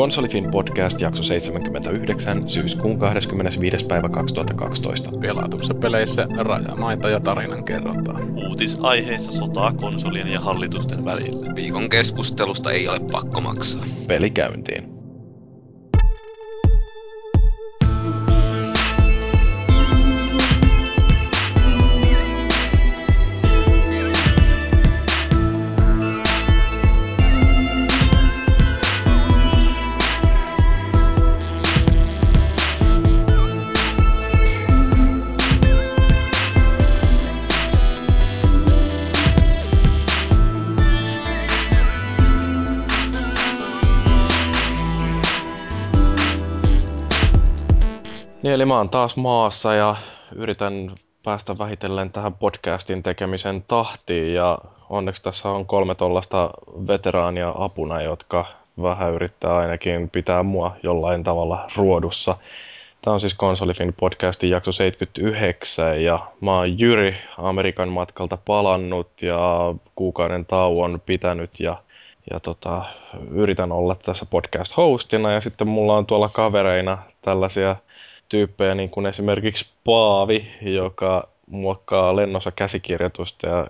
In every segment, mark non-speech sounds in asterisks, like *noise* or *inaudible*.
Konsolifin podcast jakso 79 syyskuun 25. päivä 2012. Pelatussa peleissä rajamaita ja tarinan kerrotaan. Uutisaiheissa sotaa konsolien ja hallitusten välillä. Viikon keskustelusta ei ole pakko maksaa. Peli käyntiin. Eli mä oon taas maassa ja yritän päästä vähitellen tähän podcastin tekemisen tahtiin ja onneksi tässä on kolme tollasta veteraania apuna, jotka vähän yrittää ainakin pitää mua jollain tavalla ruodussa. Tämä on siis Konsolifin podcastin jakso 79 ja mä oon Jyri Amerikan matkalta palannut ja kuukauden tauon pitänyt ja, ja tota, yritän olla tässä podcast-hostina ja sitten mulla on tuolla kavereina tällaisia tyyppejä, niin kuin esimerkiksi Paavi, joka muokkaa lennossa käsikirjoitusta ja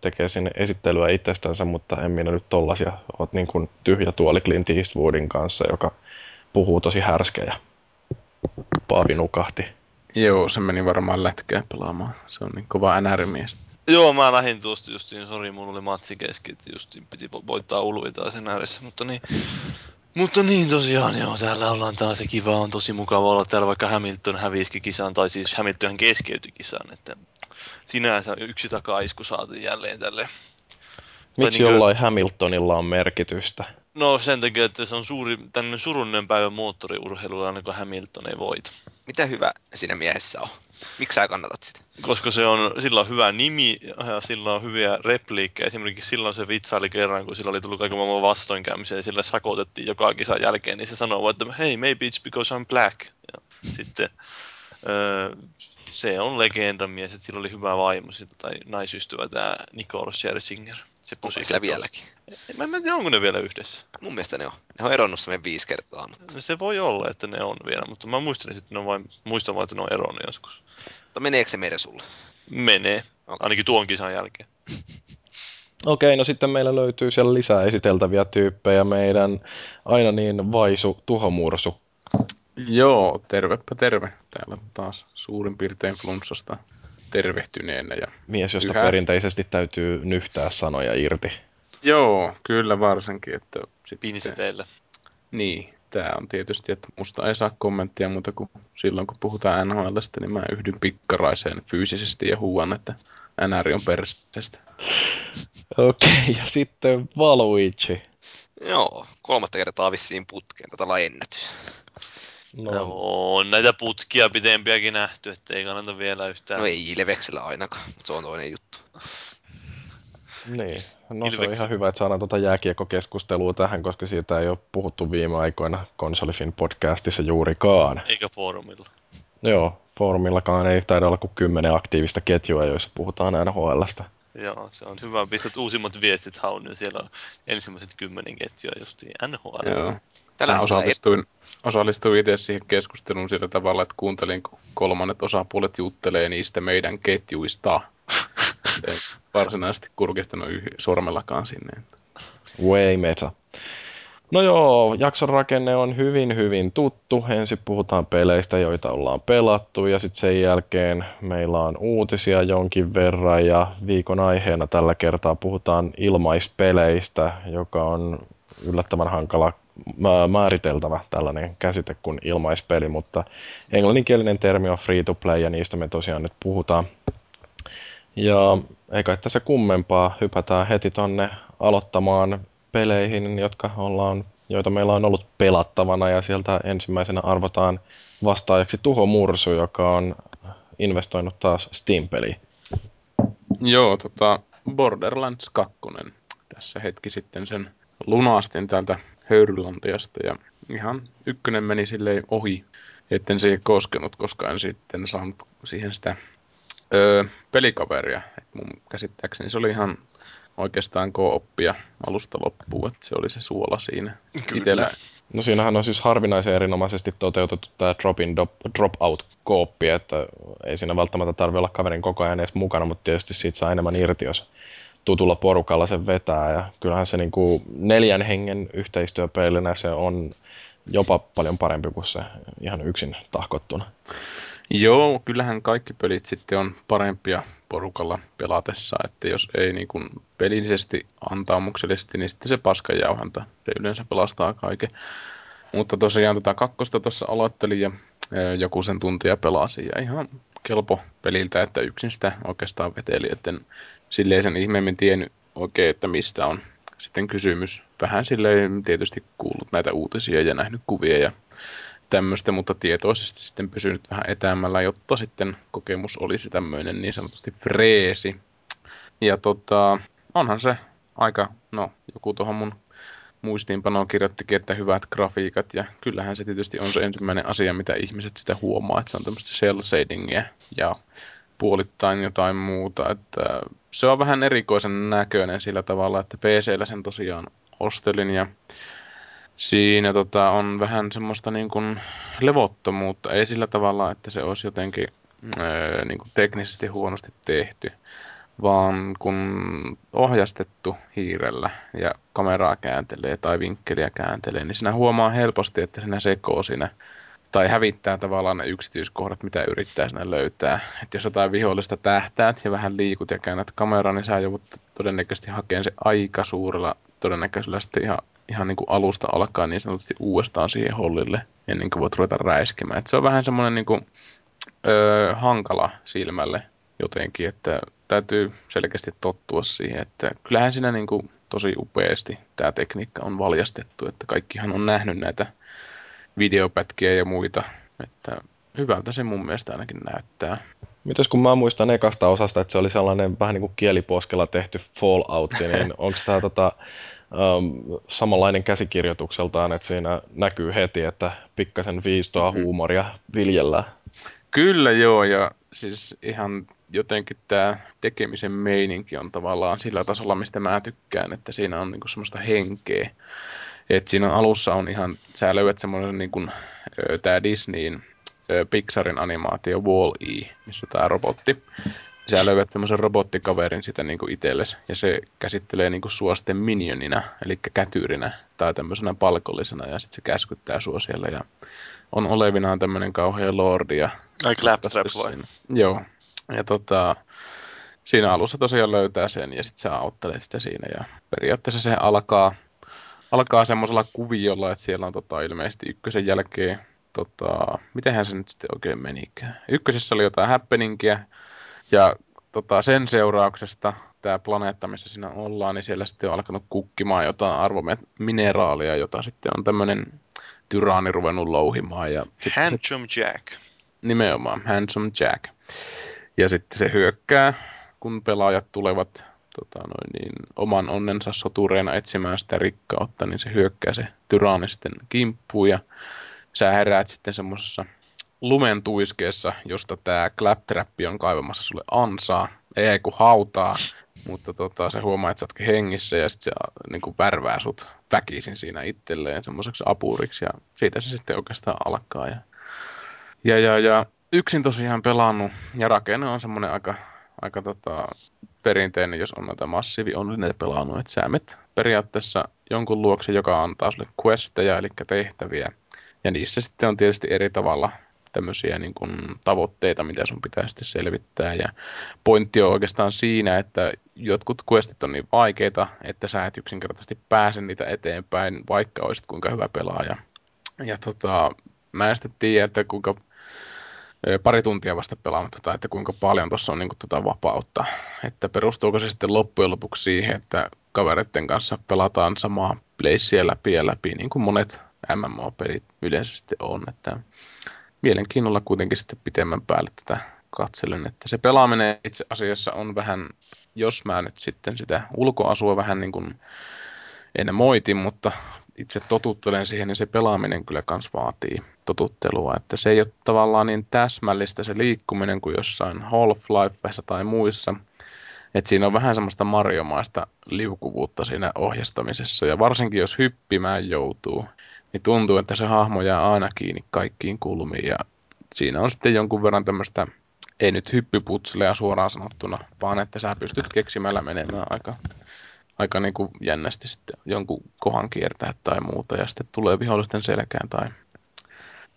tekee sinne esittelyä itsestänsä, mutta en minä nyt tollasia. Oot niin kuin tyhjä tuoli Clint Eastwoodin kanssa, joka puhuu tosi härskejä. Paavi nukahti. Joo, se meni varmaan lätkää pelaamaan. Se on niin kova NR-mies. Joo, mä lähdin tuosta justiin, sori, mulla oli matsi kesken, justiin piti voittaa uluita sen ääressä, mutta niin, mutta niin tosiaan, joo, täällä ollaan taas se kiva, on tosi mukava olla täällä, vaikka Hamilton häviski kisan, tai siis Hamilton keskeytyi kisan, että sinänsä yksi takaisku saatiin jälleen tälle. Miksi niin jollain Hamiltonilla on merkitystä? No sen takia, että se on suuri, tämmöinen surullinen päivä moottoriurheilulla, aina kun Hamilton ei voita. Mitä hyvä siinä miehessä on? Miksi sä kannatat sitä? Koska se on, sillä on hyvä nimi ja sillä on hyviä repliikkejä. Esimerkiksi silloin se vitsaili kerran, kun sillä oli tullut kaiken maailman vastoinkäymisiä ja sillä sakotettiin joka kisan jälkeen, niin se sanoi, että hei, maybe it's because I'm black. Ja sitten öö, se on legendamies, että sillä oli hyvä vaimo tai naisystävä tämä Nicole Scherzinger. Se sillä vieläkin? Mä en tiedä, onko ne vielä yhdessä. Mun mielestä ne on. Ne on eronnut semmoinen viisi kertaa. Mutta... No se voi olla, että ne on vielä, mutta mä muistelin, että ne on vain, muistan vain, että ne on eronnut joskus. Mutta meneekö se meidän sulle? Menee. Okay. Ainakin tuon kisan jälkeen. *laughs* Okei, no sitten meillä löytyy siellä lisää esiteltäviä tyyppejä. Meidän aina niin vaisu tuhomursu. Joo, tervepä terve. Täällä taas suurin piirtein flunssasta tervehtyneenä. Ja Mies, josta yhä... perinteisesti täytyy nyhtää sanoja irti. Joo, kyllä varsinkin. Että sitten... teille. Niin, tämä on tietysti, että musta ei saa kommenttia muuta kuin silloin, kun puhutaan NHLstä, niin mä yhdyn pikkaraiseen fyysisesti ja huuan, että NR on perseestä. Okei, okay, ja sitten Valuigi. Joo, kolmatta kertaa vissiin putkeen, tätä ennätys. No. no. on näitä putkia pitempiäkin nähty, että ei kannata vielä yhtään. No ei Ilveksellä ainakaan, mutta se on toinen juttu. Niin, no Ilveks... se on ihan hyvä, että saadaan tuota jääkiekkokeskustelua tähän, koska siitä ei ole puhuttu viime aikoina Konsolifin podcastissa juurikaan. Eikä foorumilla. Joo, foorumillakaan ei taida olla kuin kymmenen aktiivista ketjua, joissa puhutaan NHLstä. Joo, se on hyvä. Pistät uusimmat viestit haun, niin siellä on ensimmäiset kymmenen ketjua justiin NHL. Joo. Tällä osallistuin, osallistuin itse siihen keskusteluun sillä tavalla, että kuuntelin, kun kolmannet osapuolet juttelee niistä meidän ketjuista. *laughs* En varsinaisesti kurkistanut yh- sormellakaan sinne. Way meta. No joo, jakson rakenne on hyvin hyvin tuttu. Ensin puhutaan peleistä, joita ollaan pelattu ja sitten sen jälkeen meillä on uutisia jonkin verran ja viikon aiheena tällä kertaa puhutaan ilmaispeleistä, joka on yllättävän hankala määriteltävä tällainen käsite kuin ilmaispeli, mutta englanninkielinen termi on free to play ja niistä me tosiaan nyt puhutaan. Ja eikä tässä kummempaa, hypätään heti tonne aloittamaan peleihin, jotka ollaan, joita meillä on ollut pelattavana ja sieltä ensimmäisenä arvotaan vastaajaksi Tuho Mursu, joka on investoinut taas Steam-peliin. Joo, tota Borderlands 2. Tässä hetki sitten sen lunastin täältä Höyrylantiasta ja ihan ykkönen meni silleen ohi, etten siihen koskenut, koska en sitten saanut siihen sitä öö, pelikaveria. Et mun käsittääkseni se oli ihan oikeastaan ko-oppia alusta loppuun, että se oli se suola siinä. Itellä, No siinähän on siis harvinaisen erinomaisesti toteutettu tämä drop-in, drop-out-kooppi, että ei siinä välttämättä tarvitse olla kaverin koko ajan edes mukana, mutta tietysti siitä saa enemmän irti, jos tutulla porukalla sen vetää. Ja kyllähän se niin kuin neljän hengen yhteistyöpeilinä se on jopa paljon parempi kuin se ihan yksin tahkottuna. Joo, kyllähän kaikki pelit sitten on parempia porukalla pelatessa, että jos ei niin kuin pelillisesti antaumuksellisesti, niin sitten se paskajauhanta, se yleensä pelastaa kaiken. Mutta tosiaan tota kakkosta tuossa aloittelin ja joku sen tuntia pelasi ja ihan kelpo peliltä, että yksin sitä oikeastaan veteli, että silleen sen ihmeemmin tiennyt oikein, että mistä on sitten kysymys. Vähän silleen tietysti kuullut näitä uutisia ja nähnyt kuvia ja tämmöistä, mutta tietoisesti sitten pysynyt vähän etäämällä, jotta sitten kokemus olisi tämmöinen niin sanotusti freesi. Ja tota, onhan se aika, no joku tuohon mun muistiinpanoon kirjoittikin, että hyvät grafiikat, ja kyllähän se tietysti on se ensimmäinen asia, mitä ihmiset sitä huomaa, että se on tämmöistä cell shadingia ja puolittain jotain muuta, että se on vähän erikoisen näköinen sillä tavalla, että PCllä sen tosiaan ostelin ja Siinä tota, on vähän semmoista niin kuin levottomuutta, ei sillä tavalla, että se olisi jotenkin öö, niin kuin teknisesti huonosti tehty, vaan kun ohjastettu hiirellä ja kameraa kääntelee tai vinkkeliä kääntelee, niin sinä huomaa helposti, että sinä sekoo siinä tai hävittää tavallaan ne yksityiskohdat, mitä yrittää sinne löytää. Että jos jotain vihollista tähtäät ja vähän liikut ja käännät kameraa, niin sä joudut todennäköisesti hakemaan se aika suurella todennäköisellä sitten ihan ihan niin kuin alusta alkaa niin sanotusti uudestaan siihen hollille ennen kuin voit ruveta räiskimään. Et se on vähän semmoinen niin kuin, öö, hankala silmälle jotenkin, että täytyy selkeästi tottua siihen, että kyllähän siinä niin kuin tosi upeasti tämä tekniikka on valjastettu, että kaikkihan on nähnyt näitä videopätkiä ja muita, että hyvältä se mun mielestä ainakin näyttää. Mitäs kun mä muistan ekasta osasta, että se oli sellainen vähän niin kuin kieliposkella tehty Fallout, niin *laughs* onko tämä tota, um, samanlainen käsikirjoitukseltaan, että siinä näkyy heti, että pikkasen viistoa mm-hmm. huumoria viljellään. Kyllä joo, ja siis ihan jotenkin tämä tekemisen meininki on tavallaan sillä tasolla, mistä mä tykkään, että siinä on niinku semmoista henkeä. Että siinä alussa on ihan, sä löydät semmoinen niinku, tämä Disneyin Pixarin animaatio Wall-E, missä tämä robotti sä löydät semmoisen robottikaverin sitä niin kuin itsellesi, ja se käsittelee niin kuin sua sitten minionina, eli kätyrinä, tai tämmöisenä palkollisena, ja sitten se käskyttää sua siellä, ja on olevinaan tämmöinen kauhea lordi. Ja Ai Claptrap vai? Joo. Ja tota, siinä alussa tosiaan löytää sen, ja sitten se auttelee sitä siinä, ja periaatteessa se alkaa, alkaa semmoisella kuviolla, että siellä on tota, ilmeisesti ykkösen jälkeen tota, mitenhän se nyt sitten oikein menikään. Ykkösessä oli jotain happeningia, ja tota, sen seurauksesta tämä planeetta, missä siinä ollaan, niin siellä sitten on alkanut kukkimaan jotain arvomineraalia, jota sitten on tämmöinen tyraani ruvennut louhimaan. Ja Handsome se, Jack. Nimenomaan, Handsome Jack. Ja sitten se hyökkää, kun pelaajat tulevat tota, noin niin, oman onnensa sotureina etsimään sitä rikkautta, niin se hyökkää se tyraani sitten kimppuun ja sä heräät sitten semmoisessa lumen tuiskeessa, josta tämä Claptrap on kaivamassa sulle ansaa, ei kun hautaa, mutta tota, se huomaa, että sä ootkin hengissä ja sitten se niin kuin värvää sut väkisin siinä itselleen semmoiseksi apuriksi ja siitä se sitten oikeastaan alkaa. Ja, ja, ja, ja yksin tosiaan pelannut ja rakenne on semmoinen aika, aika tota, perinteinen, jos on noita massiivi on ne pelannut, että sä met periaatteessa jonkun luokse, joka antaa sulle questeja, eli tehtäviä, ja niissä sitten on tietysti eri tavalla tämmöisiä niin kuin tavoitteita, mitä sun pitää sitten selvittää. Ja pointti on oikeastaan siinä, että jotkut questit on niin vaikeita, että sä et yksinkertaisesti pääse niitä eteenpäin, vaikka olisit kuinka hyvä pelaaja. Ja tota, mä en sitten tiedä, että kuinka pari tuntia vasta pelaamatta, tätä, tota, että kuinka paljon tuossa on niin kuin, tota vapautta. Että perustuuko se sitten loppujen lopuksi siihen, että kavereiden kanssa pelataan samaa playsia läpi ja läpi, niin kuin monet MMO-pelit yleensä sitten on. Että mielenkiinnolla kuitenkin sitten pitemmän päälle tätä katselen, että se pelaaminen itse asiassa on vähän, jos mä nyt sitten sitä ulkoasua vähän niin kuin, en moiti, mutta itse totuttelen siihen, niin se pelaaminen kyllä kans vaatii totuttelua, että se ei ole tavallaan niin täsmällistä se liikkuminen kuin jossain Half-Lifeissa tai muissa, että siinä on vähän semmoista marjomaista liukuvuutta siinä ohjastamisessa, ja varsinkin jos hyppimään joutuu, niin tuntuu, että se hahmo jää aina kiinni kaikkiin kulmiin ja siinä on sitten jonkun verran tämmöistä, ei nyt hyppyputselea suoraan sanottuna, vaan että sä pystyt keksimällä menemään aika, aika niin kuin jännästi sitten jonkun kohan kiertää tai muuta ja sitten tulee vihollisten selkään tai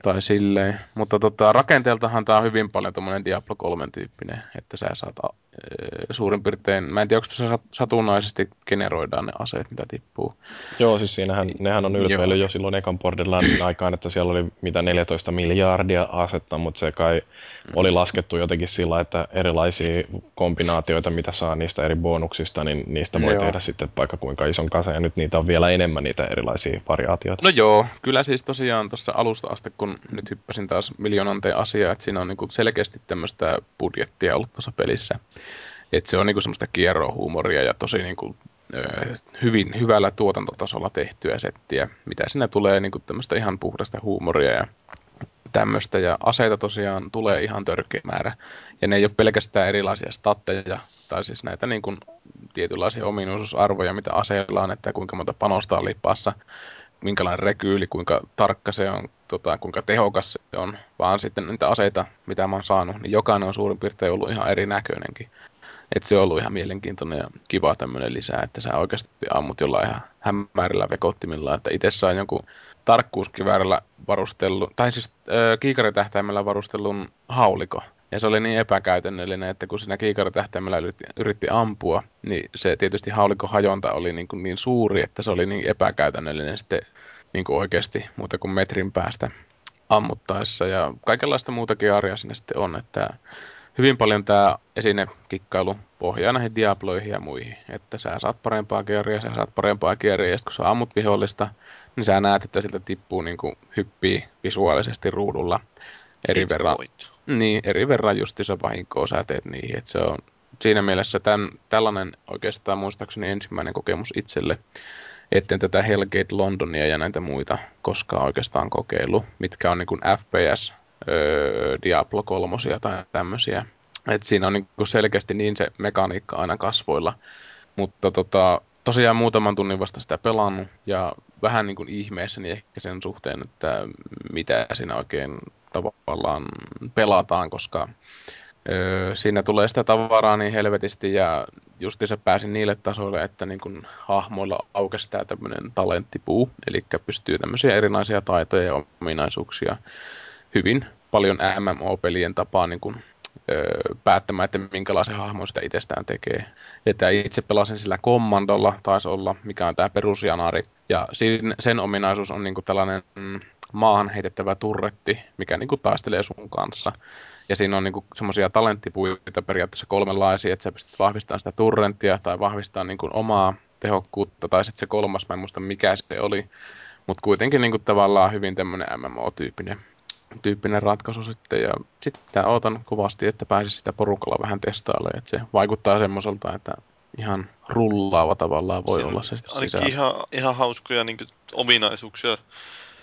tai silleen. Mutta tota, rakenteeltahan tämä on hyvin paljon tuommoinen Diablo 3 tyyppinen, että sä saat suurin piirtein, mä en tiedä, onko tässä satunnaisesti generoidaan ne aseet, mitä tippuu. Joo, siis siinähän, nehän on ylpeily jo silloin ekan Borderlandsin aikaan, että siellä oli mitä 14 miljardia asetta, mutta se kai mm. oli laskettu jotenkin sillä, että erilaisia kombinaatioita, mitä saa niistä eri bonuksista, niin niistä voi joo. tehdä sitten vaikka kuinka ison kanssa, ja nyt niitä on vielä enemmän niitä erilaisia variaatioita. No joo, kyllä siis tosiaan tuossa alusta asti, kun nyt hyppäsin taas miljoonanteen asiaa, että siinä on niinku selkeästi tämmöistä budjettia ollut tuossa pelissä. Että se on niinku semmoista kierrohuumoria ja tosi niinku, hyvin hyvällä tuotantotasolla tehtyä settiä, mitä sinne tulee niinku tämmöistä ihan puhdasta huumoria ja tämmöistä. Ja aseita tosiaan tulee ihan törkeä määrä. Ja ne ei ole pelkästään erilaisia statteja, tai siis näitä niin kuin tietynlaisia ominaisuusarvoja, mitä aseilla on, että kuinka monta panosta on lipassa, minkälainen rekyyli, kuinka tarkka se on, tota, kuinka tehokas se on, vaan sitten niitä aseita, mitä mä oon saanut, niin jokainen on suurin piirtein ollut ihan erinäköinenkin. Että se on ollut ihan mielenkiintoinen ja kiva tämmöinen lisää, että sä oikeasti ammut jollain ihan hämärillä vekottimilla, että itse sain jonkun tarkkuuskiväärillä varustellun, tai siis äh, kiikaritähtäimellä varustellun hauliko. Ja se oli niin epäkäytännöllinen, että kun siinä kiikaritähtäimellä yritti, yritti ampua, niin se tietysti haulikon hajonta oli niin, kuin niin suuri, että se oli niin epäkäytännöllinen sitten niin kuin oikeasti muuta kuin metrin päästä ammuttaessa. Ja kaikenlaista muutakin arjaa sinne sitten on, että hyvin paljon tämä kikkailu pohjaa näihin diabloihin ja muihin. Että sä saat parempaa kierriä, sä saat parempaa kierriä, ja kun sä ammut vihollista, niin sä näet, että siltä tippuu niin kuin hyppii visuaalisesti ruudulla eri It's verran. Point. Niin, eri verran justiinsa vahinkoa sä teet niihin. Että se on siinä mielessä tämän, tällainen oikeastaan muistaakseni ensimmäinen kokemus itselle, etten tätä Hellgate Londonia ja näitä muita koskaan oikeastaan kokeillut, mitkä on niin kuin FPS, Diablo 3 tai tämmöisiä. Et siinä on niin kuin selkeästi niin se mekaniikka aina kasvoilla. Mutta tota, tosiaan muutaman tunnin vasta sitä pelannut ja vähän niin kuin ihmeessäni ehkä sen suhteen, että mitä siinä oikein tavallaan pelataan, koska öö, siinä tulee sitä tavaraa niin helvetisti ja se pääsin niille tasoille, että niin kun hahmoilla aukesi tämä tämmöinen talenttipuu, eli pystyy tämmöisiä erinäisiä taitoja ja ominaisuuksia hyvin paljon MMO-pelien tapaa niin kun, öö, päättämään, että minkälaisen hahmon sitä itsestään tekee. Että itse pelasin sillä kommandolla, taisi olla, mikä on tämä perusjanari, ja sen ominaisuus on niin tällainen mm, maahan heitettävä turretti, mikä niin kuin taistelee sun kanssa. Ja siinä on niin semmoisia talenttipuita periaatteessa kolmenlaisia, että sä pystyt vahvistamaan sitä turrenttia tai vahvistamaan niin kuin omaa tehokkuutta, tai sitten se kolmas, mä en muista mikä se oli, mutta kuitenkin niin kuin tavallaan hyvin tämmöinen MMO-tyyppinen tyyppinen ratkaisu sitten, ja sitten ootan kovasti, että pääsisi sitä porukalla vähän testailla, että se vaikuttaa semmoiselta, että ihan rullaava tavallaan voi Siinä olla se Ainakin ihan, ihan hauskoja niin ominaisuuksia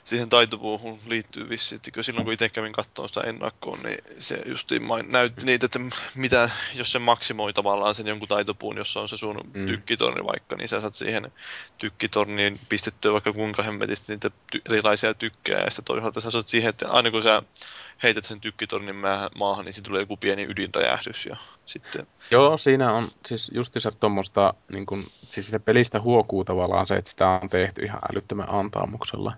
siihen taitopuuhun liittyy vissi, että silloin kun itse kävin katsomaan sitä ennakkoon, niin se justiin näytti niitä, että mitä, jos se maksimoi tavallaan sen jonkun taitopuun, jossa on se sun mm. tykkitorni vaikka, niin sä saat siihen tykkitorniin pistettyä vaikka kuinka hemmetisti niitä ty- erilaisia tykkejä, ja sitten toisaalta sä saat siihen, että aina kun sä heität sen tykkitornin maahan, niin siitä tulee joku pieni ydinräjähdys ja sitten... Joo, siinä on siis justiinsa tuommoista, niin kun, siis sitä pelistä huokuu tavallaan se, että sitä on tehty ihan älyttömän antaamuksella.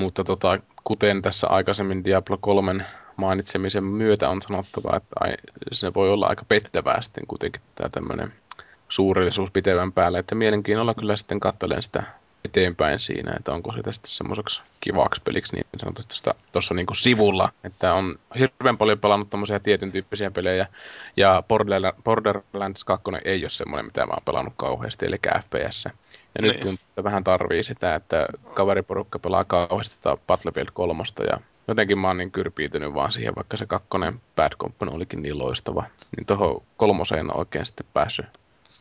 Mutta tota, kuten tässä aikaisemmin Diablo 3 mainitsemisen myötä on sanottava, että ai, se voi olla aika pettävää sitten kuitenkin tämä tämmöinen suurellisuus pitevän päälle, että mielenkiinnolla kyllä sitten katselen sitä eteenpäin siinä, että onko se tästä semmoiseksi kivaksi peliksi niin sanotusti tuossa niin sivulla, että on hirveän paljon pelannut tommosia tietyn tyyppisiä pelejä, ja Borderlands 2 ei ole semmoinen, mitä mä oon pelannut kauheasti, eli FPS. Ja nyt niin. tuntuu, että vähän tarvii sitä, että kaveriporukka pelaa kauheasti Battlefield 3 ja jotenkin mä oon niin kyrpiitynyt vaan siihen, vaikka se kakkonen Bad Company olikin niin loistava. Niin tuohon kolmoseen on oikein sitten päässyt,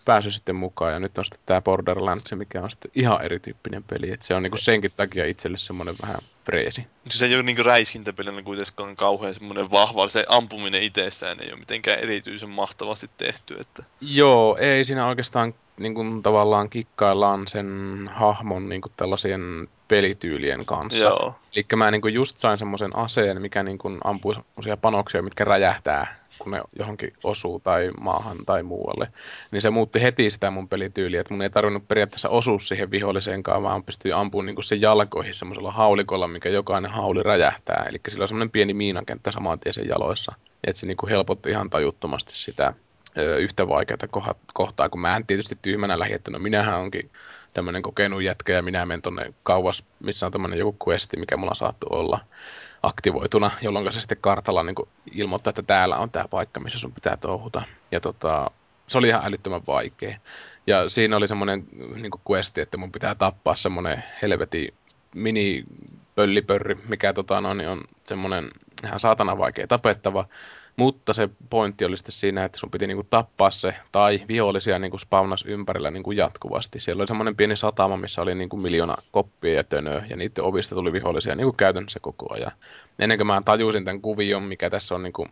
päässyt sitten mukaan. Ja nyt on sitten tämä Borderlands, mikä on sitten ihan erityyppinen peli. Että se on niinku senkin takia itselle semmoinen vähän freesi. Se ei ole niinku räiskintäpelinä kuitenkaan kauhean semmoinen vahva. Se ampuminen itsessään ei ole mitenkään erityisen mahtavasti tehty. Että... Joo, ei siinä oikeastaan niin kuin tavallaan kikkaillaan sen hahmon niin kuin tällaisien pelityylien kanssa. Joo. Eli mä niinku just sain semmoisen aseen, mikä niinku ampuu semmoisia panoksia, mitkä räjähtää, kun ne johonkin osuu tai maahan tai muualle. Niin se muutti heti sitä mun pelityyliä, että mun ei tarvinnut periaatteessa osua siihen viholliseenkaan, vaan pystyi ampumaan niinku sen jalkoihin semmoisella haulikolla, mikä jokainen hauli räjähtää. Eli sillä on semmoinen pieni miinakenttä saman tien sen jaloissa. Että se niinku helpotti ihan tajuttomasti sitä ö, yhtä vaikeaa kohtaa, kun mä en tietysti tyhmänä lähi, että no minähän onkin tämmöinen kokenut jätkä ja minä menen tonne kauas, missä on tämmöinen joku questi, mikä mulla saattu olla aktivoituna, jolloin se sitten kartalla niin ilmoittaa, että täällä on tämä paikka, missä sun pitää touhuta. Ja tota, se oli ihan älyttömän vaikea. Ja siinä oli semmoinen niin questi, että mun pitää tappaa semmoinen helveti mini pöllipörri, mikä tota, no, niin on semmoinen ihan saatana vaikea tapettava. Mutta se pointti oli sitten siinä, että sun piti niinku tappaa se, tai vihollisia niinku spawnas ympärillä niinku jatkuvasti. Siellä oli semmoinen pieni satama, missä oli niinku miljoona koppia ja tönöä, ja niiden ovista tuli vihollisia niinku käytännössä koko ajan. Ennen kuin mä tajusin tämän kuvion, mikä tässä on niinku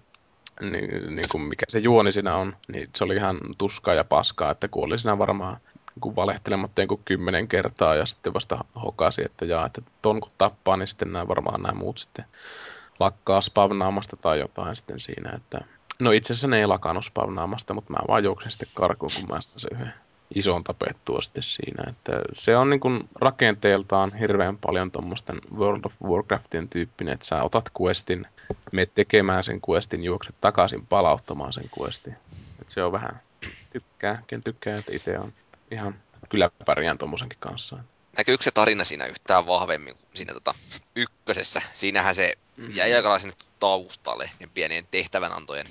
niin, niin kuin mikä se juoni siinä on, niin se oli ihan tuskaa ja paskaa, että kuoli siinä varmaan niin valehtelematta kuin kymmenen kertaa ja sitten vasta hokasi, että jaa, että ton kun tappaa, niin sitten nämä varmaan nämä muut sitten lakkaa spavnaamasta tai jotain sitten siinä, että no itse asiassa ne ei lakannut spavnaamasta, mutta mä vaan juoksin sitten karkuun, kun mä sain se yhden ison tapettua sitten siinä, että se on niin kuin rakenteeltaan hirveän paljon tuommoisten World of Warcraftin tyyppinen, että sä otat questin, menet tekemään sen questin, juokset takaisin palauttamaan sen questin. Että se on vähän tykkää, ken tykkää, että itse on ihan kyllä pärjään tuommoisenkin kanssa näkyykö se tarina siinä yhtään vahvemmin kuin siinä tota, ykkösessä? Siinähän se mm-hmm. jäi aika sinne taustalle ne pienien tehtävänantojen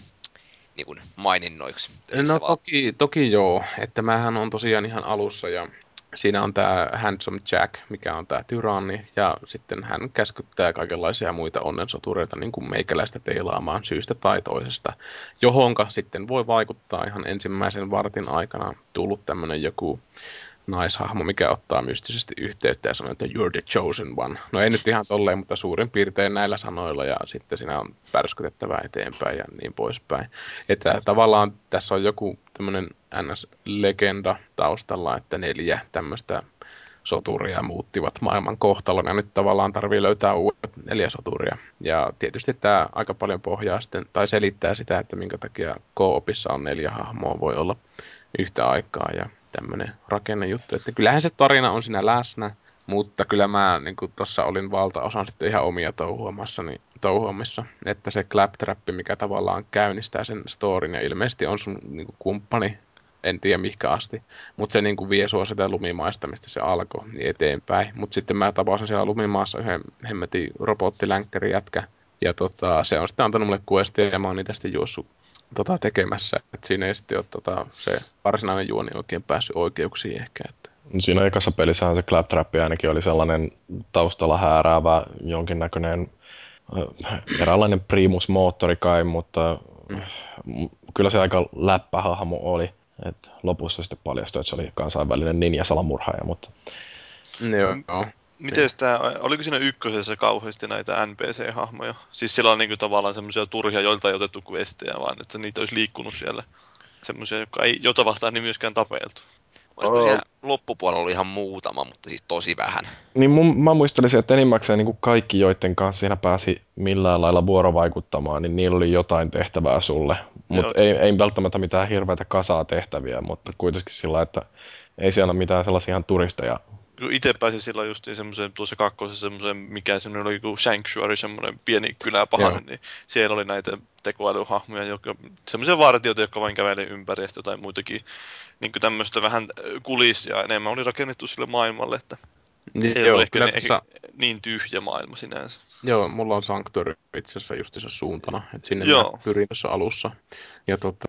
niin kuin maininnoiksi. No toki, toki joo, että mähän on tosiaan ihan alussa ja siinä on tämä Handsome Jack, mikä on tämä tyranni, ja sitten hän käskyttää kaikenlaisia muita onnensotureita niin kuin meikäläistä teilaamaan syystä tai toisesta, johonka sitten voi vaikuttaa ihan ensimmäisen vartin aikana tullut tämmöinen joku naishahmo, mikä ottaa mystisesti yhteyttä ja sanoo, että you're the chosen one. No ei nyt ihan tolleen, mutta suurin piirtein näillä sanoilla ja sitten siinä on pärskytettävä eteenpäin ja niin poispäin. Että tavallaan tässä on joku tämmöinen NS-legenda taustalla, että neljä tämmöistä soturia muuttivat maailman kohtalon ja nyt tavallaan tarvii löytää uudet neljä soturia. Ja tietysti tämä aika paljon pohjaa sitten, tai selittää sitä, että minkä takia K-opissa on neljä hahmoa voi olla yhtä aikaa ja tämmöinen rakennejuttu. Että kyllähän se tarina on siinä läsnä, mutta kyllä mä niin tuossa olin valtaosan sitten ihan omia touhuamassa, niin, touhuamissa. Että se claptrappi, mikä tavallaan käynnistää sen storin ja ilmeisesti on sun niin kuin, kumppani, en tiedä mihinkä asti, mutta se niin kuin, vie sua sitä lumimaista, mistä se alkoi, niin eteenpäin. Mutta sitten mä tapasin siellä lumimaassa yhden hemmetin robottilänkkäri jätkä, ja tota, se on sitten antanut mulle questia ja mä oon niitä sitten juossut tota, tekemässä. Et siinä ei sitten ole tota, se varsinainen juoni oikein päässyt oikeuksiin ehkä. Että. Siinä ekassa pelissähän se Claptrap ainakin oli sellainen taustalla hääräävä jonkinnäköinen eräänlainen primus-moottori kai, mutta mm. kyllä se aika läppähahmo oli. Et lopussa sitten paljastui, että se oli kansainvälinen ninja-salamurhaaja, mutta... Joo. Miten tämä, oliko siinä ykkösessä kauheasti näitä NPC-hahmoja? Siis siellä on niinku tavallaan semmoisia turhia, joilta ei otettu questejä, vaan että niitä olisi liikkunut siellä. Semmoisia, jotka ei, jota vastaan niin myöskään tapeltu. Olisiko siellä loppupuolella ollut ihan muutama, mutta siis tosi vähän. Niin mun, mä muistelisin, että enimmäkseen niin kuin kaikki, joiden kanssa siinä pääsi millään lailla vuorovaikuttamaan, niin niillä oli jotain tehtävää sulle. Mutta ei, ei välttämättä mitään hirveätä kasaa tehtäviä, mutta kuitenkin sillä, että ei siellä mitään sellaisia ihan turisteja itse pääsin silloin just semmoisen tuossa kakkosessa semmoisen, mikä semmoinen oli kuin Sanctuary, semmoinen pieni kyläpahan, niin siellä oli näitä tekoälyhahmoja, jotka, semmoisia vartioita, jotka vain käveli ympäri ja jotain muitakin niin kuin tämmöistä vähän kulisia enemmän oli rakennettu sille maailmalle, että niin, ei joo, ole ehkä ne, tuossa... niin tyhjä maailma sinänsä. Joo, mulla on Sanctuary itse asiassa justiinsa suuntana, että sinne joo. pyrin tuossa alussa. Ja tota,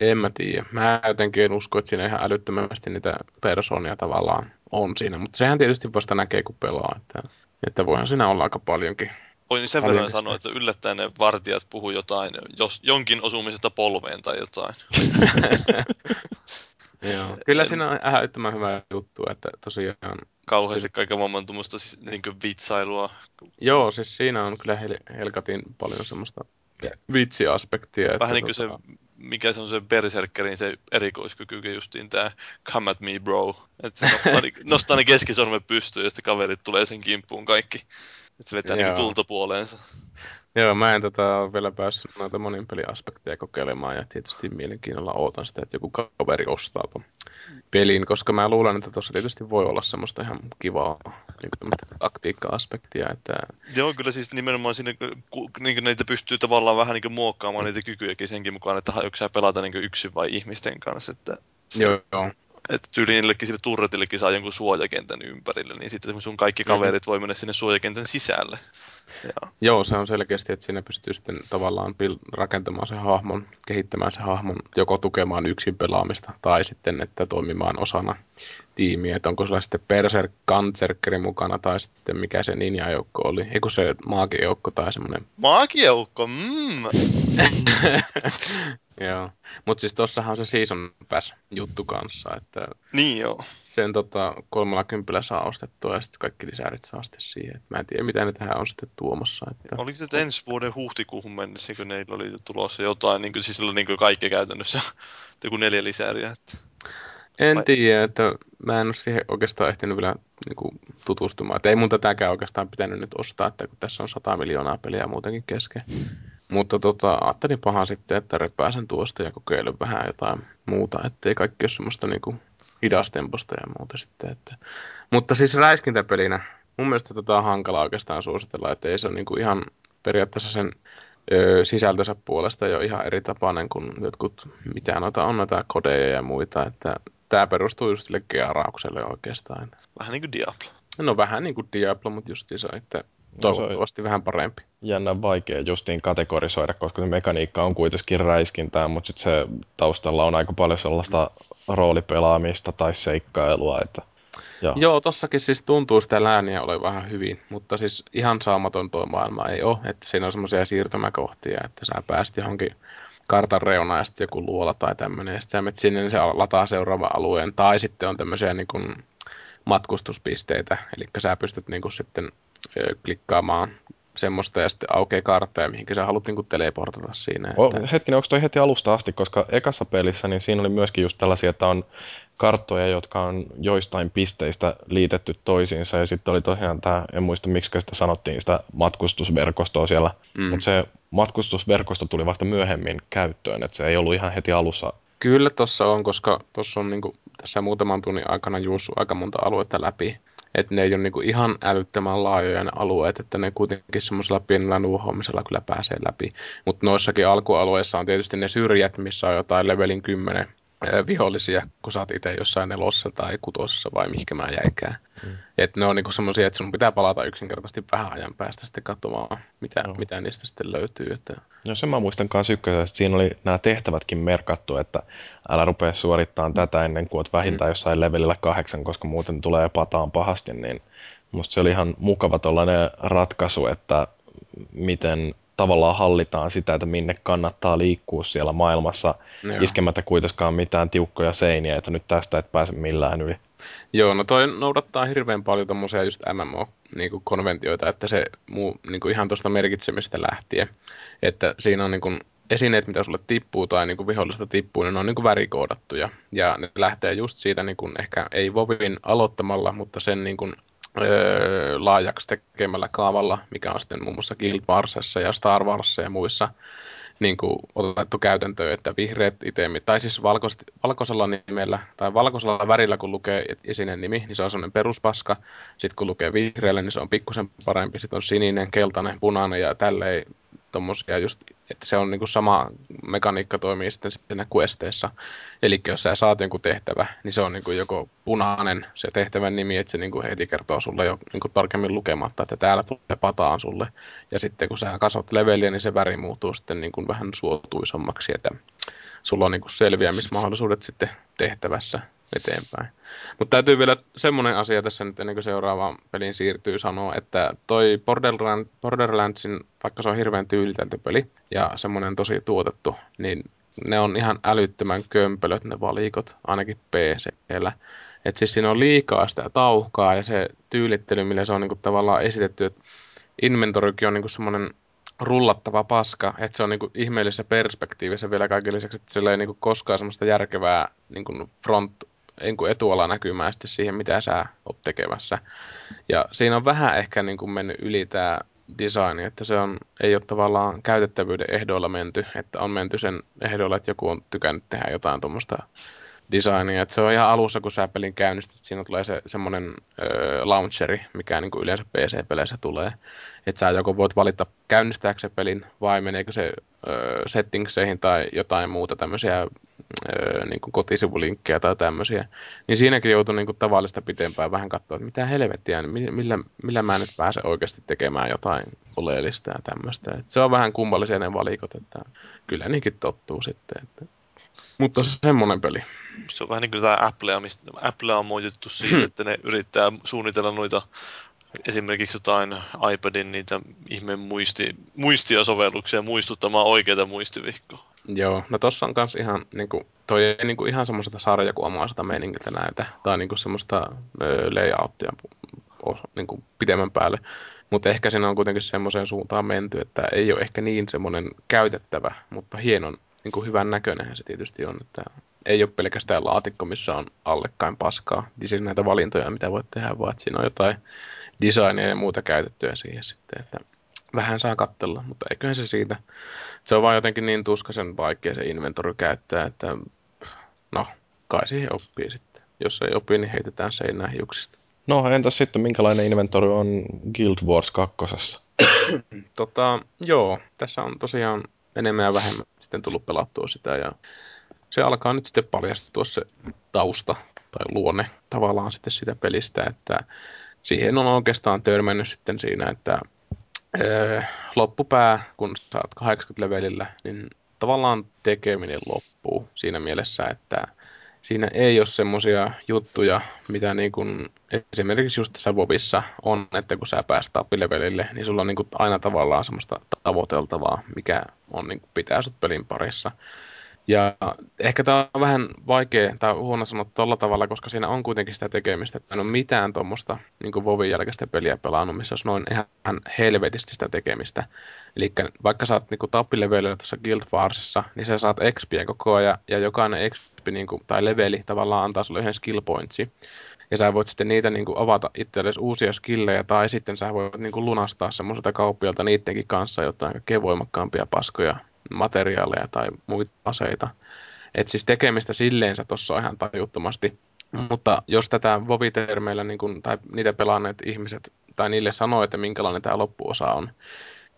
en mä tiedä. Mä jotenkin en usko, että siinä ihan älyttömästi niitä persoonia tavallaan on siinä, mutta sehän tietysti vasta näkee, kun pelaa, että, että voihan siinä olla aika paljonkin. Voin sen verran sanoa, että yllättäen ne vartijat puhuu jotain, jos, jonkin osumisesta polveen tai jotain. *laughs* Joo. Kyllä siinä on älyttömän hyvä juttu, että tosiaan... Kauheasti kaiken maailman tuommoista siis, niin vitsailua. Joo, siis siinä on kyllä hel- helkatin paljon semmoista vitsiaspektia. Vähän niin kuin tota... se mikä se on se Berserkerin se erikoiskyky, justiin tämä Come at me bro. Että se nostaa, ne, *laughs* nostaa ne keskisormet pystyyn ja sitten kaverit tulee sen kimppuun kaikki. Että se vetää niinku tulta puoleensa. Joo, mä en tota ole vielä päässyt noita monin peliaspekteja kokeilemaan ja tietysti mielenkiinnolla ootan sitä, että joku kaveri ostaa ton pelin, koska mä luulen, että tuossa tietysti voi olla semmoista ihan kivaa niin taktiikka-aspektia. Että... Joo, kyllä siis nimenomaan siinä, niin niitä pystyy tavallaan vähän niin muokkaamaan niitä kykyjäkin senkin mukaan, että onko sä pelata niin yksin vai ihmisten kanssa. Että se... Joo, joo että tyyliinillekin sille turretillekin saa jonkun suojakentän ympärille, niin sitten sun kaikki mhm. kaverit voi mennä sinne suojakentän sisälle. Ja. Joo, se on selkeästi, että siinä pystyy sitten tavallaan rakentamaan sen hahmon, kehittämään sen hahmon, joko tukemaan yksin pelaamista tai sitten, että toimimaan osana tiimiä. Että onko sulla sitten Berserk Kanzerkeri mukana tai sitten mikä se ninja-joukko oli. Eikö se maagijoukko tai semmoinen... Maagijoukko, mm. *laughs* Joo, mutta siis tossahan on se Season Pass juttu kanssa, että... Niin joo. Sen tota, kolmella kympillä saa ostettua ja sitten kaikki lisärit saa sitten siihen. Et mä en tiedä, mitä ne tähän on sitten tuomassa. Että... Oliko se ensi vuoden huhtikuuhun mennessä, kun neillä oli tulossa jotain, niin kuin, siis niin kuin kaikki käytännössä, *laughs* joku neljä lisäriä. Että... En Vai... tiedä, että mä en ole siihen oikeastaan ehtinyt vielä niin kuin, tutustumaan. Että ei mun tätäkään oikeastaan pitänyt nyt ostaa, että kun tässä on 100 miljoonaa peliä muutenkin kesken. Mutta tota, ajattelin pahan sitten, että repääsen tuosta ja kokeilen vähän jotain muuta, ettei kaikki ole semmoista niinku hidastemposta ja muuta sitten. Että. Mutta siis räiskintäpelinä, mun mielestä tätä on hankala oikeastaan suositella, että ei se ole niinku ihan periaatteessa sen ö, sisältönsä puolesta jo ihan eri tapainen kuin jotkut, mitä noita on, noita kodeja ja muita, että tämä perustuu just sille gearaukselle oikeastaan. Vähän niin kuin Diablo. No vähän niin kuin Diablo, mutta se, että toivottavasti vähän parempi. Jännä vaikea justiin kategorisoida, koska se mekaniikka on kuitenkin räiskintää, mutta sitten se taustalla on aika paljon sellaista roolipelaamista tai seikkailua. Että, joo. joo, tossakin siis tuntuu sitä lääniä ole vähän hyvin, mutta siis ihan saamaton tuo maailma ei ole, että siinä on semmoisia siirtymäkohtia, että sä pääst johonkin kartan reunaan ja sitten joku luola tai tämmöinen, ja sitten sä menet sinne, niin se lataa seuraavan alueen, tai sitten on tämmöisiä niin kuin matkustuspisteitä, eli sä pystyt niin kuin sitten klikkaamaan semmoista ja sitten aukeaa karttoja, mihinkä sä haluat niin teleportata siinä. Että... O, hetkinen, onko toi heti alusta asti, koska ekassa pelissä niin siinä oli myöskin just tällaisia, että on karttoja, jotka on joistain pisteistä liitetty toisiinsa ja sitten oli tosiaan tämä, en muista miksi sitä sanottiin, sitä matkustusverkostoa siellä, mm. mutta se matkustusverkosto tuli vasta myöhemmin käyttöön, että se ei ollut ihan heti alussa Kyllä tuossa on, koska tuossa on niin kuin, tässä muutaman tunnin aikana juossut aika monta aluetta läpi että ne ei ole niinku ihan älyttömän laajoja ne alueet, että ne kuitenkin semmoisella pienellä nuuhoamisella kyllä pääsee läpi. Mutta noissakin alkualueissa on tietysti ne syrjät, missä on jotain levelin 10 vihollisia, kun sä oot itse jossain nelossa tai kutossa vai mihinkä mä jäikään. Mm. Että ne on niinku semmoisia, että sun pitää palata yksinkertaisesti vähän ajan päästä sitten katsomaan, mitä, no. mitä niistä sitten löytyy. Että... No sen mä muistan kanssa ykkösestä, että siinä oli nämä tehtävätkin merkattu, että älä rupea suorittamaan tätä ennen kuin oot vähintään mm. jossain levelillä kahdeksan, koska muuten tulee pataan pahasti, niin musta se oli ihan mukava tollainen ratkaisu, että miten tavallaan hallitaan sitä, että minne kannattaa liikkua siellä maailmassa, Joo. iskemättä kuitenkaan mitään tiukkoja seiniä, että nyt tästä et pääse millään yli. Joo, no toi noudattaa hirveän paljon tommosia just MMO-konventioita, että se muu, niinku ihan tuosta merkitsemistä lähtien, että siinä on niinku esineet, mitä sulle tippuu tai niin kuin vihollista tippuu, niin ne on niin kuin värikoodattuja. Ja ne lähtee just siitä niin kuin ehkä ei Vovin aloittamalla, mutta sen niin kuin öö, laajaksi tekemällä kaavalla, mikä on sitten muun muassa Guild Warsissa ja Star Warsissa ja muissa niin kuin otettu käytäntöön, että vihreät itemit, tai siis valkois, valkoisella nimellä, tai valkoisella värillä kun lukee esinen nimi, niin se on semmoinen peruspaska. Sitten kun lukee vihreällä, niin se on pikkusen parempi. Sitten on sininen, keltainen, punainen ja tälleen tommosia just, että se on niinku sama mekaniikka toimii sitten siinä questeissa. Eli jos sä saat jonkun tehtävä, niin se on niinku joko punainen se tehtävän nimi, että se niinku heti kertoo sulle jo niinku tarkemmin lukematta, että täällä tulee pataan sulle. Ja sitten kun sä kasvat leveliä, niin se väri muuttuu sitten niinku vähän suotuisammaksi, että sulla on niinku selviämismahdollisuudet sitten tehtävässä eteenpäin. Mutta täytyy vielä semmoinen asia tässä nyt ennen kuin seuraavaan peliin siirtyy sanoa, että toi Borderland, Borderlandsin, vaikka se on hirveän tyylitelty peli ja semmoinen tosi tuotettu, niin ne on ihan älyttömän kömpelöt ne valikot, ainakin PCllä. Että siis siinä on liikaa sitä tauhkaa ja se tyylittely, millä se on niinku tavallaan esitetty, että inventorikin on niinku semmoinen rullattava paska, että se on niinku ihmeellisessä perspektiivissä vielä kaiken lisäksi, että sillä ei niinku koskaan semmoista järkevää niinku front niinku etuala näkymää sitten siihen, mitä sä oot tekemässä. Ja siinä on vähän ehkä niinku mennyt yli tämä design, että se on, ei ole tavallaan käytettävyyden ehdoilla menty, että on menty sen ehdoilla, että joku on tykännyt tehdä jotain tuommoista designia. Että se on ihan alussa, kun sä pelin käynnistät, siinä tulee se semmoinen launcheri, mikä niin kuin yleensä PC-peleissä tulee. Että sä joko voit valita käynnistääkö se pelin vai meneekö se ö, settingseihin tai jotain muuta tämmöisiä ö, niin kuin kotisivulinkkejä tai tämmöisiä. Niin siinäkin joutuu niin kuin tavallista pitempään vähän katsoa, että mitä helvettiä, niin millä, millä mä nyt pääsen oikeasti tekemään jotain oleellista ja tämmöistä. Et se on vähän kummallisia ne valikot, että kyllä niinkin tottuu sitten. Että mutta semmonen peli. Se on vähän niin kuin tämä Apple, mistä Apple on moitettu siitä, hmm. *clears throat* että ne yrittää suunnitella noita esimerkiksi jotain iPadin niitä ihmeen muisti, muistia sovelluksia muistuttamaan oikeita muistivihkoa. Joo, no tossa on kans ihan, niinku, toi ei niinku ihan semmoista sarjakuomaiselta meiningiltä näytä, tai niinku semmoista ö, layouttia niinku pitemmän päälle. Mutta ehkä siinä on kuitenkin semmoiseen suuntaan menty, että ei ole ehkä niin semmoinen käytettävä, mutta hienon niin kuin hyvän näköinen se tietysti on, että ei ole pelkästään laatikko, missä on allekkain paskaa. Siis näitä valintoja, mitä voit tehdä, vaan että siinä on jotain designia ja muuta käytettyä siihen sitten, että vähän saa katsella, mutta eiköhän se siitä. Se on vaan jotenkin niin tuskaisen vaikea se inventori käyttää, että no, kai siihen oppii sitten. Jos ei opi, niin heitetään seinään hiuksista. No entäs sitten, minkälainen inventori on Guild Wars 2? *coughs* tota, joo, tässä on tosiaan enemmän ja vähemmän sitten tullut pelattua sitä ja se alkaa nyt sitten paljastua se tausta tai luonne tavallaan sitten sitä pelistä, että siihen on oikeastaan törmännyt sitten siinä, että öö, loppupää, kun saat 80 levelillä, niin tavallaan tekeminen loppuu siinä mielessä, että siinä ei ole semmoisia juttuja, mitä niin kuin esimerkiksi just tässä Vobissa on, että kun sä pääst tappilevelille, niin sulla on niin kuin aina tavallaan semmoista tavoiteltavaa, mikä on niin kuin pitää sut pelin parissa. Ja ehkä tämä on vähän vaikea tai huono sanoa tuolla tavalla, koska siinä on kuitenkin sitä tekemistä, että en ole mitään tuommoista niin Vovin jälkeistä peliä pelannut, missä olisi noin ihan helvetisti sitä tekemistä. Eli vaikka sä oot niin tappilevelillä tuossa Guild Warsissa, niin sä saat XPiä koko ajan, ja jokainen XP niin kuin, tai leveli tavallaan antaa sulle yhden skill pointsi. Ja sä voit sitten niitä niin kuin, avata itsellesi uusia skillejä, tai sitten sä voit niin kuin, lunastaa semmoiselta kauppialta niidenkin kanssa jotain kaikkein voimakkaampia paskoja materiaaleja tai muita aseita. Et siis tekemistä silleensä tuossa on ihan tajuttomasti. Mutta jos tätä Vovitermeillä niin kun, tai niitä pelanneet ihmiset tai niille sanoo, että minkälainen tämä loppuosa on,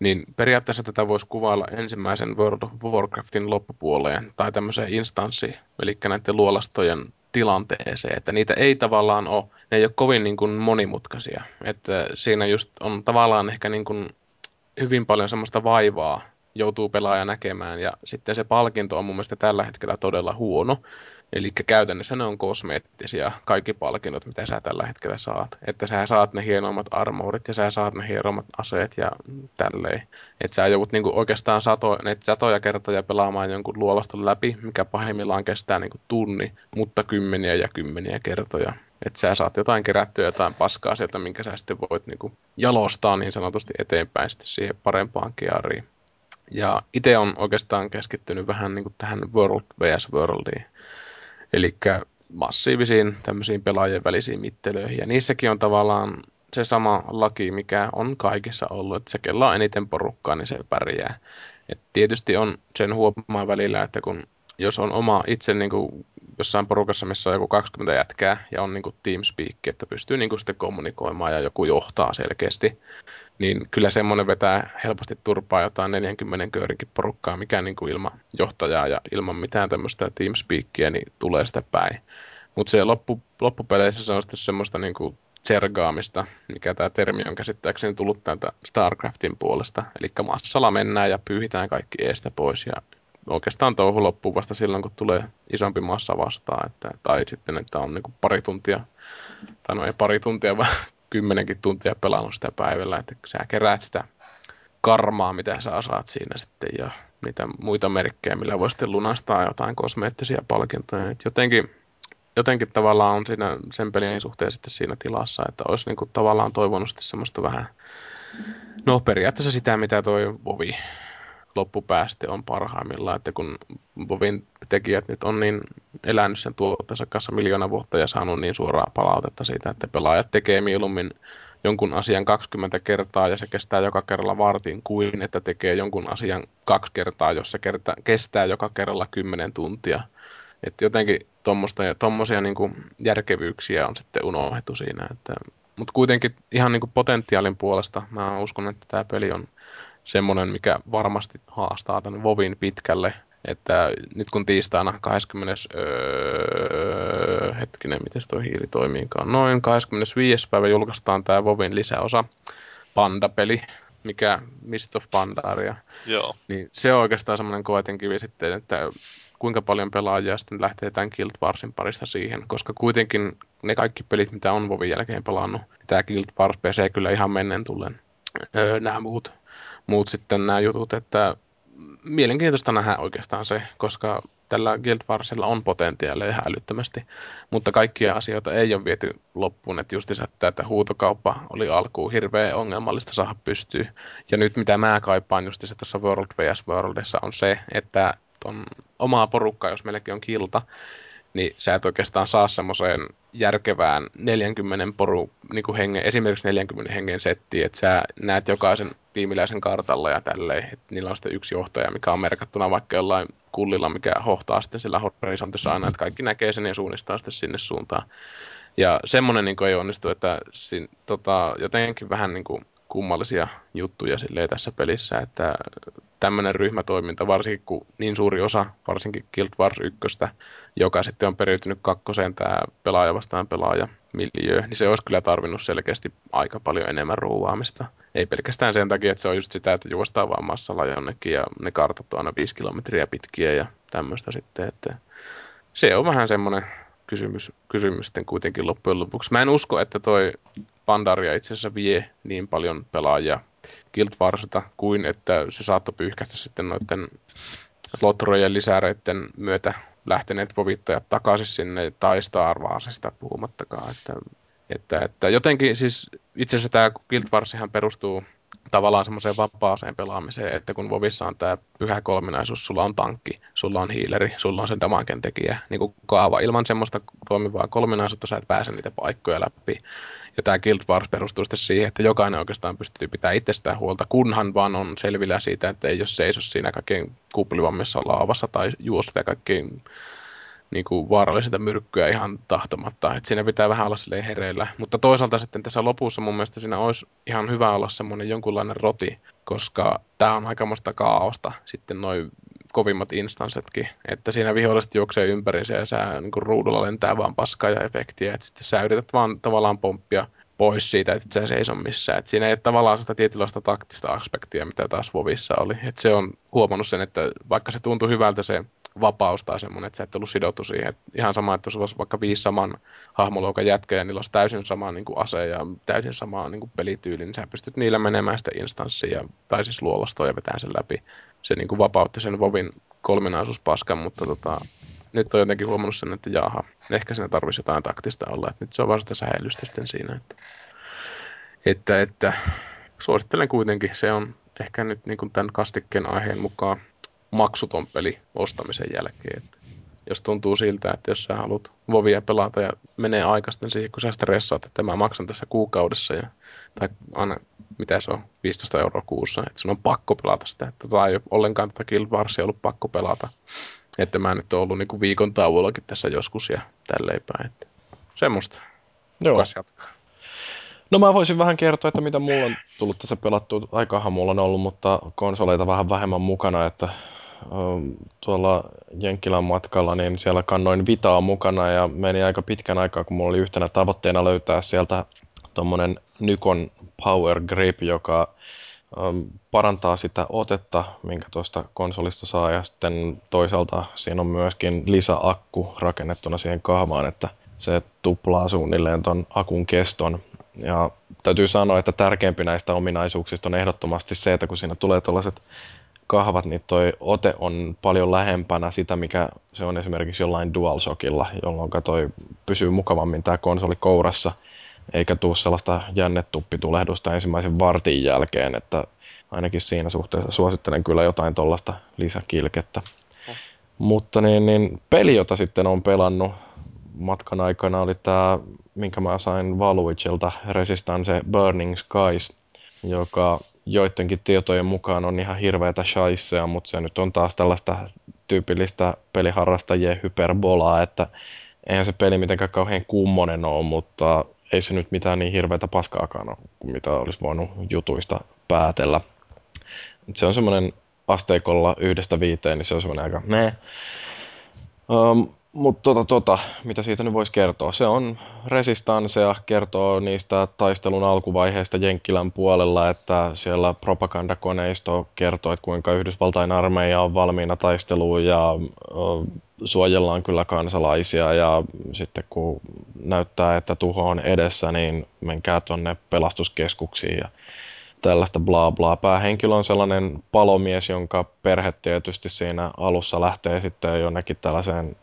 niin periaatteessa tätä voisi kuvailla ensimmäisen World of Warcraftin loppupuoleen tai tämmöiseen instanssi, eli näiden luolastojen tilanteeseen, että niitä ei tavallaan ole, ne ei ole kovin niin kuin monimutkaisia, että siinä just on tavallaan ehkä niin kuin hyvin paljon semmoista vaivaa joutuu pelaaja näkemään. Ja sitten se palkinto on mun mielestä tällä hetkellä todella huono. Eli käytännössä ne on kosmeettisia, kaikki palkinnot, mitä sä tällä hetkellä saat. Että sä saat ne hienoimmat armorit ja sä saat ne hienoimmat aseet ja tälleen. Että sä joudut niinku oikeastaan sato, satoja kertoja pelaamaan jonkun luolaston läpi, mikä pahimmillaan kestää niinku tunni, mutta kymmeniä ja kymmeniä kertoja. Että sä saat jotain kerättyä, jotain paskaa sieltä, minkä sä sitten voit niinku jalostaa niin sanotusti eteenpäin sitten siihen parempaan kiariin. Ja itse on oikeastaan keskittynyt vähän niin kuin tähän World vs. Worldiin. Eli massiivisiin tämmöisiin pelaajien välisiin mittelöihin. Ja niissäkin on tavallaan se sama laki, mikä on kaikissa ollut, että se kello on eniten porukkaa, niin se pärjää. Et tietysti on sen huomaa välillä, että kun jos on oma itse niin kuin jossain porukassa, missä on joku 20 jätkää ja on niin kuin teamspeak, että pystyy niin kuin sitten kommunikoimaan ja joku johtaa selkeästi, niin kyllä semmoinen vetää helposti turpaa jotain 40 köörinkin porukkaa, mikä niin kuin ilman johtajaa ja ilman mitään tämmöistä teamspeakia, niin tulee sitä päin. Mutta se loppu, loppupeleissä se on sitten semmoista niin kuin tsergaamista, mikä tämä termi on käsittääkseni tullut täältä StarCraftin puolesta. Eli massalla mennään ja pyyhitään kaikki eestä pois ja oikeastaan touhu loppuu vasta silloin, kun tulee isompi massa vastaan. Että, tai sitten, että on niin kuin pari tuntia, tai no ei pari tuntia, vaan *laughs* kymmenenkin tuntia pelannut sitä päivällä, että sä keräät sitä karmaa, mitä sä saat siinä sitten ja niitä muita merkkejä, millä voi sitten lunastaa jotain kosmeettisia palkintoja. Et jotenkin, jotenkin tavallaan on siinä sen pelin suhteen sitten siinä tilassa, että olisi niinku tavallaan toivonut sitten semmoista vähän No periaatteessa sitä, mitä toi Vovi loppupäästä on parhaimmillaan, että kun Vovin tekijät nyt on niin elänyt sen tuotteensa kanssa miljoona vuotta ja saanut niin suoraa palautetta siitä, että pelaajat tekee mieluummin jonkun asian 20 kertaa ja se kestää joka kerralla vartin kuin että tekee jonkun asian kaksi kertaa, jos se kerta, kestää joka kerralla 10 tuntia. Että jotenkin tuommoisia niin järkevyyksiä on sitten unohdettu siinä. Mutta kuitenkin ihan niin potentiaalin puolesta mä uskon, että tämä peli on semmoinen, mikä varmasti haastaa tämän Vovin pitkälle. Että nyt kun tiistaina 20. Öö, hetkinen, miten tuo hiili toimiikaan. Noin 25. päivä julkaistaan tämä Vovin lisäosa, Panda-peli, mikä Mist of Pandaria. Joo. Niin se on oikeastaan semmoinen koetinkivi sitten, että kuinka paljon pelaajia sitten lähtee tämän Guild Warsin parista siihen, koska kuitenkin ne kaikki pelit, mitä on Vovin jälkeen pelannut, niin tämä Guild Wars PC kyllä ihan menneen tullen öö, nämä muut muut sitten nämä jutut, että mielenkiintoista nähdä oikeastaan se, koska tällä Guild Warsilla on potentiaalia ihan älyttömästi, mutta kaikkia asioita ei ole viety loppuun, että just että, että huutokauppa oli alkuun hirveän ongelmallista saada pystyä. Ja nyt mitä mä kaipaan just tuossa World vs. Worldissa on se, että on omaa porukkaa, jos meilläkin on kilta, niin sä et oikeastaan saa semmoiseen järkevään 40 poru, niin kuin hengen, esimerkiksi 40 hengen settiin, että sä näet jokaisen tiimiläisen kartalla ja tälleen, että niillä on sitten yksi johtaja, mikä on merkattuna vaikka jollain kullilla, mikä hohtaa sitten sillä horisontissa aina, että kaikki näkee sen ja suunnistaa sitten sinne suuntaan. Ja semmoinen niin ei onnistu, että sin, tota, jotenkin vähän niin kuin kummallisia juttuja tässä pelissä, että tämmöinen ryhmätoiminta, varsinkin kun niin suuri osa, varsinkin Guild Wars 1, joka sitten on periytynyt kakkoseen tämä pelaaja vastaan pelaaja miljö, niin se olisi kyllä tarvinnut selkeästi aika paljon enemmän ruuvaamista. Ei pelkästään sen takia, että se on just sitä, että juostaan vaan massalla jonnekin ja ne kartat on aina viisi kilometriä pitkiä ja tämmöistä sitten, että se on vähän semmoinen kysymys, kysymys sitten kuitenkin loppujen lopuksi. Mä en usko, että toi Pandaria itse asiassa vie niin paljon pelaajia Guild Warsilta kuin että se saattoi pyyhkästä sitten noiden lotrojen lisäreiden myötä lähteneet vovittajat takaisin sinne tai Star Warsista puhumattakaan. Että, että, että jotenkin siis itse asiassa tämä Guild Warsihan perustuu tavallaan semmoiseen vapaaseen pelaamiseen, että kun Vovissa on tämä pyhä kolminaisuus, sulla on tankki, sulla on hiileri, sulla on sen damaken tekijä, niin kuin kaava. Ilman semmoista toimivaa kolminaisuutta sä et pääse niitä paikkoja läpi. Ja tämä Guild Wars perustuu sitten siihen, että jokainen oikeastaan pystyy pitämään itsestään huolta, kunhan vaan on selvillä siitä, että ei jos seiso siinä kaikkein kuplivammissa laavassa tai juosta ja kaikkein niin kuin vaarallisinta myrkkyä ihan tahtomatta. että siinä pitää vähän olla silleen hereillä. Mutta toisaalta sitten tässä lopussa mun mielestä siinä olisi ihan hyvä olla semmoinen jonkunlainen roti, koska tämä on aikamoista kaaosta sitten noin kovimmat instanssetkin. Että siinä viholliset juoksee ympäriinsä ja sä niin ruudulla lentää vaan paskaa ja efektiä. Että sitten sä yrität vaan tavallaan pomppia pois siitä, että sä seiso missään. Et siinä ei ole tavallaan sitä tietynlaista taktista aspektia, mitä taas Vovissa oli. Et se on huomannut sen, että vaikka se tuntui hyvältä se vapaus tai semmoinen, että sä et ollut sidottu siihen. Et ihan sama, että jos olisi vaikka viisi saman hahmoluokan niin niillä olisi täysin sama niin kuin ase ja täysin sama niin kuin pelityyli, niin sä pystyt niillä menemään sitä instanssiin ja, tai siis luolastoon ja vetään sen läpi. Se niin kuin vapautti sen Vovin kolminaisuuspaskan, mutta tota, nyt on jotenkin huomannut sen, että jaha, ehkä siinä tarvitsisi jotain taktista olla. Että nyt se on vasta säilystä sitten siinä. Että, että, että suosittelen kuitenkin, se on ehkä nyt niin kuin tämän kastikkeen aiheen mukaan maksuton peli ostamisen jälkeen. Että jos tuntuu siltä, että jos sä haluat Vovia pelata ja menee aikaisten siihen, kun sä stressaat, että mä maksan tässä kuukaudessa ja, tai aina, mitä se on, 15 euroa kuussa, että sun on pakko pelata sitä. Että tota ei ole ollenkaan tätä Guild Warsia ollut pakko pelata. Että mä nyt oon ollut niin kuin viikon tauollakin tässä joskus ja tälleen päin. Että semmoista. Joo. Kukas jatkaa? No mä voisin vähän kertoa, että mitä mulla on tullut tässä pelattua. Aikahan mulla on ollut, mutta konsoleita vähän vähemmän mukana, että tuolla Jenkkilän matkalla, niin siellä kannoin Vitaa mukana ja meni aika pitkän aikaa, kun mulla oli yhtenä tavoitteena löytää sieltä tuommoinen Nykon Power Grip, joka parantaa sitä otetta, minkä tuosta konsolista saa, ja sitten toisaalta siinä on myöskin lisäakku rakennettuna siihen kahvaan, että se tuplaa suunnilleen ton akun keston. Ja täytyy sanoa, että tärkeämpi näistä ominaisuuksista on ehdottomasti se, että kun siinä tulee tällaiset kahvat, niin toi ote on paljon lähempänä sitä, mikä se on esimerkiksi jollain DualShockilla, jolloin toi pysyy mukavammin tämä konsoli kourassa. eikä tuu sellaista jännetuppitulehdusta ensimmäisen vartin jälkeen, että ainakin siinä suhteessa suosittelen kyllä jotain tuollaista lisäkilkettä. Mutta niin, niin, peli, jota sitten on pelannut matkan aikana, oli tämä, minkä mä sain Valuicilta, Resistance Burning Skies, joka joidenkin tietojen mukaan on ihan hirveätä shaisea, mutta se nyt on taas tällaista tyypillistä peliharrastajien hyperbolaa, että eihän se peli mitenkään kauhean kummonen ole, mutta ei se nyt mitään niin hirveätä paskaakaan ole, mitä olisi voinut jutuista päätellä. Se on semmoinen asteikolla yhdestä viiteen, niin se on semmoinen aika meh. Um, mutta tota, tota, mitä siitä nyt voisi kertoa? Se on resistansea, kertoo niistä taistelun alkuvaiheista Jenkkilän puolella, että siellä propagandakoneisto kertoo, että kuinka Yhdysvaltain armeija on valmiina taisteluun ja suojellaan kyllä kansalaisia ja sitten kun näyttää, että tuho on edessä, niin menkää tuonne pelastuskeskuksiin ja tällaista bla bla. Päähenkilö on sellainen palomies, jonka perhe tietysti siinä alussa lähtee sitten jonnekin tällaiseen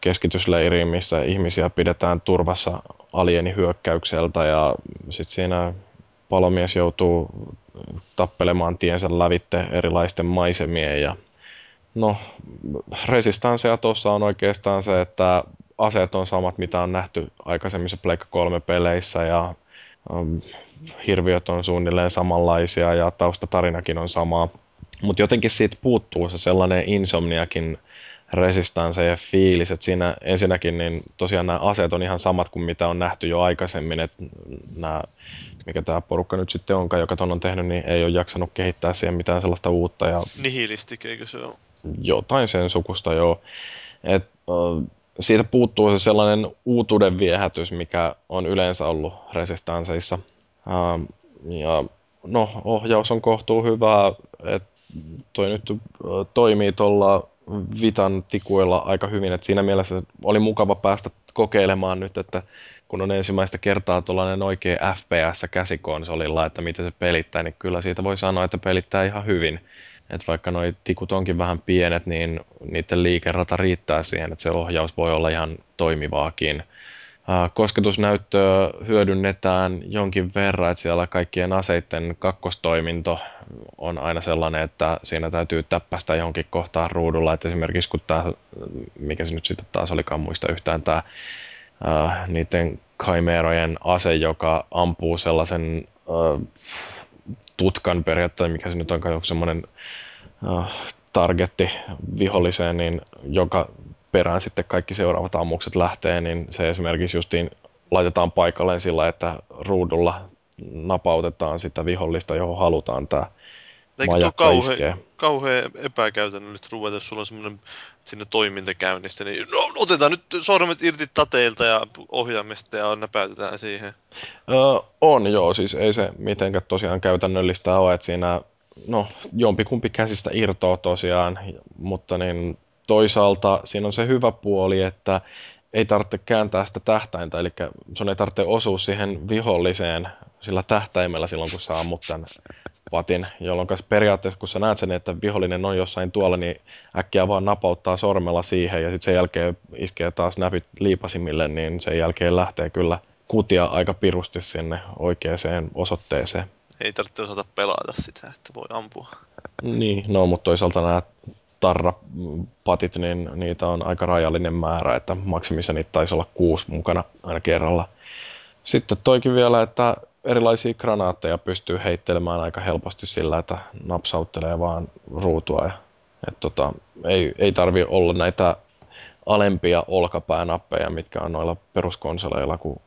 keskitysleiriin, missä ihmisiä pidetään turvassa alienihyökkäykseltä ja sitten siinä palomies joutuu tappelemaan tiensä lävitte erilaisten maisemien ja no resistanssia tuossa on oikeastaan se, että aseet on samat, mitä on nähty aikaisemmissa Pleikka 3 peleissä ja um, hirviöt on suunnilleen samanlaisia ja taustatarinakin on sama. Mutta jotenkin siitä puuttuu se sellainen insomniakin resistanse ja fiilis, että siinä ensinnäkin niin tosiaan nämä aseet on ihan samat kuin mitä on nähty jo aikaisemmin, että nämä, mikä tämä porukka nyt sitten onkaan, joka ton on tehnyt, niin ei ole jaksanut kehittää siihen mitään sellaista uutta. Ja Nihilistik, eikö se ole? Jotain sen sukusta, joo. Et, uh, siitä puuttuu se sellainen uutuuden viehätys, mikä on yleensä ollut resistanseissa. Uh, ja no, ohjaus on kohtuu hyvää, että toi nyt toimii tuolla Vitan tikuilla aika hyvin, että siinä mielessä oli mukava päästä kokeilemaan nyt, että kun on ensimmäistä kertaa tuollainen oikea FPS käsikonsolilla, että miten se pelittää, niin kyllä siitä voi sanoa, että pelittää ihan hyvin. Että vaikka nuo tikut onkin vähän pienet, niin niiden liikerata riittää siihen, että se ohjaus voi olla ihan toimivaakin. Kosketusnäyttöä hyödynnetään jonkin verran, että siellä kaikkien aseiden kakkostoiminto on aina sellainen, että siinä täytyy täppästä johonkin kohtaan ruudulla. Että esimerkiksi kun tämä, mikä se nyt sitten taas olikaan muista yhtään, tämä uh, niiden kaimerojen ase, joka ampuu sellaisen uh, tutkan periaatteessa, mikä se nyt on semmoinen uh, targetti viholliseen, niin joka perään sitten kaikki seuraavat ammukset lähtee, niin se esimerkiksi justiin laitetaan paikalleen sillä, että ruudulla napautetaan sitä vihollista, johon halutaan tämä Eikö tuo kauhean, kauhean epäkäytännöllistä ruveta, jos sulla on semmoinen sinne toiminta käynnistä, niin no, otetaan nyt sormet irti tateilta ja ohjaamista ja näpäytetään siihen. Öö, on joo, siis ei se mitenkään tosiaan käytännöllistä ole, että siinä no, jompikumpi käsistä irtoaa tosiaan, mutta niin toisaalta siinä on se hyvä puoli, että ei tarvitse kääntää sitä tähtäintä, eli sun ei tarvitse osua siihen viholliseen sillä tähtäimellä silloin, kun sä ammut tämän patin, jolloin periaatteessa, kun sä näet sen, että vihollinen on jossain tuolla, niin äkkiä vaan napauttaa sormella siihen ja sitten sen jälkeen iskee taas näpit liipasimille, niin sen jälkeen lähtee kyllä kutia aika pirusti sinne oikeaan osoitteeseen. Ei tarvitse osata pelata sitä, että voi ampua. Niin, no mutta toisaalta nämä tarrapatit, niin niitä on aika rajallinen määrä, että maksimissa niitä taisi olla kuusi mukana aina kerralla. Sitten toikin vielä, että erilaisia granaatteja pystyy heittelemään aika helposti sillä, että napsauttelee vaan ruutua. Ja, et tota, ei, ei tarvi olla näitä alempia olkapäänappeja, mitkä on noilla peruskonsoleilla, kun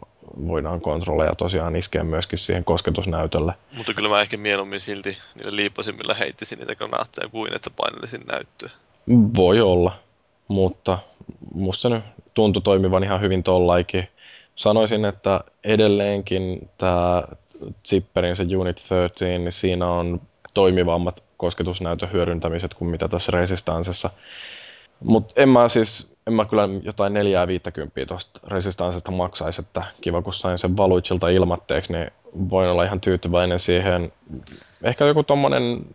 voidaan kontrolleja tosiaan iskeä myöskin siihen kosketusnäytölle. Mutta kyllä mä ehkä mieluummin silti niillä liipasimilla heittisin niitä granaatteja kuin että painelisin näyttöä. Voi olla, mutta musta nyt tuntui toimivan ihan hyvin tollaikin. Sanoisin, että edelleenkin tämä Zipperin se Unit 13, niin siinä on toimivammat kosketusnäytön hyödyntämiset kuin mitä tässä Resistancessa. Mutta en mä siis, en mä kyllä jotain neljää viittäkymppiä tuosta Resistancesta maksaisi, että kiva kun sain sen Valuitsilta ilmatteeksi, niin voin olla ihan tyytyväinen siihen. Ehkä joku tommonen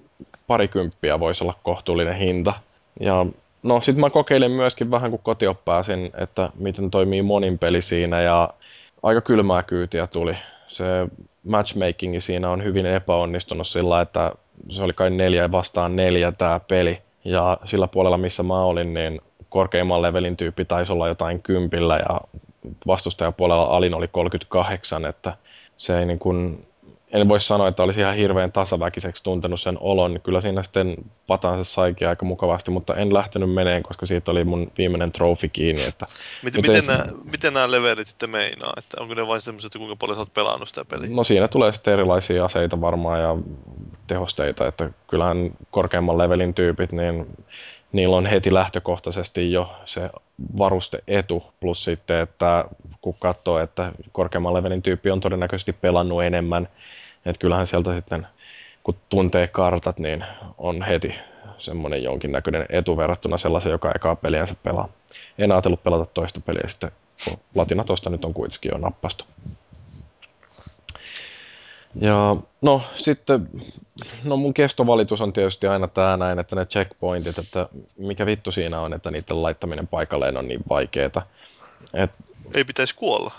parikymppiä voisi olla kohtuullinen hinta. Ja no sit mä kokeilin myöskin vähän kun kotioppääsin, että miten toimii monin peli siinä ja aika kylmää kyytiä tuli. Se matchmakingi siinä on hyvin epäonnistunut sillä, että se oli kai neljä vastaan neljä tämä peli. Ja sillä puolella, missä mä olin, niin korkeimman levelin tyyppi taisi olla jotain kympillä ja vastustajapuolella alin oli 38, että se ei niin kuin en voi sanoa, että olisi ihan hirveän tasaväkiseksi tuntenut sen olon. Kyllä siinä sitten patansa saikin aika mukavasti, mutta en lähtenyt meneen, koska siitä oli mun viimeinen trofi kiinni. Että miten, miten, nämä, miten nämä levelit sitten meinaa? Että onko ne vain semmoiset, että kuinka paljon sä oot pelannut sitä peliä? No siinä tulee sitten erilaisia aseita varmaan ja tehosteita, että kyllähän korkeamman levelin tyypit, niin niillä on heti lähtökohtaisesti jo se varuste etu, plus sitten, että kun katsoo, että korkeamman levelin tyyppi on todennäköisesti pelannut enemmän, että kyllähän sieltä sitten, kun tuntee kartat, niin on heti semmoinen jonkinnäköinen etu verrattuna sellaisen, joka ekaa peliänsä pelaa. En ajatellut pelata toista peliä sitten, kun latina tosta nyt on kuitenkin jo nappastu. Ja no sitten, no mun kestovalitus on tietysti aina tämä näin, että ne checkpointit, että mikä vittu siinä on, että niiden laittaminen paikalleen on niin vaikeeta. Et, Ei pitäisi kuolla.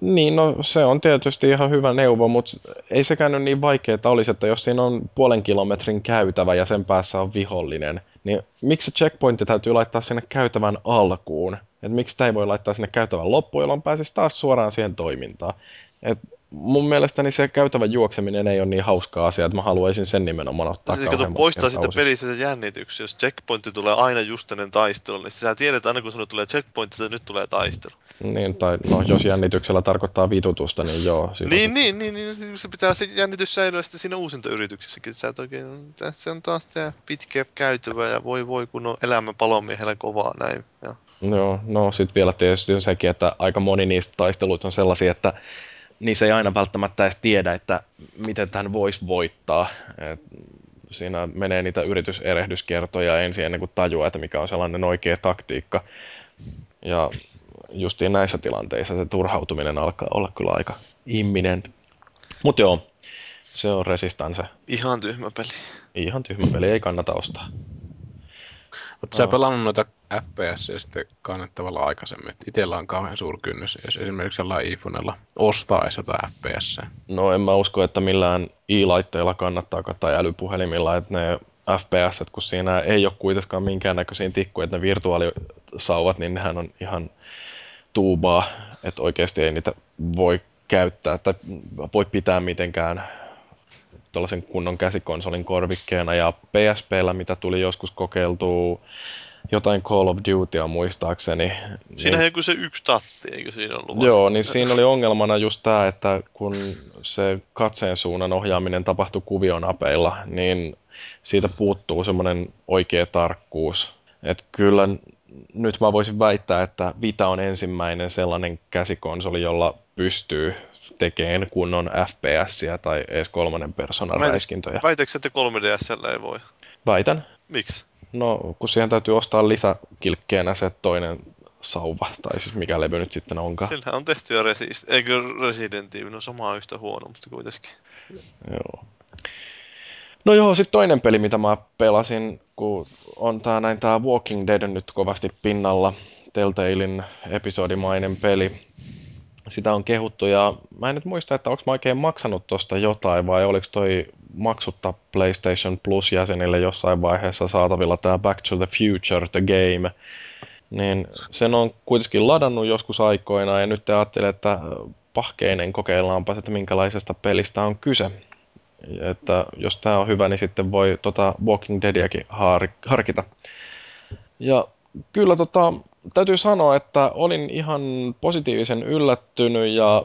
Niin, no se on tietysti ihan hyvä neuvo, mutta ei sekään nyt niin vaikeaa olisi, että jos siinä on puolen kilometrin käytävä ja sen päässä on vihollinen, niin miksi se checkpointti täytyy laittaa sinne käytävän alkuun? Et miksi sitä ei voi laittaa sinne käytävän loppuun, jolloin pääsisi taas suoraan siihen toimintaan? Et mun mielestäni se käytävän juokseminen ei ole niin hauska asia, että mä haluaisin sen nimenomaan ottaa siis kato, poistaa sitten pelissä se jännitys. Jos checkpointti tulee aina just ennen taistelua, niin sä tiedät aina kun sinulle tulee checkpointti, että nyt tulee taistelu. Niin, tai no, jos jännityksellä tarkoittaa vitutusta, niin joo. Niin, niin, niin, niin, se pitää se jännitys säilyä sitten siinä uusintayrityksessäkin. Sä et oikein, tässä on taas se pitkä käytävä ja voi voi kun on elämä palomiehellä kovaa näin. Ja. Joo, no sitten vielä tietysti sekin, että aika moni niistä taisteluita on sellaisia, että niissä ei aina välttämättä edes tiedä, että miten tämän voisi voittaa. Et siinä menee niitä yrityserehdyskertoja ensin ennen kuin tajuaa, että mikä on sellainen oikea taktiikka. Ja justiin näissä tilanteissa se turhautuminen alkaa olla kyllä aika imminent. Mutta joo, se on Resistance. Ihan tyhmä peli. Ihan tyhmä peli, ei kannata ostaa. Oletko sä pelannut noita FPS sitten kannettavalla aikaisemmin? Itellä on kauhean suuri kynnys, jos esimerkiksi jollain iPhonella ostaisi jotain FPS. No en mä usko, että millään i-laitteilla kannattaa tai älypuhelimilla, että ne FPS, kun siinä ei ole kuitenkaan minkäännäköisiä tikkuja, että ne virtuaalisauvat, niin nehän on ihan tuubaa, että oikeasti ei niitä voi käyttää tai voi pitää mitenkään tuollaisen kunnon käsikonsolin korvikkeena ja PSPllä, mitä tuli joskus kokeiltua jotain Call of Dutya muistaakseni. Siinä niin, joku se yksi tatti, eikö siinä ollut? Joo, niin siinä oli ongelmana just tämä, että kun se katseen suunnan ohjaaminen tapahtui kuvionapeilla, niin siitä puuttuu semmoinen oikea tarkkuus. Että kyllä nyt mä voisin väittää, että Vita on ensimmäinen sellainen käsikonsoli, jolla pystyy tekemään kunnon FPSiä tai edes kolmannen persoonan räiskintöjä. Väitätkö, että 3DSllä ei voi? Väitän. Miksi? No, kun siihen täytyy ostaa lisäkilkkeenä se toinen sauva, tai siis mikä levy nyt sitten onkaan. Sillähän on tehty jo Resist, eikö Resident Evil, no samaa yhtä huono, mutta kuitenkin. Joo. No joo, sitten toinen peli, mitä mä pelasin, kun on tää näin tää Walking Dead nyt kovasti pinnalla, Telltalein episodimainen peli. Sitä on kehuttu ja mä en nyt muista, että onko mä oikein maksanut tosta jotain vai oliko toi maksutta PlayStation Plus-jäsenille jossain vaiheessa saatavilla tämä Back to the Future, the game. Niin sen on kuitenkin ladannut joskus aikoina ja nyt ajattelin, että pahkeinen kokeillaanpa, että minkälaisesta pelistä on kyse. Että jos tämä on hyvä, niin sitten voi tota Walking Deadiäkin harkita. Ja kyllä tota, täytyy sanoa, että olin ihan positiivisen yllättynyt ja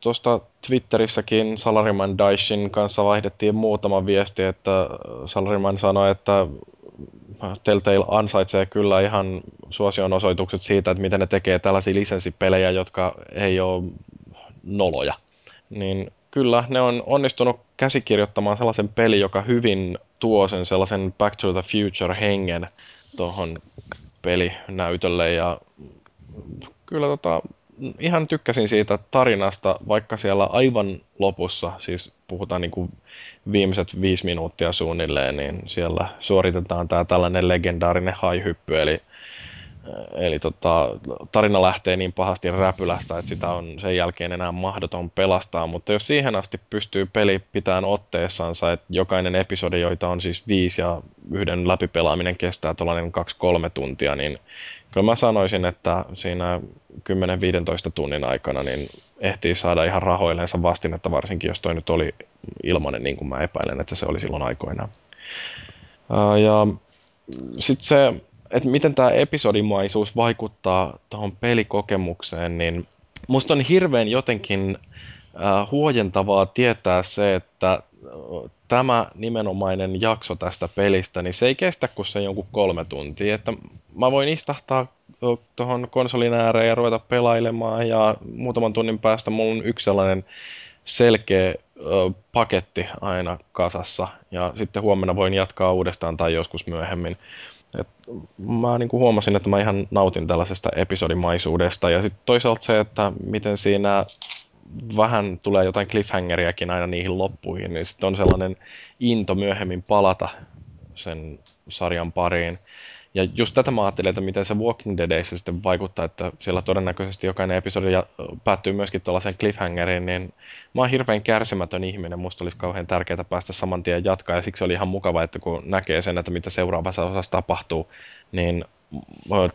tuosta Twitterissäkin Salariman Daishin kanssa vaihdettiin muutama viesti, että Salariman sanoi, että Telltale ansaitsee kyllä ihan suosion osoitukset siitä, että miten ne tekee tällaisia lisenssipelejä, jotka ei ole noloja. Niin kyllä ne on onnistunut käsikirjoittamaan sellaisen peli, joka hyvin tuo sen sellaisen Back to the Future hengen tuohon pelinäytölle ja kyllä tota, ihan tykkäsin siitä tarinasta, vaikka siellä aivan lopussa, siis puhutaan niin kuin viimeiset viisi minuuttia suunnilleen, niin siellä suoritetaan tämä tällainen legendaarinen haihyppy, eli Eli tota, tarina lähtee niin pahasti räpylästä, että sitä on sen jälkeen enää mahdoton pelastaa. Mutta jos siihen asti pystyy peli pitämään otteessansa, että jokainen episodi, joita on siis viisi ja yhden läpipelaaminen kestää tuollainen kaksi-kolme tuntia, niin kyllä mä sanoisin, että siinä 10-15 tunnin aikana niin ehtii saada ihan rahoillensa vastinetta, varsinkin jos toi nyt oli ilmanen, niin kuin mä epäilen, että se oli silloin aikoinaan. Ja sitten se että miten tämä episodimaisuus vaikuttaa tuohon pelikokemukseen, niin musta on hirveän jotenkin äh, huojentavaa tietää se, että äh, tämä nimenomainen jakso tästä pelistä, niin se ei kestä kuin se jonkun kolme tuntia. Että mä voin istahtaa äh, tuohon konsolin ääreen ja ruveta pelailemaan ja muutaman tunnin päästä mulla on yksi sellainen selkeä äh, paketti aina kasassa ja sitten huomenna voin jatkaa uudestaan tai joskus myöhemmin. Et mä niin kuin huomasin, että mä ihan nautin tällaisesta episodimaisuudesta. Ja sitten toisaalta se, että miten siinä vähän tulee jotain cliffhangeriakin aina niihin loppuihin, niin sitten on sellainen into myöhemmin palata sen sarjan pariin. Ja just tätä mä ajattelin, että miten se Walking Deadissä sitten vaikuttaa, että siellä todennäköisesti jokainen episodi päättyy myöskin tuollaiseen cliffhangeriin, niin mä oon hirveän kärsimätön ihminen, musta olisi kauhean tärkeää päästä saman tien jatkaa, ja siksi oli ihan mukava, että kun näkee sen, että mitä seuraavassa osassa tapahtuu, niin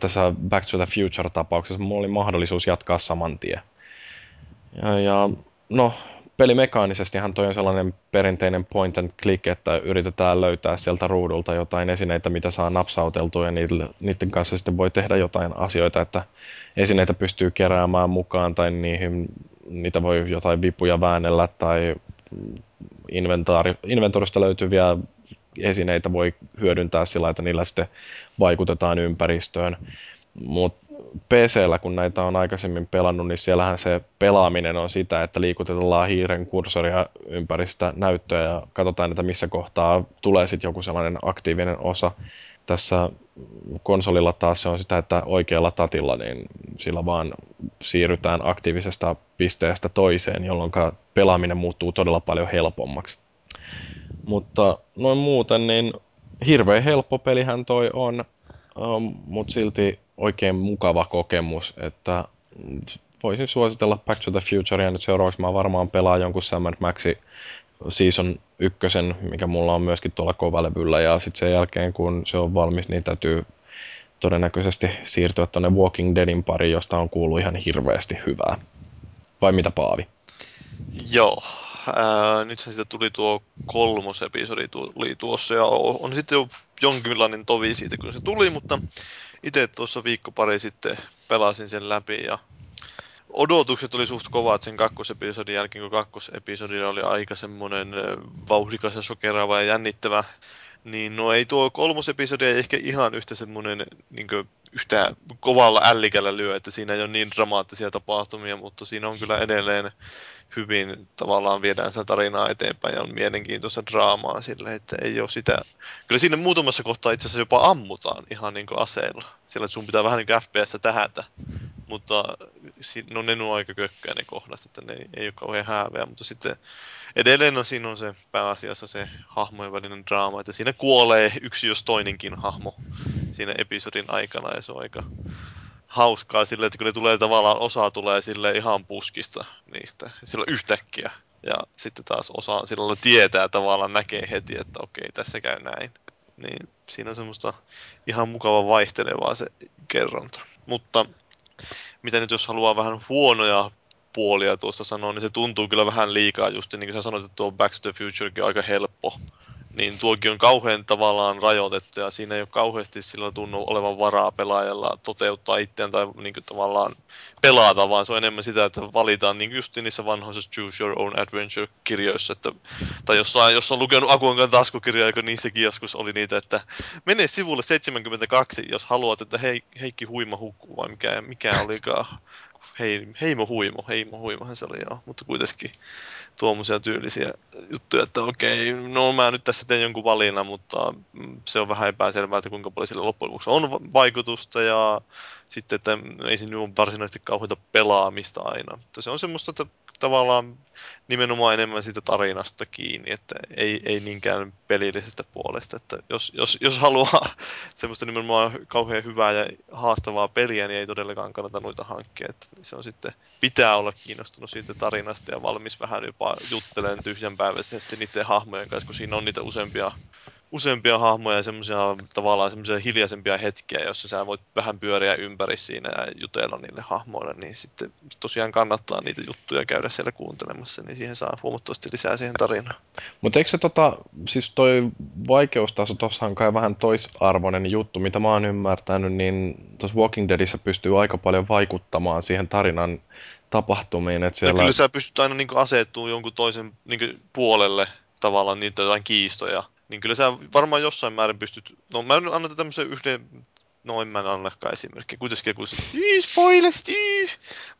tässä Back to the Future-tapauksessa mulla oli mahdollisuus jatkaa saman tien. Ja, ja no, pelimekaanisestihan toi on sellainen perinteinen point and click, että yritetään löytää sieltä ruudulta jotain esineitä, mitä saa napsauteltua ja niiden kanssa sitten voi tehdä jotain asioita, että esineitä pystyy keräämään mukaan tai niihin, niitä voi jotain vipuja väännellä tai inventorista löytyviä esineitä voi hyödyntää sillä, että niillä sitten vaikutetaan ympäristöön. Mutta PCllä, kun näitä on aikaisemmin pelannut, niin siellähän se pelaaminen on sitä, että liikutetellaan hiiren kursoria ympäri sitä näyttöä ja katsotaan, että missä kohtaa tulee sitten joku sellainen aktiivinen osa. Tässä konsolilla taas se on sitä, että oikealla tatilla niin sillä vaan siirrytään aktiivisesta pisteestä toiseen, jolloin pelaaminen muuttuu todella paljon helpommaksi. Mutta noin muuten, niin hirveän helppo pelihän toi on, um, mutta silti oikein mukava kokemus, että voisin suositella Back to the Future ja nyt seuraavaksi mä varmaan pelaan jonkun Sam Maxi Season ykkösen, mikä mulla on myöskin tuolla kovalevyllä ja sitten sen jälkeen kun se on valmis, niin täytyy todennäköisesti siirtyä tuonne Walking Deadin pariin, josta on kuullut ihan hirveästi hyvää. Vai mitä Paavi? Joo, ää, nythän siitä tuli tuo kolmos episodi tuli tuossa ja on sitten jo jonkinlainen tovi siitä, kun se tuli, mutta itse tuossa viikko pari sitten pelasin sen läpi ja odotukset oli suht kovat sen kakkosepisodin jälkeen, kun kakkosepisodi oli aika semmoinen vauhdikas ja sokeraava ja jännittävä. Niin no ei tuo kolmosepisodi ei ehkä ihan yhtä semmoinen niin yhtä kovalla ällikällä lyö, että siinä ei ole niin dramaattisia tapahtumia, mutta siinä on kyllä edelleen hyvin tavallaan viedään sitä tarinaa eteenpäin ja on mielenkiintoista draamaa sille, että ei ole sitä... Kyllä siinä muutamassa kohtaa itse asiassa jopa ammutaan ihan niin kuin aseella. Sillä sun pitää vähän niin kuin FPS tähätä. Mutta no ne on aika kökköä ne kohdat, että ne ei ole kauhean hääveä, mutta sitten edelleen no, siinä on se pääasiassa se hahmojen välinen draama, että siinä kuolee yksi jos toinenkin hahmo siinä episodin aikana ja se on aika hauskaa sille, että kun ne tulee tavallaan, osa tulee sille ihan puskista niistä, silloin yhtäkkiä. Ja sitten taas osa silloin tietää tavallaan, näkee heti, että okei, tässä käy näin. Niin siinä on semmoista ihan mukava vaihtelevaa se kerronta. Mutta mitä nyt jos haluaa vähän huonoja puolia tuosta sanoa, niin se tuntuu kyllä vähän liikaa just niin kuin sä sanoit, että tuo Back to the Future on aika helppo niin tuokin on kauhean tavallaan rajoitettu ja siinä ei ole kauheasti silloin tunnu olevan varaa pelaajalla toteuttaa itseään tai niin kuin tavallaan pelata, vaan se on enemmän sitä, että valitaan niin just niissä vanhoissa Choose Your Own Adventure-kirjoissa, että, tai jossain, jos on lukenut Akuankan taskukirjaa, joka niissäkin joskus oli niitä, että mene sivulle 72, jos haluat, että hei, Heikki Huima hukkuu, vai mikä, mikä olikaan. Hei, Heimo Huimo, Heimo Huimohan se oli joo, mutta kuitenkin tuommoisia tyylisiä juttuja, että okei, no mä nyt tässä teen jonkun valinnan, mutta se on vähän epäselvää, että kuinka paljon sillä loppujen lopuksi on vaikutusta ja sitten, että ei se nyt ole varsinaisesti kauheita pelaamista aina. Mutta se on semmoista, että tavallaan nimenomaan enemmän siitä tarinasta kiinni, että ei, ei niinkään pelillisestä puolesta. Että jos, jos, jos haluaa *laughs* semmoista nimenomaan kauhean hyvää ja haastavaa peliä, niin ei todellakaan kannata noita hankkia. Että se on sitten, pitää olla kiinnostunut siitä tarinasta ja valmis vähän jopa juttelemaan tyhjänpäiväisesti niiden hahmojen kanssa, kun siinä on niitä useampia useampia hahmoja ja semmoisia tavallaan semmoisia hiljaisempia hetkiä, joissa sä voit vähän pyöriä ympäri siinä ja jutella niille hahmoille, niin sitten tosiaan kannattaa niitä juttuja käydä siellä kuuntelemassa, niin siihen saa huomattavasti lisää siihen tarinaan. Mutta eikö se tota, siis toi vaikeustaso tuossa on kai vähän toisarvoinen juttu, mitä mä oon ymmärtänyt, niin tuossa Walking Deadissä pystyy aika paljon vaikuttamaan siihen tarinan tapahtumiin. Että siellä... No kyllä sä pystyt aina niin asettumaan jonkun toisen niin puolelle tavallaan niitä jotain kiistoja niin kyllä sä varmaan jossain määrin pystyt, no mä annan tämmöisen yhden, no en mä annakaan esimerkkiä, kuitenkin kun spoilers,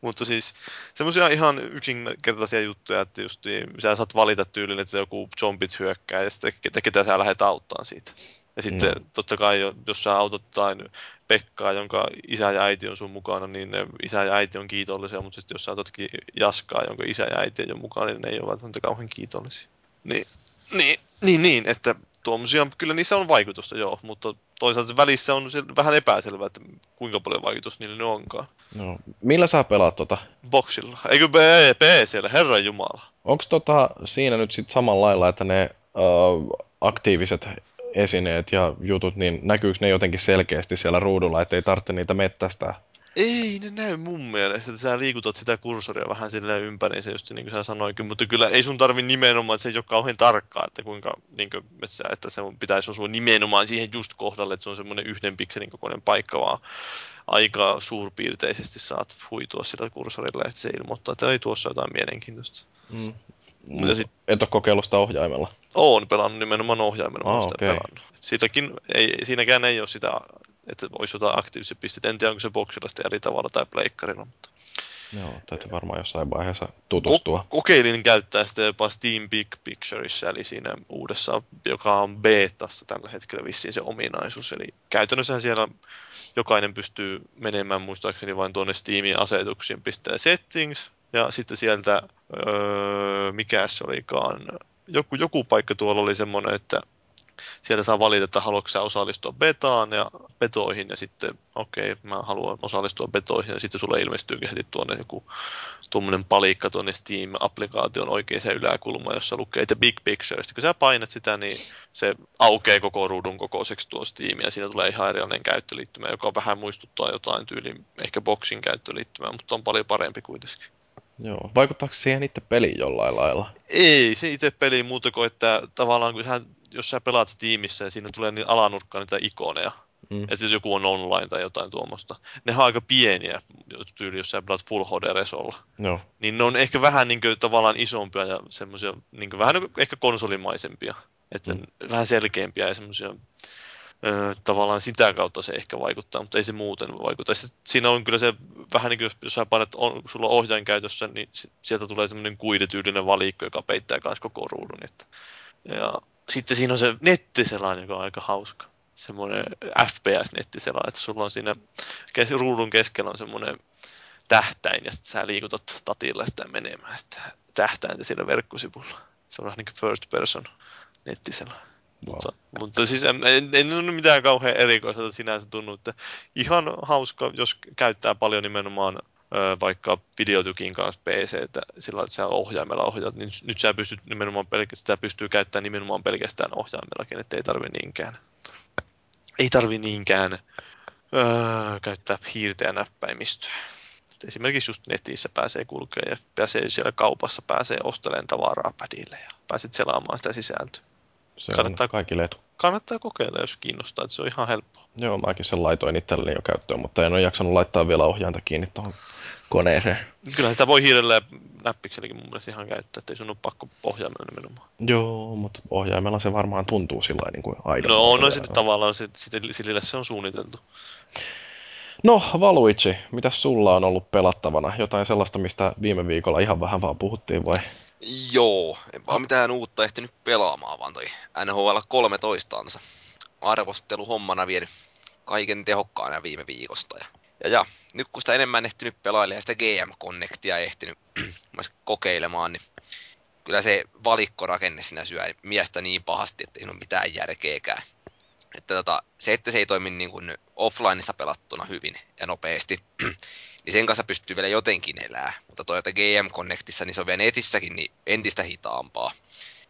mutta siis semmoisia ihan yksinkertaisia juttuja, että just sä saat valita tyylin, että joku zombit hyökkää ja sitten ketä sä lähdet auttaa siitä. Ja sitten no. totta kai, jos sä autat jotain Pekkaa, jonka isä ja äiti on sun mukana, niin isä ja äiti on kiitollisia, mutta sitten jos sä autatkin Jaskaa, jonka isä ja äiti on mukana, niin ne ei ole välttämättä kauhean kiitollisia. Niin, niin, niin, niin, että tuommoisia, kyllä niissä on vaikutusta, joo, mutta toisaalta välissä on vähän epäselvää, että kuinka paljon vaikutus niillä ne onkaan. No, millä sä pelaat tota? Boxilla. Eikö siellä, herran jumala. Onko tota siinä nyt sitten samalla lailla, että ne uh, aktiiviset esineet ja jutut, niin näkyykö ne jotenkin selkeästi siellä ruudulla, että ei tarvitse niitä mettästää? Ei ne näy mun mielestä, että sä liikutat sitä kursoria vähän silleen ympäri, se just niin kuin sä sanoinkin, mutta kyllä ei sun tarvi nimenomaan, että se ei ole kauhean tarkkaa, että kuinka, niin kuin, että se pitäisi osua nimenomaan siihen just kohdalle, että se on semmoinen yhden pikselin kokoinen paikka, vaan aika suurpiirteisesti saat huitua sillä kursorilla, että se ilmoittaa, että ei tuossa jotain mielenkiintoista. Mm. Mutta sit... Et ole kokeillut sitä ohjaimella? Oon pelannut nimenomaan ohjaimella. Oh, okay. pelannut. Siitäkin ei, siinäkään ei ole sitä että olisi jotain aktiivisia pisteitä. En tiedä, onko se boksilla sitten eri tavalla tai pleikkarilla, mutta... Joo, täytyy varmaan jossain vaiheessa tutustua. Ko- kokeilin käyttää sitä jopa Steam Big Pictureissa, eli siinä uudessa, joka on betassa tällä hetkellä vissiin se ominaisuus. Eli käytännössä siellä jokainen pystyy menemään muistaakseni vain tuonne Steamin asetuksiin, pistää settings, ja sitten sieltä, öö, mikä se olikaan, joku, joku paikka tuolla oli semmoinen, että sieltä saa valita, että haluatko osallistua betaan ja betoihin ja sitten okei, okay, mä haluan osallistua betoihin ja sitten sulle ilmestyykin heti tuonne joku tuommoinen palikka tuonne Steam-applikaation oikeaan yläkulmaan, jossa lukee The Big Picture. Sitten kun sä painat sitä, niin se aukeaa koko ruudun kokoiseksi tuo Steam ja siinä tulee ihan erilainen käyttöliittymä, joka vähän muistuttaa jotain tyyliin ehkä boxin käyttöliittymää, mutta on paljon parempi kuitenkin. Joo. Vaikuttaako siihen itse peliin jollain lailla? Ei se itse peli muuta kuin, että tavallaan kun sä jos sä pelaat Steamissa ja siinä tulee niin alanurkkaan niitä ikoneja, mm. että joku on online tai jotain tuommoista, ne on aika pieniä, tyyli, jos sä pelaat Full HD-resolla. No. Niin ne on ehkä vähän niin kuin, tavallaan isompia ja semmoisia, niin kuin, vähän niin kuin, ehkä konsolimaisempia. Että mm. vähän selkeämpiä ja semmoisia tavallaan sitä kautta se ehkä vaikuttaa, mutta ei se muuten vaikuta. Sitten siinä on kyllä se vähän niin kuin, jos sä painat, on, sulla on ohjain käytössä, niin sieltä tulee semmoinen kuidetyylinen valikko, joka peittää myös koko ruudun. Että, ja sitten siinä on se nettiselain, joka on aika hauska. Semmoinen FPS-nettiselain, että sulla on siinä kes- ruudun keskellä on semmoinen tähtäin ja sitten sä liikutat tatilla sitä menemään sitä tähtäintä siinä verkkosivulla. Se on vähän niin kuin first person nettiselain. Wow. Mutta, mutta siis en, en, en ole mitään kauhean erikoista sinänsä tunnu, että ihan hauska, jos käyttää paljon nimenomaan vaikka videotykin kanssa PC, että sillä että sä ohjaimella ohjaat, niin nyt sä pystyt nimenomaan pelkästään, pystyy käyttämään nimenomaan pelkästään ohjaimellakin, että ei tarvi niinkään, ei tarvi niinkään öö, käyttää hiirtä ja näppäimistöä. Et esimerkiksi just netissä pääsee kulkemaan ja pääsee siellä kaupassa, pääsee ostelemaan tavaraa padille ja pääset selaamaan sitä sisältöä. Se kannattaa, on kaikille etu. Kannattaa kokeilla, jos kiinnostaa, että se on ihan helppoa. Joo, mäkin sen laitoin itselleni jo käyttöön, mutta en ole jaksanut laittaa vielä ohjainta kiinni tuohon koneeseen. Kyllä sitä voi hiirellä ja näppikselläkin mun mielestä ihan käyttää, ettei sun ole pakko ohjaimella nimenomaan. Joo, mutta ohjaimella se varmaan tuntuu sillä niin kuin aidon. No, no sitten tavallaan se, sille se on suunniteltu. No, Valuichi, mitä sulla on ollut pelattavana? Jotain sellaista, mistä viime viikolla ihan vähän vaan puhuttiin vai? Joo, en vaan mitään uutta ehtinyt pelaamaan, vaan toi NHL 13 ansa arvostelu hommana vienyt kaiken tehokkaana viime viikosta. Ja, ja, ja nyt kun sitä enemmän ehtinyt pelailemaan ja sitä GM Connectia ehtinyt *clears throat* kokeilemaan, niin kyllä se valikkorakenne siinä syö miestä niin pahasti, että ei ole mitään järkeäkään. Että tota, se, että se ei toimi niin kuin offlineissa pelattuna hyvin ja nopeasti, *clears throat* niin sen kanssa pystyy vielä jotenkin elää. Mutta Toyota GM Connectissa, niin se on vielä netissäkin niin entistä hitaampaa.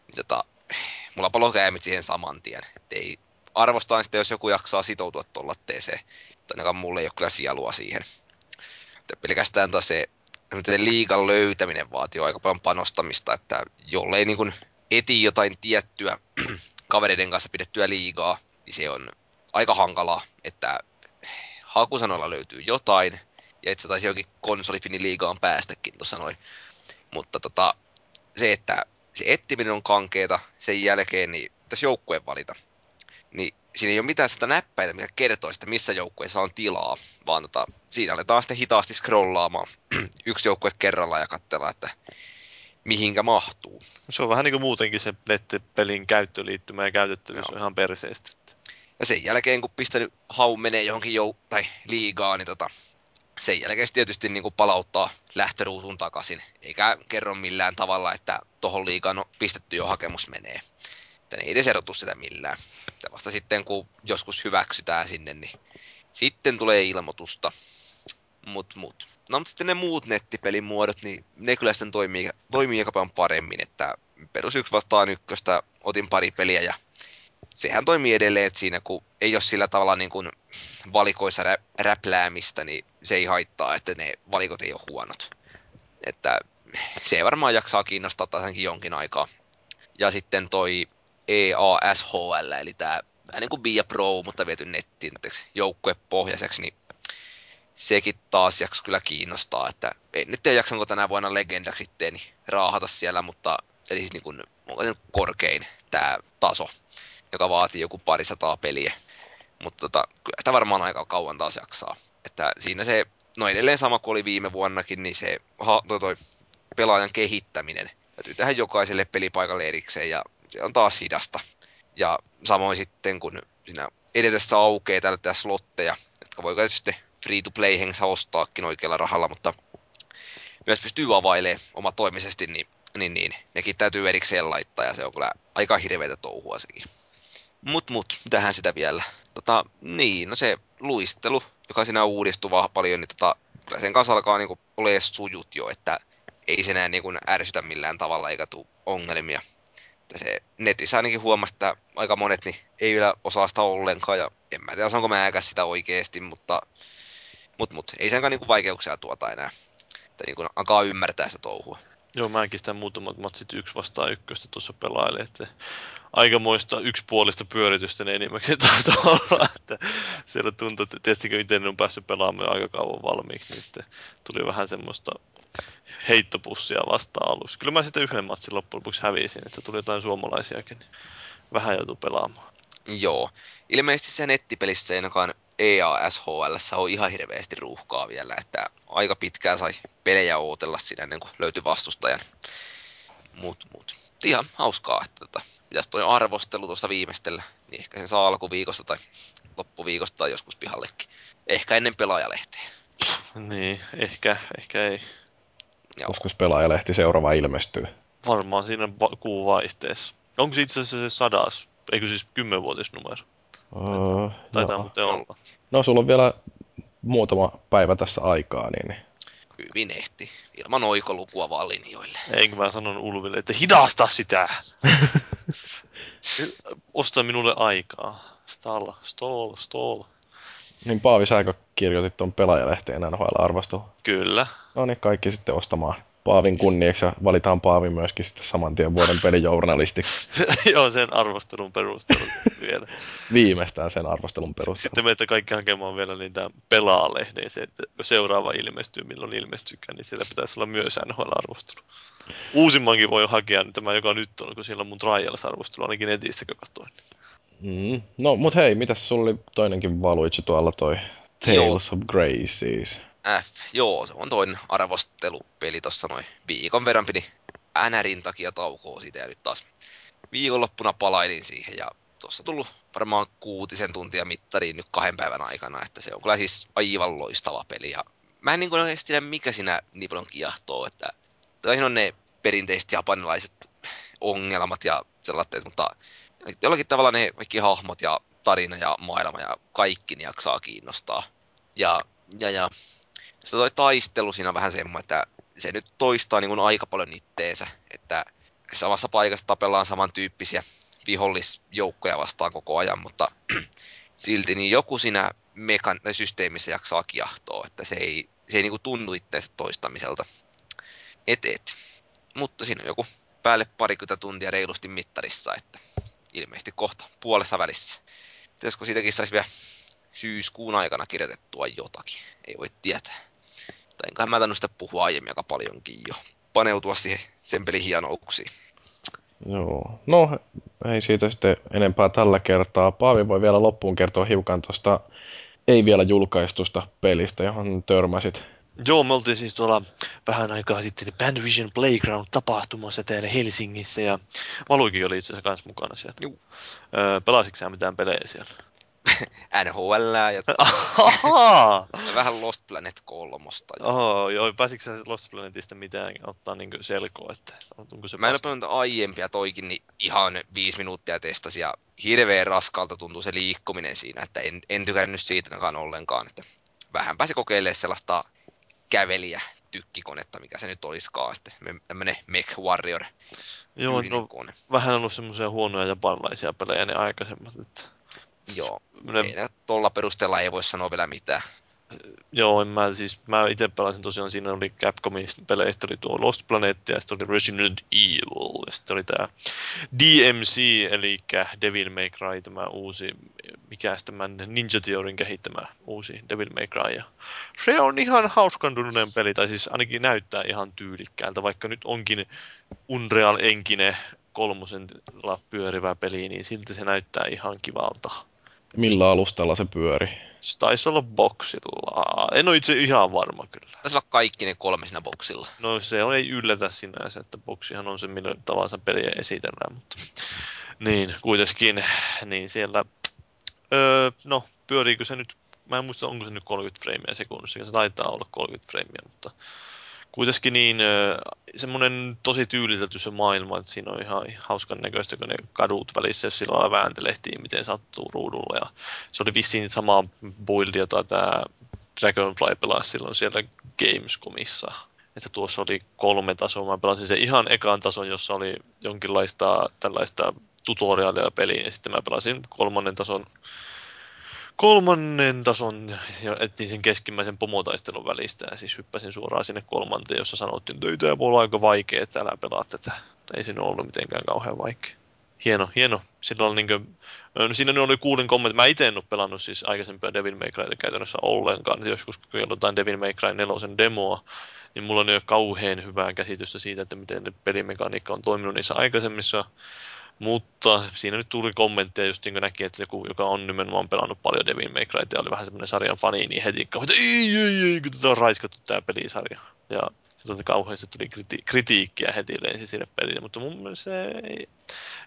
Niin tota, *clears throat* mulla palokäämit siihen saman tien. Ei, arvostaan sitten, jos joku jaksaa sitoutua tuolla latteeseen. Mutta ainakaan mulle ei ole kyllä sielua siihen. Että pelkästään taas se liigan löytäminen vaatii aika paljon panostamista, että jollei niin eti jotain tiettyä *clears throat* kavereiden kanssa pidettyä liigaa, niin se on aika hankalaa, että hakusanoilla löytyy jotain, ja että se taisi jokin konsolifini-liigaan päästäkin tuossa noin. Mutta tota, se, että se ettiminen on kankeeta, sen jälkeen niin tässä joukkueen valita. Niin siinä ei ole mitään sitä näppäitä, mikä kertoo sitä, missä joukkueessa on tilaa, vaan tota, siinä aletaan sitten hitaasti scrollaamaan *clears throat* yksi joukkue kerralla ja katsella, että mihinkä mahtuu. Se on vähän niin kuin muutenkin se nettipelin käyttöliittymä ja käytettävyys on ihan perseestä. Ja sen jälkeen, kun pistänyt haun menee johonkin jou- tai liigaan, niin tota, sen jälkeen se tietysti niin kuin palauttaa lähtöruutuun takaisin, eikä kerro millään tavalla, että tohon liigaan on pistetty jo hakemus menee. Että ne ei edes erotu sitä millään. Että vasta sitten, kun joskus hyväksytään sinne, niin sitten tulee ilmoitusta. Mut, mut. No, mutta sitten ne muut nettipelin muodot, niin ne kyllä sitten toimii, toimii aika paljon paremmin, että perus yksi vastaan ykköstä otin pari peliä ja sehän toimii edelleen, että siinä kun ei ole sillä tavalla niin kuin valikoissa rä- räpläämistä, niin se ei haittaa, että ne valikot ei ole huonot. Että se varmaan jaksaa kiinnostaa taisenkin jonkin aikaa. Ja sitten toi EASHL, eli tämä vähän niin kuin Via Pro, mutta viety nettiin joukkuepohjaiseksi, niin sekin taas jakso kyllä kiinnostaa, että en nyt tiedä jaksanko tänä vuonna legendaksi sitten raahata siellä, mutta eli siis niin kuin, onko se korkein tämä taso, joka vaatii joku parisataa peliä. Mutta tota, kyllä sitä varmaan aika kauan taas jaksaa. Että siinä se, no edelleen sama kuin oli viime vuonnakin, niin se ha, toi, toi pelaajan kehittäminen täytyy tehdä jokaiselle pelipaikalle erikseen ja se on taas hidasta. Ja samoin sitten, kun siinä edetessä aukeaa tällaisia slotteja, jotka voi sitten free-to-play hengessä ostaakin oikealla rahalla, mutta myös pystyy availemaan omatoimisesti, niin, niin, niin nekin täytyy erikseen laittaa ja se on kyllä aika hirveätä touhua sekin. Mut mut, mitähän sitä vielä? Tota, niin, no se luistelu, joka siinä uudistuu paljon, niin tota, kyllä sen kanssa alkaa niinku olemaan sujut jo, että ei se enää niinku ärsytä millään tavalla eikä tule ongelmia. Että se netissä ainakin huomasi, että aika monet niin ei vielä osaa sitä ollenkaan ja en mä tiedä osaanko mä sitä oikeesti, mutta mut, mut, ei senkaan niinku vaikeuksia tuota enää. Että niinku alkaa ymmärtää sitä touhua. Joo, mäkin sitä muutamat matsit yksi vastaan ykköstä tuossa pelailin, että aikamoista yksipuolista pyöritystä ne enimmäkseen taitaa *laughs* olla, että siellä tuntuu, että tietysti kun itse on päässyt pelaamaan aika kauan valmiiksi, niin sitten tuli vähän semmoista heittopussia vastaan alussa. Kyllä mä sitten yhden matsin loppujen lopuksi hävisin, että tuli jotain suomalaisiakin, niin vähän joutuu pelaamaan. Joo. Ilmeisesti se nettipelissä ei ainakaan EASHL on ihan hirveästi ruuhkaa vielä, että aika pitkään sai pelejä ootella siinä ennen kuin löytyi vastustajan. Mut, mut. Ihan hauskaa, että tota, pitäisi toi arvostelu tuossa viimeistellä, niin ehkä sen saa alkuviikosta tai loppuviikosta tai joskus pihallekin. Ehkä ennen pelaajalehteä. Niin, ehkä, ehkä ei. Joo. Koska pelaajalehti seuraava ilmestyy. Varmaan siinä va- kuun vaihteessa. Onko se itse asiassa se sadas, eikö siis kymmenvuotisnumero? Öö, Taitaa no. muuten olla. No sulla on vielä muutama päivä tässä aikaa, niin... Hyvin ehti. Ilman oikolukua vaan linjoille. Eikö mä sanon Ulville, että hidasta sitä! *laughs* Osta minulle aikaa. Stall, stall, stall. Niin Paavi, säkö kirjoitit tuon pelaajalehteen NHL-arvostelun? Kyllä. No niin, kaikki sitten ostamaan Paavin kunniaksi ja valitaan Paavi myöskin sitten saman tien vuoden pelijournalisti. *laughs* Joo, sen arvostelun perusteella vielä. *laughs* Viimeistään sen arvostelun perusteella. Sitten meitä kaikki hakemaan vielä niitä pelaalehden, se, että seuraava ilmestyy, milloin ilmestykään, niin siellä pitäisi olla myös NHL-arvostelu. Uusimmankin voi hakea, niin tämä joka nyt on, kun siellä on mun Trials-arvostelu, ainakin netistä, kun katsoin. Mm. No, mut hei, mitäs sulla oli toinenkin valuitsi tuolla toi Tales Joo. of Graces? F, joo, se on toinen arvostelupeli tossa noin viikon verran pidi NRin takia taukoa siitä ja nyt taas viikonloppuna palailin siihen ja tuossa tullut varmaan kuutisen tuntia mittariin nyt kahden päivän aikana, että se on kyllä siis aivan loistava peli ja mä en niin kuin tiedä mikä siinä niin paljon kiehtoo, että tai on ne perinteiset japanilaiset ongelmat ja sellaiset, mutta jollakin tavalla ne kaikki hahmot ja tarina ja maailma ja kaikki niin jaksaa kiinnostaa. Ja, ja, ja se toi taistelu siinä on vähän semmoinen, että se nyt toistaa niin kuin aika paljon itteensä, että samassa paikassa tapellaan samantyyppisiä vihollisjoukkoja vastaan koko ajan, mutta *clears throat* silti niin joku siinä mekan- systeemissä jaksaa kiahtoa, että se ei, se ei niin kuin tunnu itteensä toistamiselta. Et, et. Mutta siinä on joku päälle parikymmentä tuntia reilusti mittarissa, että ilmeisesti kohta puolessa välissä. Pitäisikö siitäkin saisi vielä syyskuun aikana kirjoitettua jotakin? Ei voi tietää. Tai enköhän mä tainnut sitä puhua aiemmin aika paljonkin jo. Paneutua siihen sen pelin hienouksiin. Joo. No, ei siitä sitten enempää tällä kertaa. Paavi voi vielä loppuun kertoa hiukan tuosta ei vielä julkaistusta pelistä, johon törmäsit. Joo, me oltiin siis tuolla vähän aikaa sitten Bandvision Playground-tapahtumassa täällä Helsingissä ja Valuikin oli itse asiassa kanssa mukana siellä. Juu. Öö, pelasitko mitään pelejä siellä? *laughs* NHL ja *laughs* vähän Lost Planet kolmosta. Oho, joo, pääsitkö sä Lost Planetista mitään ottaa niinku selkoa, että onko se Mä en ole aiempia toikin, niin ihan viisi minuuttia testasin ja hirveän raskalta tuntuu se liikkuminen siinä, että en, en tykännyt siitä ollenkaan. Että vähän pääsi kokeilemaan sellaista kävelijä tykkikonetta, mikä se nyt olisikaan sitten, tämmönen Mech Warrior Joo, no kone. vähän ollut semmoisia huonoja japanilaisia pelejä ne aikaisemmat, että Joo, ne, ei ne tuolla perusteella ei voi sanoa vielä mitään. Joo, en mä siis, mä itse pelasin tosiaan, siinä oli Capcomin peleistä oli tuo Lost Planet ja sitten oli Resident Evil ja sitten oli tää DMC, eli Devil May Cry, tämä uusi, mikä tämän Ninja Theorin kehittämä uusi Devil May Cry. Ja se on ihan hauskantunut peli, tai siis ainakin näyttää ihan tyylikkäältä, vaikka nyt onkin Unreal Engine kolmosella pyörivä peli, niin silti se näyttää ihan kivalta. Millä alustalla se pyöri? Se taisi olla boksilla. En ole itse ihan varma kyllä. Taisi olla kaikki ne kolme siinä boksilla. No se on, ei yllätä sinänsä, että boksihan on se, millä tavansa peliä esitellään, mutta niin, kuitenkin, niin siellä, öö, no, pyöriikö se nyt, mä en muista, onko se nyt 30 freimiä sekunnissa, se taitaa olla 30 freimiä, mutta kuitenkin niin semmoinen tosi tyylitelty se maailma, että siinä on ihan hauskan näköistä, kun ne kadut välissä, sillä lailla miten sattuu ruudulla, ja se oli vissiin samaa buildia, jota tämä Dragonfly pelasi silloin siellä Gamescomissa. Että tuossa oli kolme tasoa. Mä pelasin sen ihan ekan tason, jossa oli jonkinlaista tällaista tutoriaalia peliin. Ja sitten mä pelasin kolmannen tason kolmannen tason ja etsin sen keskimmäisen pomotaistelun välistä ja siis hyppäsin suoraan sinne kolmanteen, jossa sanottiin, että ei tämä voi olla aika vaikea, että älä pelaa tätä. Ei siinä ollut mitenkään kauhean vaikea. Hieno, hieno. Sillä oli niinkö, no siinä oli kuulin kommentti. Mä itse en ole pelannut siis aikaisempia Devil May Cryta käytännössä ollenkaan. Joskus kun jotain Devil May Cry 4 demoa, niin mulla on jo kauhean hyvää käsitystä siitä, että miten pelimekaniikka on toiminut niissä aikaisemmissa. Mutta siinä nyt tuli kommentteja, just niin kuin näki, että joku, joka on nimenomaan pelannut paljon Devil May Cryta ja oli vähän semmoinen sarjan fani, niin heti että ei, ei, ei, kun tätä on raiskattu tää pelisarja. Ja silloin kauheasti tuli kriti- kritiikkiä heti lensi sille pelille, mutta mun mielestä se ei,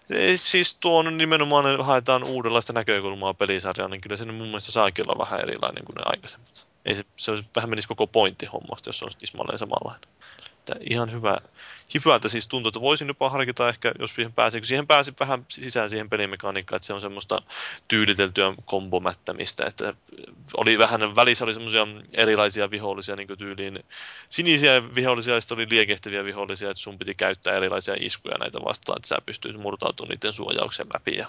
se ei siis tuo on nimenomaan, haetaan uudenlaista näkökulmaa pelisarjaan, niin kyllä se mun mielestä saakin olla vähän erilainen kuin ne aikaisemmat. Ei se, se vähän menisi koko pointti hommasta, jos olisi tismalleen samanlainen. Että ihan hyvä, hyvältä siis tuntuu, että voisin jopa harkita ehkä, jos siihen pääsee, kun siihen pääsi vähän sisään siihen pelimekaniikkaan, että se on semmoista tyyliteltyä kombomättämistä, että oli vähän, välissä oli semmoisia erilaisia vihollisia niin tyyliin, sinisiä vihollisia ja sitten oli liekehtiviä vihollisia, että sun piti käyttää erilaisia iskuja näitä vastaan, että sä pystyit murtautumaan niiden suojauksen läpi ja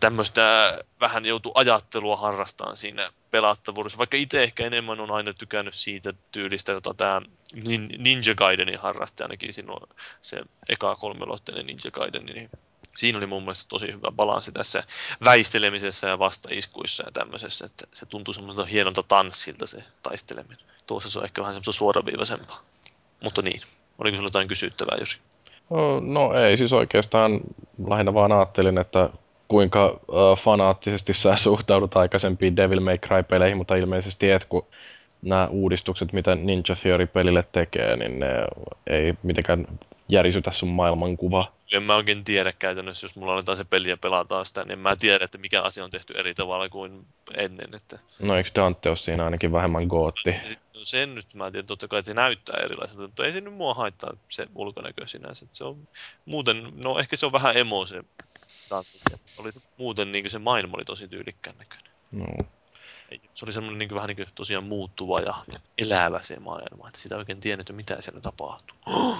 tämmöistä vähän joutu ajattelua harrastamaan siinä pelattavuudessa, vaikka itse ehkä enemmän on aina tykännyt siitä tyylistä, jota tämä Ninja Gaidenin harrasti, ainakin on se eka kolmelotteinen Ninja Gaiden, niin siinä oli mun mielestä tosi hyvä balanssi tässä väistelemisessä ja vastaiskuissa ja tämmöisessä, että se tuntui semmoiselta hienolta tanssilta se taisteleminen. Tuossa se on ehkä vähän semmoista suoraviivaisempaa. Mutta niin, oliko sinulla jotain kysyttävää, Jyri? No, no ei, siis oikeastaan lähinnä vaan ajattelin, että kuinka äh, fanaattisesti sä suhtaudut aikaisempiin Devil May Cry-peleihin, mutta ilmeisesti et, kun nämä uudistukset, mitä Ninja Theory-pelille tekee, niin ne ei mitenkään järisytä sun maailmankuvaa. En mä oikein tiedä käytännössä, jos mulla aletaan se peli ja pelataan sitä, niin en mä tiedä, että mikä asia on tehty eri tavalla kuin ennen. Että... No eikö Dante ole siinä ainakin vähemmän gootti? No sen nyt mä tiedän, totta kai että se näyttää erilaiselta, mutta ei se nyt mua haittaa se ulkonäkö sinänsä. Se on muuten, no ehkä se on vähän emo se Dante. Oli muuten niin se maailma oli tosi tyylikkään näköinen. No. Se oli semmoinen niin vähän niin kuin tosiaan muuttuva ja elävä se maailma, että sitä oikein tiennyt, mitä siellä tapahtuu. *gasps*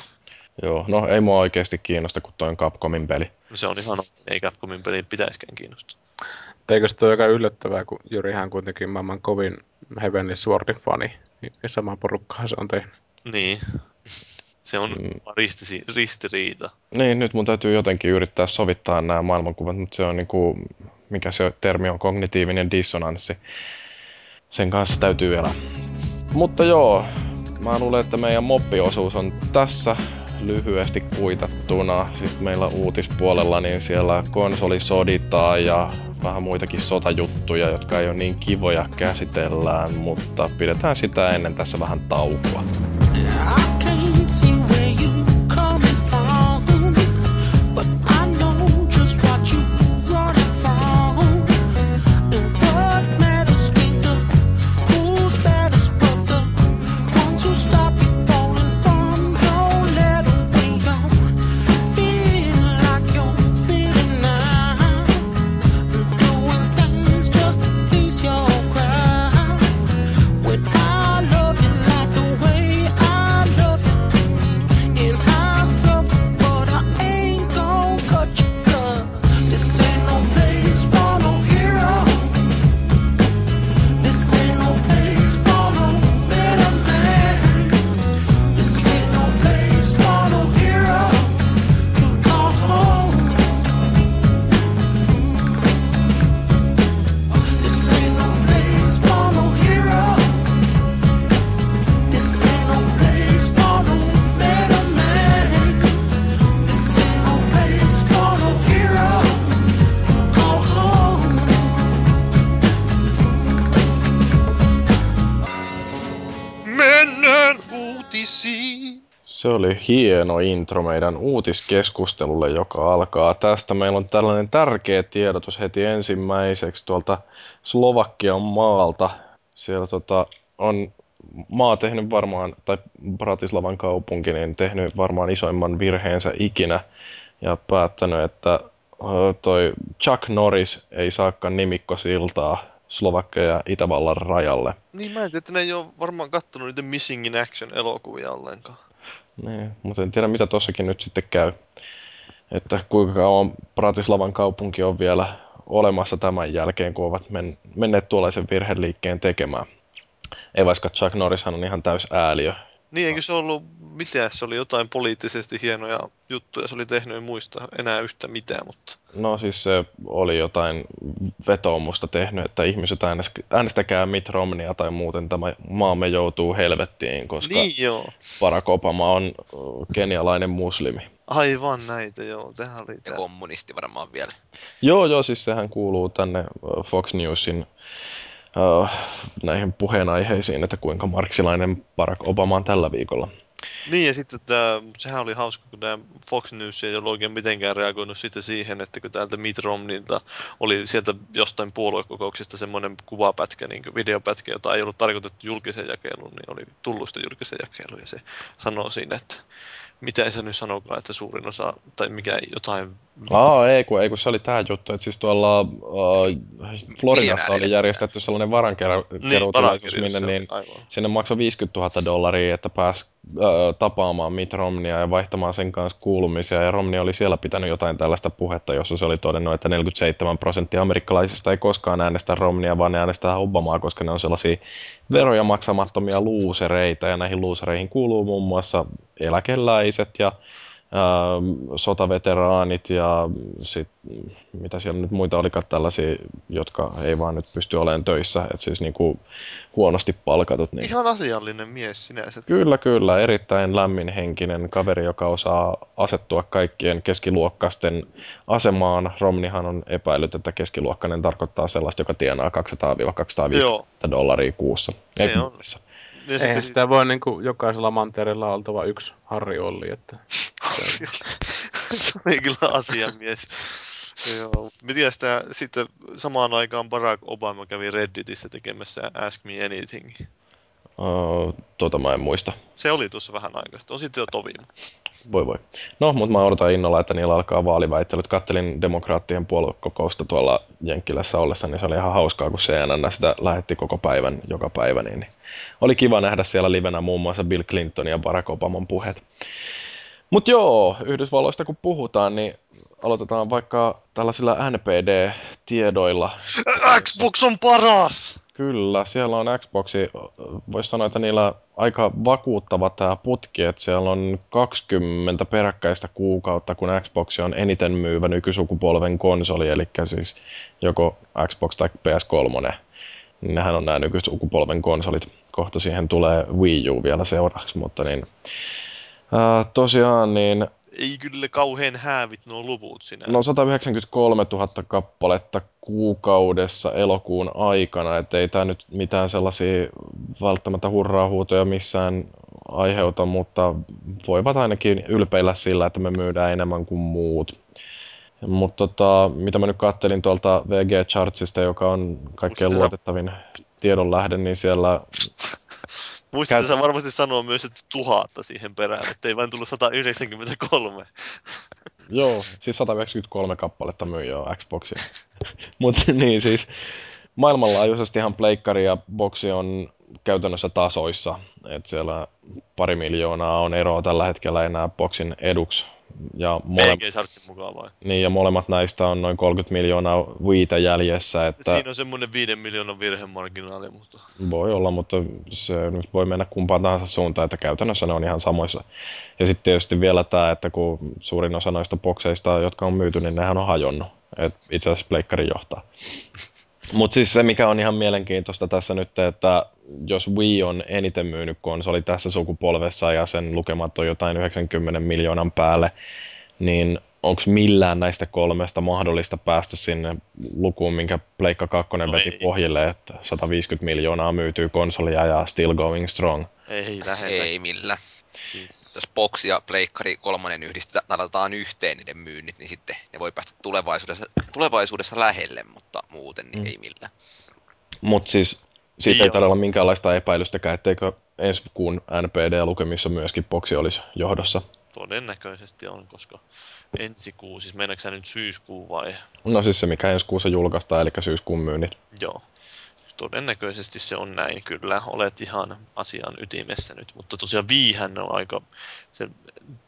Joo, no ei mua oikeasti kiinnosta, kun toi on Capcomin peli. No se on ihan, ei Capcomin peli pitäiskään kiinnostaa. Eikö se ole aika yllättävää, kun Jyrihän kuitenkin maailman kovin Heavenly Swordin fani. Ja sama porukkahan se on tehnyt. Niin. Se on mm. ristisi, ristiriita. Niin, nyt mun täytyy jotenkin yrittää sovittaa nämä maailmankuvat, mutta se on niinku, mikä se termi on, kognitiivinen dissonanssi. Sen kanssa täytyy elää. Mutta joo, mä luulen, että meidän moppiosuus on tässä lyhyesti kuitattuna. Sitten meillä uutispuolella niin siellä konsoli soditaan ja vähän muitakin sotajuttuja, jotka ei ole niin kivoja käsitellään, mutta pidetään sitä ennen tässä vähän taukoa. Se oli hieno intro meidän uutiskeskustelulle, joka alkaa tästä. Meillä on tällainen tärkeä tiedotus heti ensimmäiseksi tuolta Slovakian maalta. Siellä tota, on maa tehnyt varmaan, tai Bratislavan kaupunki, niin tehnyt varmaan isoimman virheensä ikinä ja päättänyt, että toi Chuck Norris ei saakaan nimikkosiltaa Slovakia ja Itävallan rajalle. Niin mä en tiedä, että ne ei ole varmaan kattonut niitä Missing in Action-elokuvia ollenkaan. Niin, mutta en tiedä mitä tossakin nyt sitten käy. Että kuinka kauan Bratislavan kaupunki on vielä olemassa tämän jälkeen, kun ovat men- menneet tuollaisen virheliikkeen tekemään. Ei vaikka Chuck Norrishan on ihan täys ääliö niin, eikö se ollut, mitä, se oli jotain poliittisesti hienoja juttuja, se oli tehnyt, en muista enää yhtä mitään, mutta... No siis se oli jotain vetoomusta tehnyt, että ihmiset äänestäkää Mitt Romneya tai muuten tämä maamme joutuu helvettiin, koska niin, joo. Barack Obama on kenialainen muslimi. Aivan näitä, joo. Tähän oli ja kommunisti varmaan vielä. Joo, joo, siis sehän kuuluu tänne Fox Newsin uh, näihin puheenaiheisiin, että kuinka marksilainen Barack Obama on tällä viikolla. Niin ja sitten tämä, sehän oli hauska, kun tämä Fox News ei ole mitenkään reagoinut sitten siihen, että kun täältä Mitt Romneylta oli sieltä jostain puoluekokouksesta semmoinen kuvapätkä, niin videopätkä, jota ei ollut tarkoitettu julkisen jakeluun, niin oli tullut sitä julkisen jakeluun ja se sanoo siinä, että mitä se nyt sanokaan, että suurin osa, tai mikä jotain... Aa, ei kun, ei kun se oli tämä juttu, että siis tuolla uh, Floridassa oli järjestetty sellainen varankeruutilaisuus, niin, minne niin aivan. sinne maksoi 50 000 dollaria, että pääsi uh, tapaamaan Mitt Romneya ja vaihtamaan sen kanssa kuulumisia, ja Romney oli siellä pitänyt jotain tällaista puhetta, jossa se oli todennut, että 47 prosenttia amerikkalaisista ei koskaan äänestä Romneya, vaan ne äänestää Obamaa, koska ne on sellaisia veroja maksamattomia luusereita, ja näihin luusereihin kuuluu muun muassa eläkeläiset ja sotaveteraanit ja sit, mitä siellä nyt muita olikaan tällaisia, jotka ei vaan nyt pysty olemaan töissä, että siis niinku huonosti palkatut. Niin... Ihan asiallinen mies sinänsä. Kyllä, kyllä. Erittäin lämminhenkinen kaveri, joka osaa asettua kaikkien keskiluokkaisten asemaan. Romnihan on epäillyt, että keskiluokkainen tarkoittaa sellaista, joka tienaa 200-250 dollaria kuussa. Se Ei on. Ja Eihän sitä voi niin kuin, jokaisella mantereella oltava yksi Harri Olli. Että... *laughs* se oli kyllä asiamies. Joo. Miten sitä sitten samaan aikaan Barack Obama kävi Redditissä tekemässä Ask Me Anything? Uh, tota mä en muista. Se oli tuossa vähän aikaa On sitten jo tovi. Voi voi. No, mutta mä odotan innolla, että niillä alkaa vaaliväittelyt. Kattelin demokraattien puoluekokousta tuolla Jenkkilässä ollessa, niin se oli ihan hauskaa, kun CNN sitä lähetti koko päivän, joka päivä. Niin, niin. Oli kiva nähdä siellä livenä muun muassa Bill Clinton ja Barack Obaman puheet. Mutta joo, Yhdysvalloista kun puhutaan, niin aloitetaan vaikka tällaisilla NPD-tiedoilla. Xbox on paras! Kyllä, siellä on Xboxi, voisi sanoa, että niillä aika vakuuttava tämä putki, että siellä on 20 peräkkäistä kuukautta, kun Xbox on eniten myyvä nykysukupolven konsoli, eli siis joko Xbox tai PS3. Nehän on nämä nykysukupolven konsolit. Kohta siihen tulee Wii U vielä seuraavaksi, mutta niin, tosiaan niin ei kyllä kauhean häävit nuo luvut sinä. No 193 000 kappaletta kuukaudessa elokuun aikana, että ei tämä nyt mitään sellaisia välttämättä hurraahuutoja missään aiheuta, mutta voivat ainakin ylpeillä sillä, että me myydään enemmän kuin muut. Mutta tota, mitä mä nyt kattelin tuolta VG Chartsista, joka on kaikkein luotettavin tiedonlähde, niin siellä Muistit Käyt... varmasti sanoa myös, että tuhatta siihen perään, ettei vain tullut 193. Joo, siis 193 kappaletta myy jo Xboxia. *laughs* Mutta niin siis, maailmanlaajuisestihan pleikkari ja boksi on käytännössä tasoissa. Et siellä pari miljoonaa on eroa tällä hetkellä enää boksin eduksi ja, mole... mukaan vai? Niin, ja molemmat näistä on noin 30 miljoonaa viitä jäljessä. Että... Siinä on semmoinen 5 miljoonan virhemarginaali, mutta... Voi olla, mutta se nyt voi mennä kumpaan tahansa suuntaan, että käytännössä ne on ihan samoissa. Ja sitten tietysti vielä tämä, että kun suurin osa noista bokseista, jotka on myyty, niin nehän on hajonnut. Et itse asiassa pleikkari johtaa. Mutta siis se, mikä on ihan mielenkiintoista tässä nyt, että jos Wii on eniten myynyt konsoli tässä sukupolvessa ja sen lukemat on jotain 90 miljoonan päälle, niin onko millään näistä kolmesta mahdollista päästä sinne lukuun, minkä Pleikka 2 no veti ei. pohjille, että 150 miljoonaa myytyy konsolia ja still going strong? Ei lähetä. Ei millään. Siis. Jos Box ja Pleikkari kolmonen yhdistetään yhteen niiden myynnit, niin sitten ne voi päästä tulevaisuudessa, tulevaisuudessa lähelle, mutta muuten niin mm. ei millään. Mutta siis siitä ei, ei olla minkäänlaista epäilystäkään, etteikö ensi kuun NPD-lukemissa myöskin Boxi olisi johdossa. Todennäköisesti on, koska ensi kuu, siis meneekö nyt syyskuu vai? No siis se, mikä ensi kuussa julkaistaan, eli syyskuun myynnit. Joo todennäköisesti se on näin kyllä, olet ihan asian ytimessä nyt, mutta tosiaan viihän on aika, se,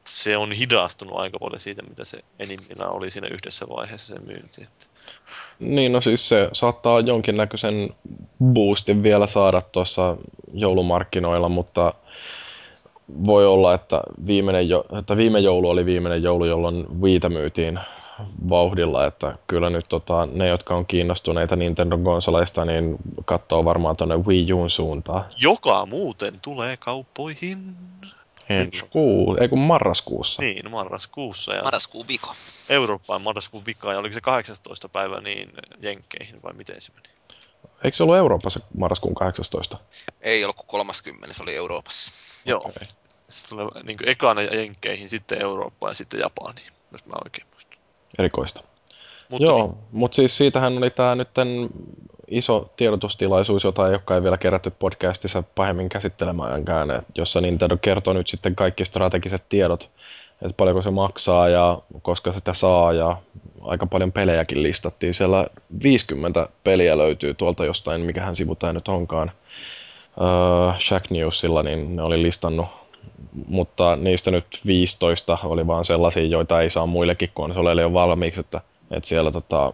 se on hidastunut aika paljon siitä, mitä se enimmillään oli siinä yhdessä vaiheessa se myynti. Niin, no siis se saattaa jonkinnäköisen boostin vielä saada tuossa joulumarkkinoilla, mutta voi olla, että, viimeinen jo, että viime joulu oli viimeinen joulu, jolloin Viita myytiin vauhdilla, että kyllä nyt tota, ne, jotka on kiinnostuneita Nintendo-konsoleista, niin katsoo varmaan tuonne Wii Uun suuntaan. Joka muuten tulee kauppoihin. Ensi kuu, ei kun marraskuussa. Niin, marraskuussa. Ja marraskuun vika. Eurooppaan marraskuun vika, ja oliko se 18. päivä niin Jenkkeihin, vai miten se meni? Eikö se ollut Euroopassa marraskuun 18? Ei ollut kuin 30, se oli Euroopassa. Joo. Okay. Se tulee niin ekana Jenkkeihin, sitten Eurooppaan ja sitten Japaniin, jos mä oikein muistan erikoista. Mutta Joo, niin. mutta siis siitähän oli tämä nyt iso tiedotustilaisuus, jota ei olekaan vielä kerätty podcastissa pahemmin käsittelemäänkään, jossa Nintendo kertoo nyt sitten kaikki strategiset tiedot, että paljonko se maksaa ja koska sitä saa ja aika paljon pelejäkin listattiin. Siellä 50 peliä löytyy tuolta jostain, mikähän sivu tämä nyt onkaan. Uh, Shack Newsilla, niin ne oli listannut mutta niistä nyt 15 oli vaan sellaisia, joita ei saa muillekin konsoleille jo valmiiksi, että, että siellä tota,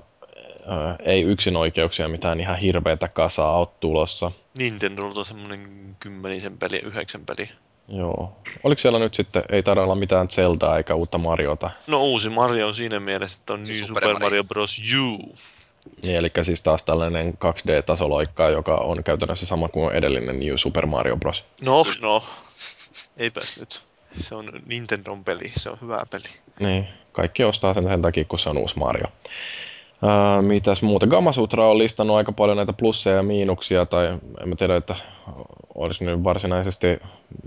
ei yksin oikeuksia mitään ihan hirveätä kasaa ole tulossa. Nintendo on semmoinen kymmenisen peli, yhdeksän peli. Joo. Oliko siellä nyt sitten, ei taida olla mitään Zeldaa eikä uutta Mariota? No uusi Mario on siinä mielessä, että on New Super, Super Mario. Mario Bros. U. Niin, eli siis taas tällainen 2D-tasoloikka, joka on käytännössä sama kuin edellinen New Super Mario Bros. No, no. Eipäs nyt. Se on Nintendon peli, se on hyvä peli. Niin, kaikki ostaa sen sen takia, kun se on uusi Mario. Uh, mitäs muuta? Gamasutra on listannut aika paljon näitä plusseja ja miinuksia, tai en mä tiedä, että olisi nyt varsinaisesti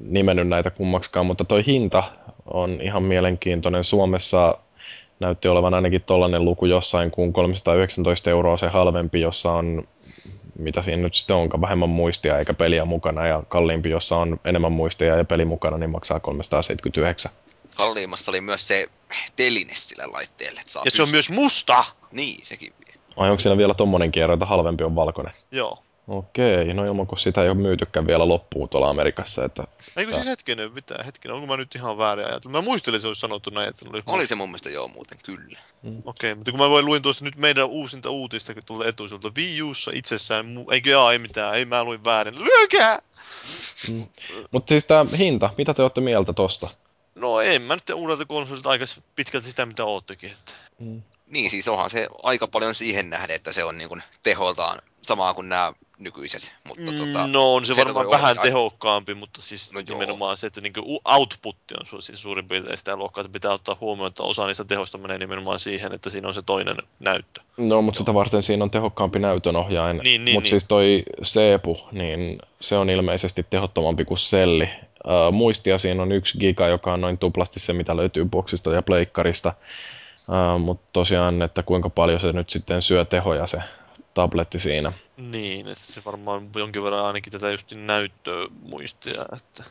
nimennyt näitä kummaksikaan, mutta toi hinta on ihan mielenkiintoinen. Suomessa näytti olevan ainakin tollainen luku jossain kuin 319 euroa se halvempi, jossa on mitä siinä nyt sitten onkaan, vähemmän muistia eikä peliä mukana, ja kalliimpi, jossa on enemmän muistia ja peli mukana, niin maksaa 379. Kalliimmassa oli myös se teline sille laitteelle. Että saa Ja se on myös musta! Niin, sekin. Ai onko siinä vielä tommonen kierro, että halvempi on valkoinen? Joo. Okei, no ilman kun sitä ei ole myytykään vielä loppuun tuolla Amerikassa, että... Eikö siis hetkinen, mitä hetkinen, onko mä nyt ihan väärin ajatellut? Mä muistelin, että se olisi sanottu näin, että se oli, Oli se mun mielestä joo muuten, kyllä. Okei, mutta kun mä voin luin tuosta nyt meidän uusinta uutista, kun tulee etuisulta Wii Ussa itsessään, mu- eikö jaa, ei mitään, ei mä luin väärin, lyökää! Mutta siis tää hinta, mitä te olette mieltä tosta? No en mä nyt uudelta konsolilta aika pitkälti sitä, mitä oottekin. Että. Niin, siis onhan se aika paljon siihen nähden, että se on niin kuin teholtaan samaa kuin nämä nykyiset. Mutta tota, no on se, se varmaan vähän olla- tehokkaampi, mutta siis No no joo. nimenomaan se, että niinku outputti on su- siis suurin piirtein sitä luokkaa, että pitää ottaa huomioon, että osa niistä tehoista menee nimenomaan siihen, että siinä on se toinen näyttö. No, mutta sitä varten siinä on tehokkaampi näytönohjain. Niin, niin, mutta niin. siis toi Seepu, niin se on ilmeisesti tehottomampi kuin Selli. Uh, muistia siinä on yksi giga, joka on noin tuplasti se, mitä löytyy boksista ja pleikkarista. Uh, mutta tosiaan, että kuinka paljon se nyt sitten syö tehoja se tabletti siinä. Niin, että se varmaan jonkin verran ainakin tätä just näyttöä muistia, että...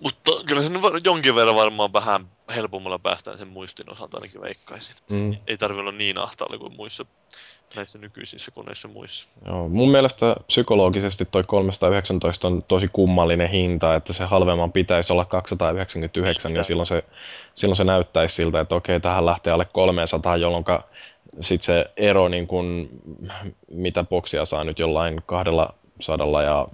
Mutta kyllä se nyt var- jonkin verran varmaan vähän helpommalla päästään sen muistin osalta ainakin veikkaisin. Mm. Ei tarvi olla niin ahtaalla kuin muissa näissä nykyisissä koneissa muissa. Joo, mun mielestä psykologisesti toi 319 on tosi kummallinen hinta, että se halvemman pitäisi olla 299 ja Sitä. silloin se, silloin se näyttäisi siltä, että okei, tähän lähtee alle 300, jolloin sitten se ero, niin kun, mitä boksia saa nyt jollain 200 ja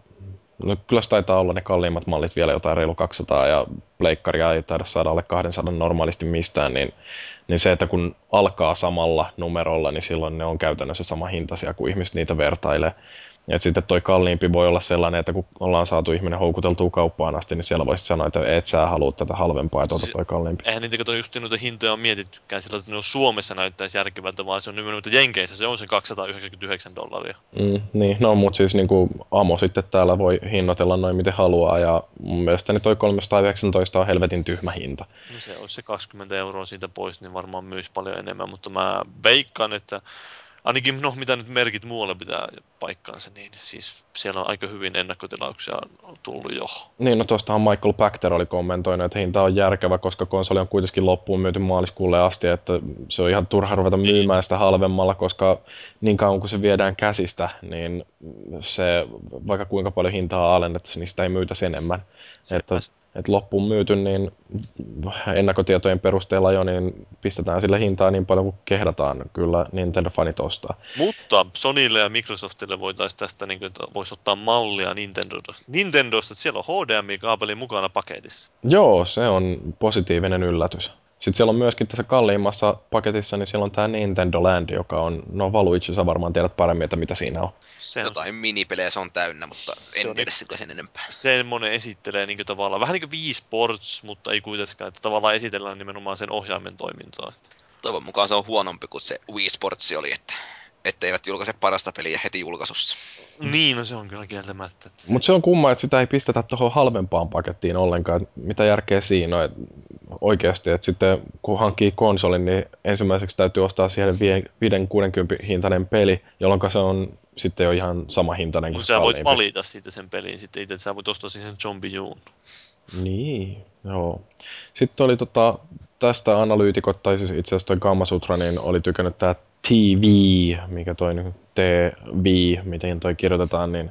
No kyllä se taitaa olla ne kalliimmat mallit vielä jotain reilu 200 ja pleikkaria ei taida saada alle 200 normaalisti mistään, niin, niin se, että kun alkaa samalla numerolla, niin silloin ne on käytännössä sama hintaisia, kun ihmiset niitä vertailee. Ja sitten toi kalliimpi voi olla sellainen, että kun ollaan saatu ihminen houkuteltua kauppaan asti, niin siellä voisit sanoa, että et sä halua tätä halvempaa, että ota toi kalliimpi. Eihän niitä kato just noita hintoja on mietittykään sillä, että ne on Suomessa näyttäisi järkevältä, vaan se on nimenomaan, että Jenkeissä se on se 299 dollaria. Mm, niin, no mutta siis niin kuin Amo sitten täällä voi hinnoitella noin miten haluaa ja mun mielestäni toi 319 on helvetin tyhmä hinta. No se olisi se 20 euroa siitä pois, niin varmaan myisi paljon enemmän, mutta mä veikkaan, että ainakin no mitä nyt merkit muualle pitää paikkaansa, niin siis siellä on aika hyvin ennakkotilauksia tullut jo. Niin, no tuostahan Michael Pachter oli kommentoinut, että hinta on järkevä, koska konsoli on kuitenkin loppuun myyty maaliskuulle asti, että se on ihan turha ruveta myymään sitä halvemmalla, koska niin kauan kun se viedään käsistä, niin se, vaikka kuinka paljon hintaa alennettaisiin, niin sitä ei myytäisi enemmän. Että, että loppuun myyty, niin ennakkotietojen perusteella jo, niin pistetään sille hintaa niin paljon kuin kehdataan. Kyllä Nintendo-fanit ostaa. Mutta Sonylle ja Microsoftille voitaisiin tästä, niin kuin, voisi ottaa mallia Nintendosta. Nintendosta, että siellä on HDMI-kaapeli mukana paketissa. Joo, se on positiivinen yllätys. Sitten siellä on myöskin tässä kalliimmassa paketissa, niin siellä on tämä Nintendo Land, joka on, no Valuitsi, sä varmaan tiedät paremmin, että mitä siinä on. Se on jotain minipelejä se on täynnä, mutta Se en tiedä sitä sen enempää. semmoinen esittelee niin tavallaan, vähän niin kuin Wii Sports, mutta ei kuitenkaan, että tavallaan esitellään nimenomaan sen ohjaimen toimintaa. Toivon mukaan se on huonompi kuin se Wii Sports oli, että etteivät julkaise parasta peliä heti julkaisussa. Niin, no se on kyllä kieltämättä. Että se, Mutta se on kumma, että sitä ei pistetä tuohon halvempaan pakettiin ollenkaan. Mitä järkeä siinä on? Et oikeasti, että sitten kun hankkii konsolin, niin ensimmäiseksi täytyy ostaa siihen 5-60 hintainen peli, jolloin se on sitten jo ihan sama hintainen kuin sä voit kalliimpi. valita siitä sen pelin sitten itse, että sä voit ostaa siihen Zombijuun. Niin, joo. Sitten oli tota, tästä analyytikot, tai siis itse asiassa toi Gamasutra, niin oli tykännyt tää TV, mikä toi niin TV, miten toi kirjoitetaan, niin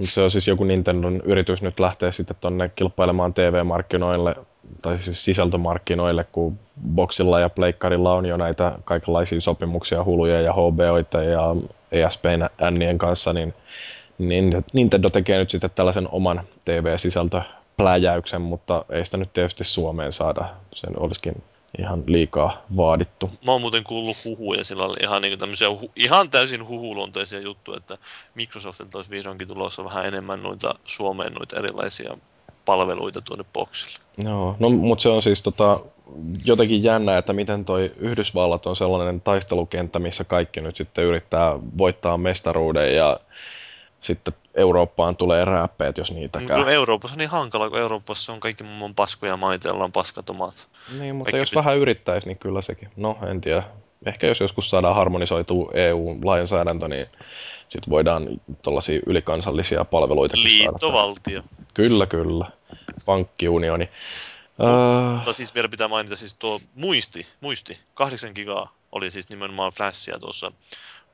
se on siis joku Nintendon yritys nyt lähteä sitten tonne kilpailemaan TV-markkinoille, tai siis sisältömarkkinoille, kun Boxilla ja Pleikkarilla on jo näitä kaikenlaisia sopimuksia huluja ja HBOita ja ESPn kanssa, niin Nintendo tekee nyt sitten tällaisen oman TV-sisältöpläjäyksen, mutta ei sitä nyt tietysti Suomeen saada. Sen olisikin ihan liikaa vaadittu. Mä oon muuten kuullut huhuja, sillä oli ihan, niin tämmöisiä, hu- ihan täysin huhuluonteisia juttuja, että Microsoftilta olisi vihdoinkin tulossa vähän enemmän noita Suomeen noita erilaisia palveluita tuonne boxille. Joo, no mutta se on siis tota, jotenkin jännä, että miten toi Yhdysvallat on sellainen taistelukenttä, missä kaikki nyt sitten yrittää voittaa mestaruuden ja sitten Eurooppaan tulee rääppeet, jos niitä käy. No Euroopassa on niin hankala, kun Euroopassa on kaikki muun paskoja maita, joilla on paskatomat. Niin, mutta Kaikki jos pit- vähän yrittäisi, niin kyllä sekin. No, en tiedä. Ehkä jos joskus saadaan harmonisoitua EU-lainsäädäntö, niin sitten voidaan tuollaisia ylikansallisia palveluita saada. Liittovaltio. Kyllä, kyllä. Pankkiunioni. Öö, Mutta siis vielä pitää mainita siis tuo muisti, muisti, 8 gigaa oli siis nimenomaan flashia tuossa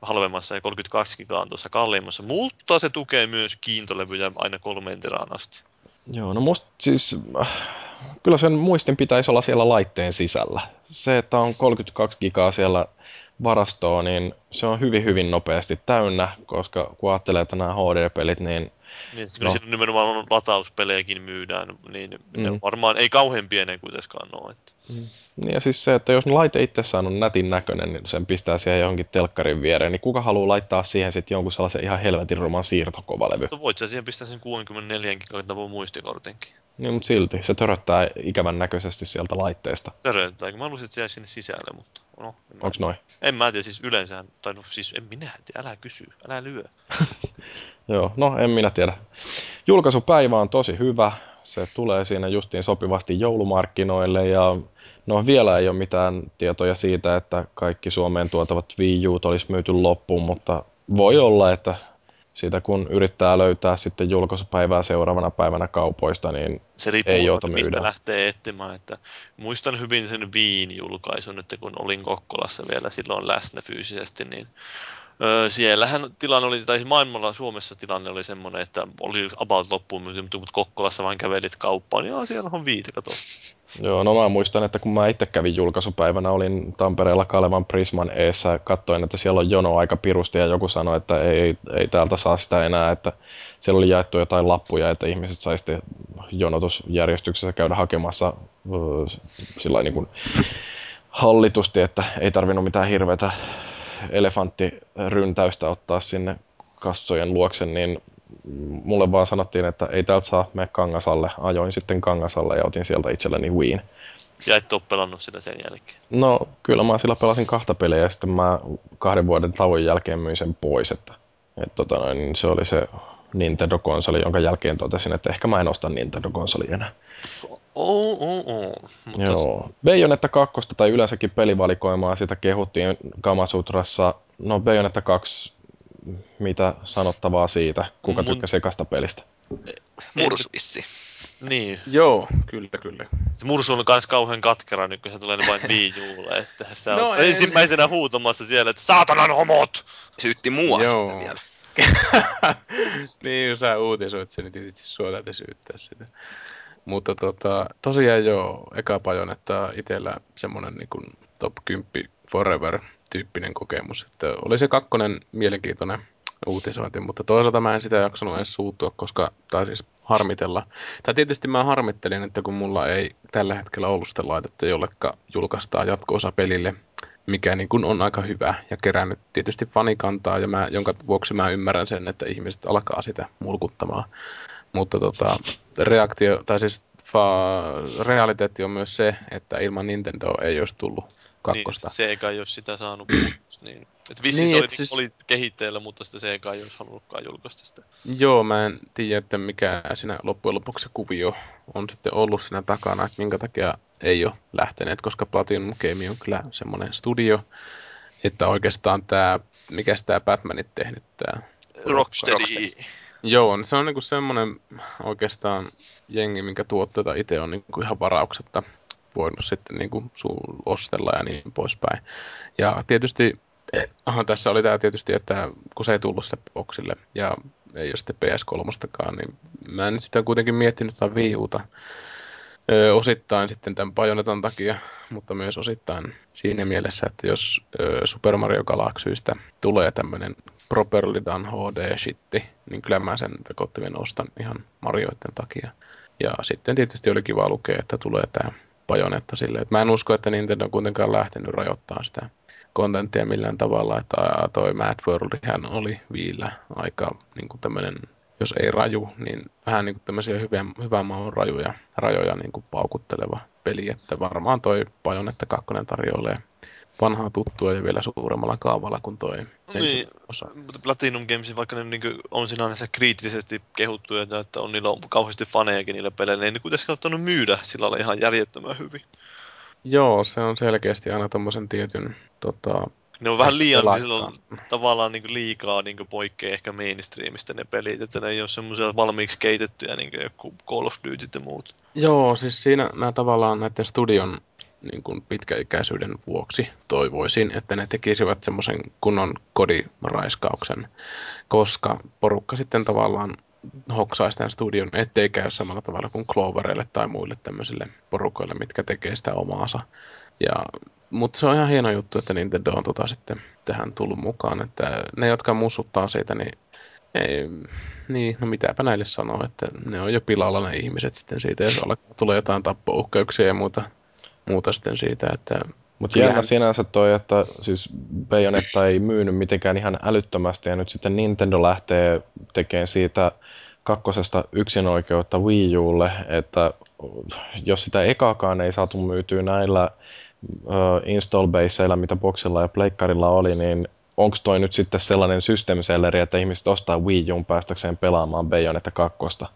halvemmassa ja 32 gigaa on tuossa kalliimmassa, mutta se tukee myös kiintolevyjä aina kolmeen teraan asti. joo, no musta siis... äh, Kyllä sen muistin pitäisi olla siellä laitteen sisällä. Se, että on 32 gigaa siellä varastoa, niin se on hyvin, hyvin nopeasti täynnä, koska kun ajattelee, että nämä HD-pelit, niin Niin, sitten kun No. siinä nimenomaan on latauspelejäkin myydään, niin mm. Mm. varmaan ei kauhean pienen kuitenkaan ole. Että. Niin ja siis se, että jos laite itsessään on nätin näköinen, niin sen pistää siihen johonkin telkkarin viereen, niin kuka haluaa laittaa siihen sitten jonkun sellaisen ihan helvetin ruman siirtokovalevy? Mutta voit sä siihen pistää sen 64 gigan muistikortinkin. Niin, mutta silti se töröttää ikävän näköisesti sieltä laitteesta. Töröntää, kun mä haluaisin, että se jäisi sinne sisälle, mutta no, Onks noin? en mä tiedä, siis yleensä, tai no siis en minä tiedä, älä kysy, älä lyö. *laughs* Joo, no en minä tiedä. Julkaisupäivä on tosi hyvä. Se tulee siinä justiin sopivasti joulumarkkinoille ja no vielä ei ole mitään tietoja siitä, että kaikki Suomeen tuotavat Wii U olisi myyty loppuun, mutta voi olla, että siitä kun yrittää löytää sitten julkaisupäivää seuraavana päivänä kaupoista, niin Se riippuu, Ei jouta että mistä myydä. lähtee etsimään. Että muistan hyvin sen Viin julkaisun, että kun olin Kokkolassa vielä silloin läsnä fyysisesti, niin öö, siellähän tilanne oli, tai maailmalla Suomessa tilanne oli semmoinen, että oli about loppuun myyty, mutta Kokkolassa vain kävelit kauppaan, niin joo, siellä on viite, kato. Joo, no mä muistan, että kun mä itse kävin julkaisupäivänä, olin Tampereella Kalevan Prisman eessä ja katsoin, että siellä on jono aika pirusti ja joku sanoi, että ei, ei täältä saa sitä enää, että siellä oli jaettu jotain lappuja, että ihmiset sai sitten jonotusjärjestyksessä käydä hakemassa öö, sillä niin kuin hallitusti, että ei tarvinnut mitään hirveätä elefanttiryntäystä ottaa sinne kassojen luokse, niin mulle vaan sanottiin, että ei täältä saa mene Kangasalle. Ajoin sitten Kangasalle ja otin sieltä itselleni Wiin. Ja et ole pelannut sitä sen jälkeen. No kyllä mä sillä pelasin kahta peliä ja sitten mä kahden vuoden tauon jälkeen myin sen pois. Että, et, tota noin, niin se oli se Nintendo-konsoli, jonka jälkeen totesin, että ehkä mä en osta Nintendo-konsolia enää. Oo, oo, oo. Mutta Joo. Bayonetta 2 tai yleensäkin pelivalikoimaa sitä kehuttiin Kamasutrassa. No Bayonetta 2, mitä sanottavaa siitä? Kuka Mun- tykkäsi ekasta pelistä? Mursuissi. niin, Joo, kyllä, kyllä. se mursu on kans kauhean katkera nyt, kun se tulee vain Wii Ulle, että sä No no, ei- ensimmäisenä huutamassa siellä, että saatanan homot! Syytti mua Joo. sitten vielä. *laughs* niin, kun sä uutisoit sen, niin tietysti sua täytyy syyttää sitä. Mutta tota, tosiaan joo, eka Bajonetta itsellä semmonen niin kuin top 10 forever-tyyppinen kokemus. Että oli se kakkonen mielenkiintoinen uutisointi, mutta toisaalta mä en sitä jaksanut edes suuttua, koska tai siis harmitella. Tai tietysti mä harmittelin, että kun mulla ei tällä hetkellä ollut sitä laitetta, jolleka julkaistaan jatko-osa pelille, mikä niin kuin on aika hyvä ja kerännyt tietysti fanikantaa, ja mä, jonka vuoksi mä ymmärrän sen, että ihmiset alkaa sitä mulkuttamaan. Mutta tota, reaktio, tai siis fa, realiteetti on myös se, että ilman Nintendo ei olisi tullut kakkosta. Niin, Sega ei olisi sitä saanut *clears throat* niin. Et vissiin Niin, se oli, et siis- oli kehitteillä, mutta sitä Sega ei olisi halunnutkaan julkaista sitä. Joo, mä en tiedä, että mikä siinä loppujen lopuksi se kuvio on sitten ollut siinä takana, että minkä takia ei ole lähteneet, koska Platinum Game on kyllä semmoinen studio, että oikeastaan tämä, mikä tämä Batmanit tehnyt, tämä Rocksteady. Rocksteady. Joo, niin se on niinku semmoinen oikeastaan jengi, minkä tuotteita itse on niinku ihan varauksetta voinut sitten niinku ostella ja niin poispäin. Ja tietysti, aha, tässä oli tämä tietysti, että kun se ei tullut sille boxille ja ei ole sitten PS3, niin mä en sitä kuitenkin miettinyt tätä Wii Uta. Ö, osittain sitten tämän Bayonetan takia, mutta myös osittain siinä mielessä, että jos ö, Super Mario Galaxystä tulee tämmöinen properly done HD-shitti, niin kyllä mä sen vekottimen ostan ihan Marioiden takia. Ja sitten tietysti oli kiva lukea, että tulee tämä Bajonetta silleen, mä en usko, että Nintendo on kuitenkaan lähtenyt rajoittamaan sitä kontenttia millään tavalla, että toi Mad Worldihän oli viillä aika niin kuin tämmöinen, jos ei raju, niin vähän niin kuin tämmöisiä hyvän, hyvän maun rajoja, rajoja niin kuin paukutteleva peli, että varmaan toi Bajonetta 2 tarjoilee vanhaa tuttua ja vielä suuremmalla kaavalla kuin toi Niin, osa. mutta Platinum Games, vaikka ne niin on sinänsä kriittisesti kehuttuja, että on, niillä on kauheasti fanejakin niillä peleillä, niin ne kuitenkin ottanut myydä sillä lailla ihan järjettömän hyvin. Joo, se on selkeästi aina tommosen tietyn tota, Ne on vähän liian silloin, kanssa. tavallaan niin liikaa niin poikkeaa ehkä mainstreamista ne pelit, että ne ei ole semmoisia valmiiksi keitettyjä niin kuin Call of Duty ja muut. Joo, siis siinä nämä tavallaan näiden studion niin kuin pitkäikäisyyden vuoksi toivoisin, että ne tekisivät semmoisen kunnon kodiraiskauksen, koska porukka sitten tavallaan hoksaisi tämän studion, ettei käy samalla tavalla kuin Cloverille tai muille tämmöisille porukoille, mitkä tekee sitä omaansa. Ja, mutta se on ihan hieno juttu, että Nintendo on tota sitten tähän tullut mukaan, että ne, jotka mussuttaa siitä, niin ei, niin, no mitäpä näille sanoo, että ne on jo pilalla ne ihmiset sitten siitä, jos alkaa tulee jotain tappouhkauksia ja muuta, muuta sitten siitä, että Mutta Kyllähän- jännä sinänsä toi, että siis Bayonetta ei myynyt mitenkään ihan älyttömästi ja nyt sitten Nintendo lähtee tekemään siitä kakkosesta yksinoikeutta Wii Ulle, että jos sitä ekaakaan ei saatu myytyä näillä install baseilla, mitä Boxilla ja Pleikkarilla oli, niin onko toi nyt sitten sellainen system selleri, että ihmiset ostaa Wii Uun päästäkseen pelaamaan Bayonetta kakkosta?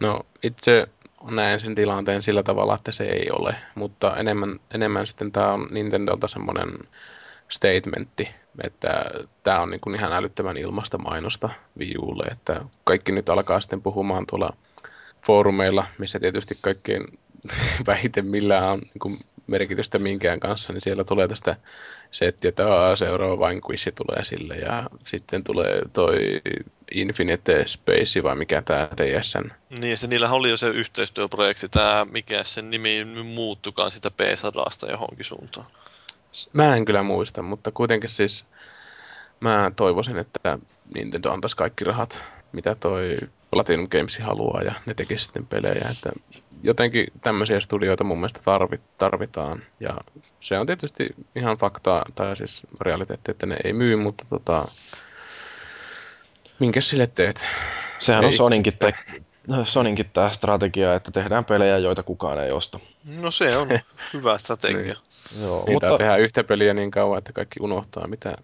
No itse näen sen tilanteen sillä tavalla, että se ei ole, mutta enemmän, enemmän sitten tämä on Nintendolta semmoinen statementti, että tämä on niin kuin ihan älyttömän ilmasta mainosta Wii Ulle, että kaikki nyt alkaa sitten puhumaan tuolla foorumeilla, missä tietysti kaikkein *laughs* vähiten millään on niin merkitystä minkään kanssa, niin siellä tulee tästä settiä, että Aa, seuraava Vanquish tulee sille ja sitten tulee toi Infinite Space vai mikä tämä DSN Niin, se, niillähän oli jo se yhteistyöprojekti, tämä, mikä sen nimi muuttukaan sitä P100 johonkin suuntaan. Mä en kyllä muista, mutta kuitenkin siis mä toivoisin, että Nintendo antaisi kaikki rahat, mitä toi Platinum Games haluaa ja ne tekisi sitten pelejä. Että jotenkin tämmöisiä studioita mun mielestä tarvit, tarvitaan. Ja se on tietysti ihan faktaa, tai siis realiteetti, että ne ei myy, mutta tota, minkä sille teet? Sehän on Ei Soninkin, sitä- te- Soninkin tämä strategia, että tehdään pelejä, joita kukaan ei osta. No se on *laughs* hyvä strategia. Niin. Joo, Niitä mutta tehdään yhtä peliä niin kauan, että kaikki unohtaa, mitä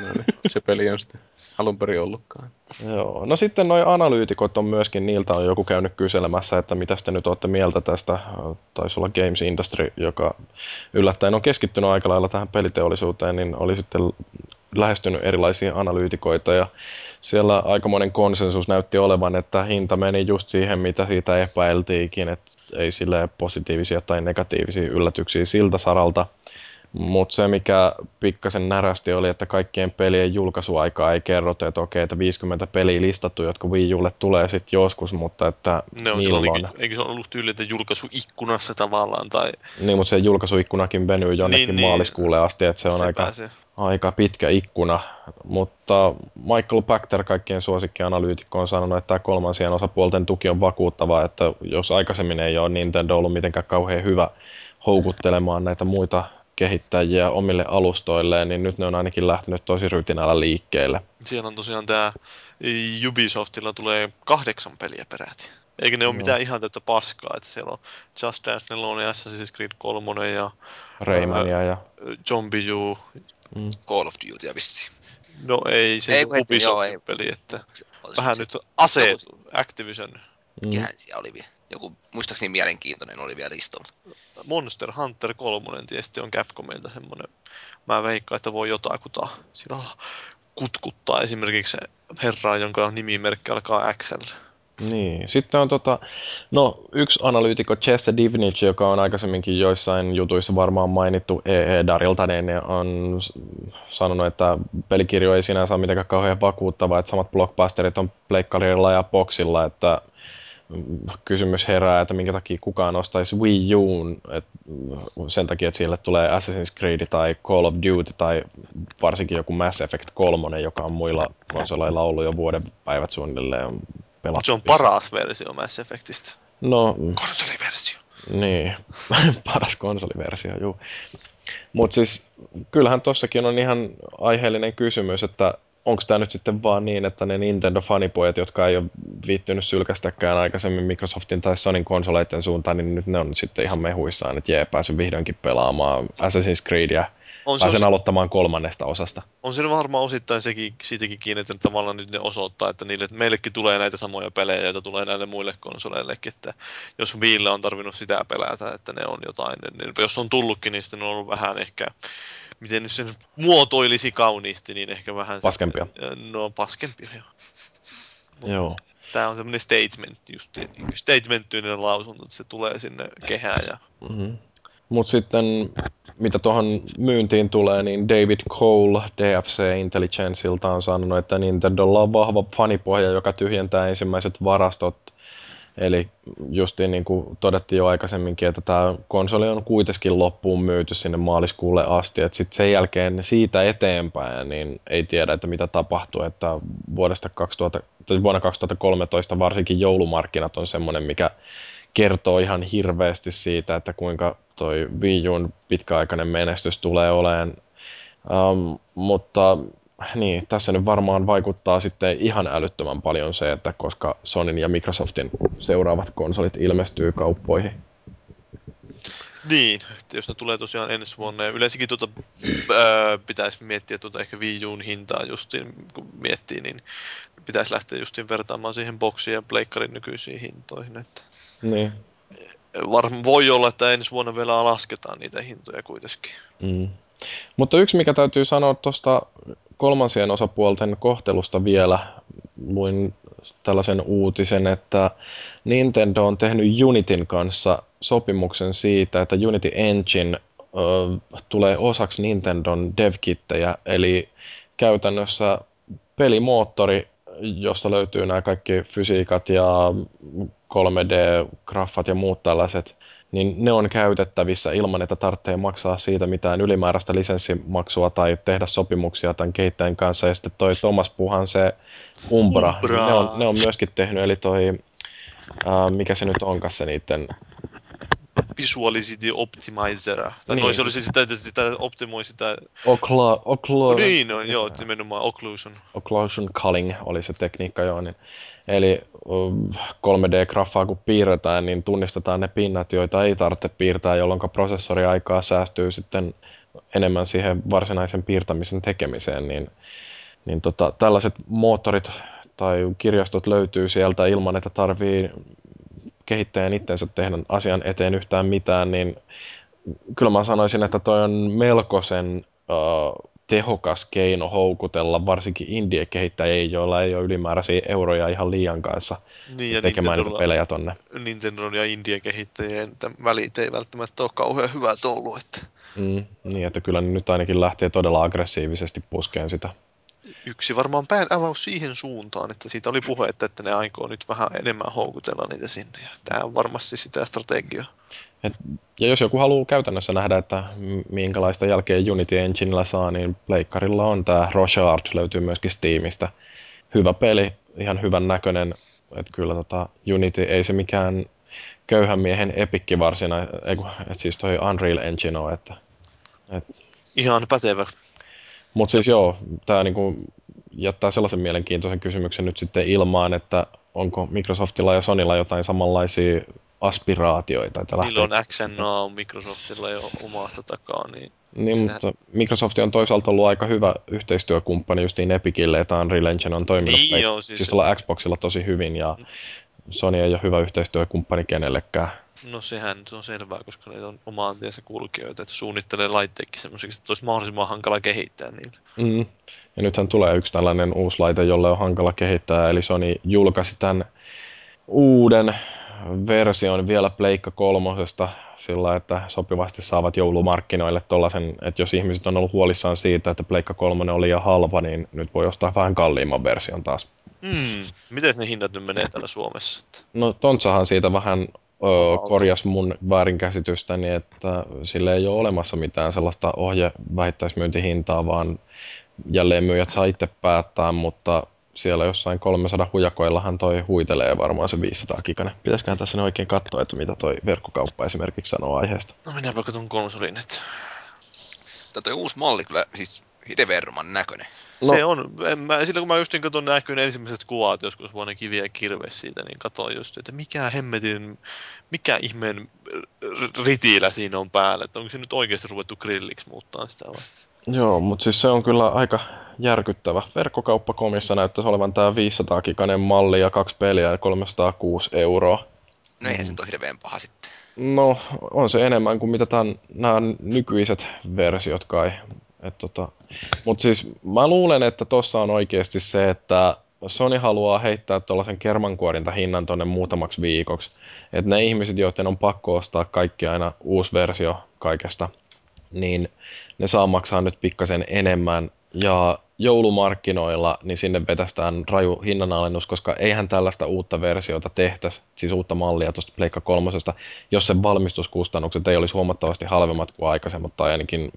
noin, *laughs* se peli on sitten alun perin ollutkaan. Joo. No sitten noi analyytikot on myöskin, niiltä on joku käynyt kyselemässä, että mitä te nyt olette mieltä tästä, taisi olla Games Industry, joka yllättäen on keskittynyt aika lailla tähän peliteollisuuteen, niin oli sitten lähestynyt erilaisia analyytikoita ja siellä aikamoinen konsensus näytti olevan, että hinta meni just siihen, mitä siitä epäiltiinkin, että ei sille positiivisia tai negatiivisia yllätyksiä siltä saralta. Mutta se, mikä pikkasen närästi oli, että kaikkien pelien julkaisuaikaa ei kerrota, että okei, että 50 peliä listattu, jotka Wii Ulle tulee sitten joskus, mutta että Ne on silloin, milloin. eikö se ollut tyyli, että julkaisuikkunassa tavallaan, tai Niin, mutta se julkaisuikkunakin venyy jonnekin Niin, niin, niin. maaliskuulle asti, että se on aika, pääsee. aika pitkä ikkuna. Mutta Michael Pachter, kaikkien suosikkianalyytikko, on sanonut, että tämä kolmansien osapuolten tuki on vakuuttava, että jos aikaisemmin ei ole Nintendo ollut mitenkään kauhean hyvä houkuttelemaan näitä muita kehittäjiä omille alustoilleen, niin nyt ne on ainakin lähtenyt tosi rytinällä liikkeelle. Siellä on tosiaan tämä Ubisoftilla tulee kahdeksan peliä peräti. Eikä ne ole Joo. mitään ihan täyttä paskaa, että siellä on Just Dance 4, Assassin's Creed 3 ja Raymania ja ö, Zombie U. mm, Call of Duty vissiin. No ei se Ei, hetki, joo, ei. Ubisoftin peli, että Olis vähän se- nyt aseet Activision. mm, Mikähän siellä oli vielä? Joku muistaakseni mielenkiintoinen oli vielä listalla. Monster Hunter 3, tietysti on Capcomilta semmoinen. Mä veikkaan, että voi jotakuta sillä kutkuttaa esimerkiksi se herra, jonka nimimerkki alkaa XL. Niin. Sitten on tota, no, yksi analyytikko Jesse Divnich, joka on aikaisemminkin joissain jutuissa varmaan mainittu EE Darilta, niin on sanonut, että pelikirjo ei sinänsä ole mitenkään kauhean vakuuttava, että samat blockbusterit on Pleikkarilla ja Boxilla, että kysymys herää, että minkä takia kukaan ostaisi Wii Uun, että sen takia, että sille tulee Assassin's Creed tai Call of Duty tai varsinkin joku Mass Effect 3, joka on muilla konsoleilla ollut jo vuoden päivät suunnilleen Mutta se on paras versio Mass Effectistä. No, Konsoliversio. niin. *laughs* Paras konsoliversio, juu. Mutta siis kyllähän tossakin on ihan aiheellinen kysymys, että onko tämä nyt sitten vaan niin, että ne Nintendo-fanipojat, jotka ei ole viittynyt sylkästäkään aikaisemmin Microsoftin tai Sonin konsoleiden suuntaan, niin nyt ne on sitten ihan mehuissaan, että jee, pääsyn vihdoinkin pelaamaan Assassin's Creedia on pääsen se, aloittamaan kolmannesta osasta. On se varmaan osittain sekin, siitäkin kiinni, että tavallaan nyt ne osoittaa, että, niille, että meillekin tulee näitä samoja pelejä, joita tulee näille muille konsoleillekin, että jos Viille on tarvinnut sitä pelätä, että ne on jotain, niin jos on tullutkin, niin sitten on ollut vähän ehkä miten nyt sen muotoilisi kauniisti, niin ehkä vähän... Paskempia. Se, no, paskempia, joo. joo. Tämä on semmoinen statement, just niin statementtyinen lausunto, että se tulee sinne kehään. Ja... Mm-hmm. Mutta sitten mitä tuohon myyntiin tulee, niin David Cole DFC Intelligenceilta on sanonut, että Nintendolla on vahva fanipohja, joka tyhjentää ensimmäiset varastot. Eli justiin niin kuin todettiin jo aikaisemminkin, että tämä konsoli on kuitenkin loppuun myyty sinne maaliskuulle asti. Että sitten sen jälkeen siitä eteenpäin niin ei tiedä, että mitä tapahtuu. Että vuodesta 2000, vuonna 2013 varsinkin joulumarkkinat on semmoinen, mikä kertoo ihan hirveästi siitä, että kuinka toi Wii U'n pitkäaikainen menestys tulee olemaan. Um, mutta niin, tässä nyt varmaan vaikuttaa sitten ihan älyttömän paljon se, että koska Sonin ja Microsoftin seuraavat konsolit ilmestyy kauppoihin. Niin, että jos ne tulee tosiaan ensi vuonna, ja yleensäkin tuota, ää, pitäisi miettiä tuota ehkä Wii U'n hintaa justiin, kun miettii, niin pitäisi lähteä justiin vertaamaan siihen boksiin ja pleikkarin nykyisiin hintoihin. Että... Niin. Var, voi olla, että ensi vuonna vielä lasketaan niitä hintoja kuitenkin. Mm. Mutta yksi, mikä täytyy sanoa tuosta kolmansien osapuolten kohtelusta vielä, luin tällaisen uutisen, että Nintendo on tehnyt Unitin kanssa sopimuksen siitä, että Unity Engine ö, tulee osaksi Nintendon devkittejä, eli käytännössä pelimoottori, josta löytyy nämä kaikki fysiikat ja 3D-graffat ja muut tällaiset, niin ne on käytettävissä ilman, että tarvitsee maksaa siitä mitään ylimääräistä lisenssimaksua tai tehdä sopimuksia tämän kehittäjän kanssa. Ja sitten toi Thomas Puhan se Umbra, Umbra. Niin ne, on, ne on myöskin tehnyt, eli toi, uh, mikä se nyt onkaan se niiden Visuality Optimizer. Tai niin. se olisi sitä, sitä optimoi sitä... Ocla, ocla... Niin, no, joo, nimenomaan Occlusion. Occlusion culling oli se tekniikka, joo. Niin. Eli 3D-graffaa kun piirretään, niin tunnistetaan ne pinnat, joita ei tarvitse piirtää, jolloin prosessoriaikaa säästyy sitten enemmän siihen varsinaisen piirtämisen tekemiseen, niin, niin tota, tällaiset moottorit tai kirjastot löytyy sieltä ilman, että tarvii kehittäjän itsensä tehdä asian eteen yhtään mitään, niin kyllä mä sanoisin, että toi on melkoisen uh, tehokas keino houkutella varsinkin indie-kehittäjiä, joilla ei ole ylimääräisiä euroja ihan liian kanssa niin, ja tekemään niitä pelejä tonne. Nintendo ja indie-kehittäjien välit ei välttämättä ole kauhean hyvät ollut. Että... Mm, niin, että kyllä nyt ainakin lähtee todella aggressiivisesti puskeen sitä yksi varmaan pään avaus siihen suuntaan, että siitä oli puhe, että ne aikoo nyt vähän enemmän houkutella niitä sinne. Ja tämä on varmasti sitä strategiaa. Et, ja jos joku haluaa käytännössä nähdä, että minkälaista jälkeen Unity Enginellä saa, niin Pleikkarilla on tämä Rochard, löytyy myöskin Steamista. Hyvä peli, ihan hyvän näköinen. Että kyllä tota, Unity ei se mikään köyhän miehen epikki varsinainen, että siis toi Unreal Engine on, että, et... Ihan pätevä mutta siis joo, tämä niinku jättää sellaisen mielenkiintoisen kysymyksen nyt sitten ilmaan, että onko Microsoftilla ja Sonylla jotain samanlaisia aspiraatioita. Että Niillä on XNA on Microsoftilla jo omasta takaa. Niin, niin sehän... mutta Microsoft on toisaalta ollut aika hyvä yhteistyökumppani justiin Epicille, että Unreal Engine on toiminut niin, joo, siis, siis se... Xboxilla tosi hyvin ja Sony ei ole hyvä yhteistyökumppani kenellekään. No sehän se on selvää, koska ne on omaan tiensä kulkijoita, että suunnittelee laitteekin semmoiseksi, että olisi mahdollisimman hankala kehittää niillä. Mm. Ja nythän tulee yksi tällainen uusi laite, jolle on hankala kehittää, eli Sony julkaisi tämän uuden version vielä Pleikka kolmosesta sillä, että sopivasti saavat joulumarkkinoille tollasen, että jos ihmiset on ollut huolissaan siitä, että Pleikka kolmonen oli liian halpa, niin nyt voi ostaa vähän kalliimman version taas. Hmm. Miten ne hinnat nyt menee täällä Suomessa? No Tontsahan siitä vähän korjas mun väärinkäsitystäni, että sille ei ole olemassa mitään sellaista ohje vähittäismyyntihintaa, vaan jälleen myyjät saa itse päättää, mutta siellä jossain 300 hujakoillahan toi huitelee varmaan se 500 gigane. Pitäisiköhän tässä oikein katsoa, että mitä toi verkkokauppa esimerkiksi sanoo aiheesta. No minä vaikka ton konsolin, että... Toi uusi malli kyllä, siis Hideverman näköinen. No. Se on, en mä, silloin kun mä just katson näkyyn ensimmäiset kuvat joskus vuonna kiviä ja kirves siitä, niin katsoin just, että mikä hemmetin, mikä ihmeen ritiillä siinä on päällä, että onko se nyt oikeasti ruvettu grilliksi muuttaa sitä vai? Joo, mutta siis se on kyllä aika järkyttävä. Verkkokauppakomissa näyttäisi olevan tämä 500 kikanen malli ja kaksi peliä ja 306 euroa. No eihän mm. se ole hirveän paha sitten. No, on se enemmän kuin mitä tämän, nämä nykyiset versiot kai. Tota, Mutta siis mä luulen, että tossa on oikeasti se, että Sony haluaa heittää tuollaisen kermankuorinta hinnan tonne muutamaksi viikoksi. Että ne ihmiset, joiden on pakko ostaa kaikki aina uusi versio kaikesta, niin ne saa maksaa nyt pikkasen enemmän. Ja joulumarkkinoilla, niin sinne vetästään raju hinnanalennus, koska eihän tällaista uutta versiota tehtäisi, siis uutta mallia tuosta Pleikka kolmosesta, jos sen valmistuskustannukset ei olisi huomattavasti halvemmat kuin aikaisemmat, tai ainakin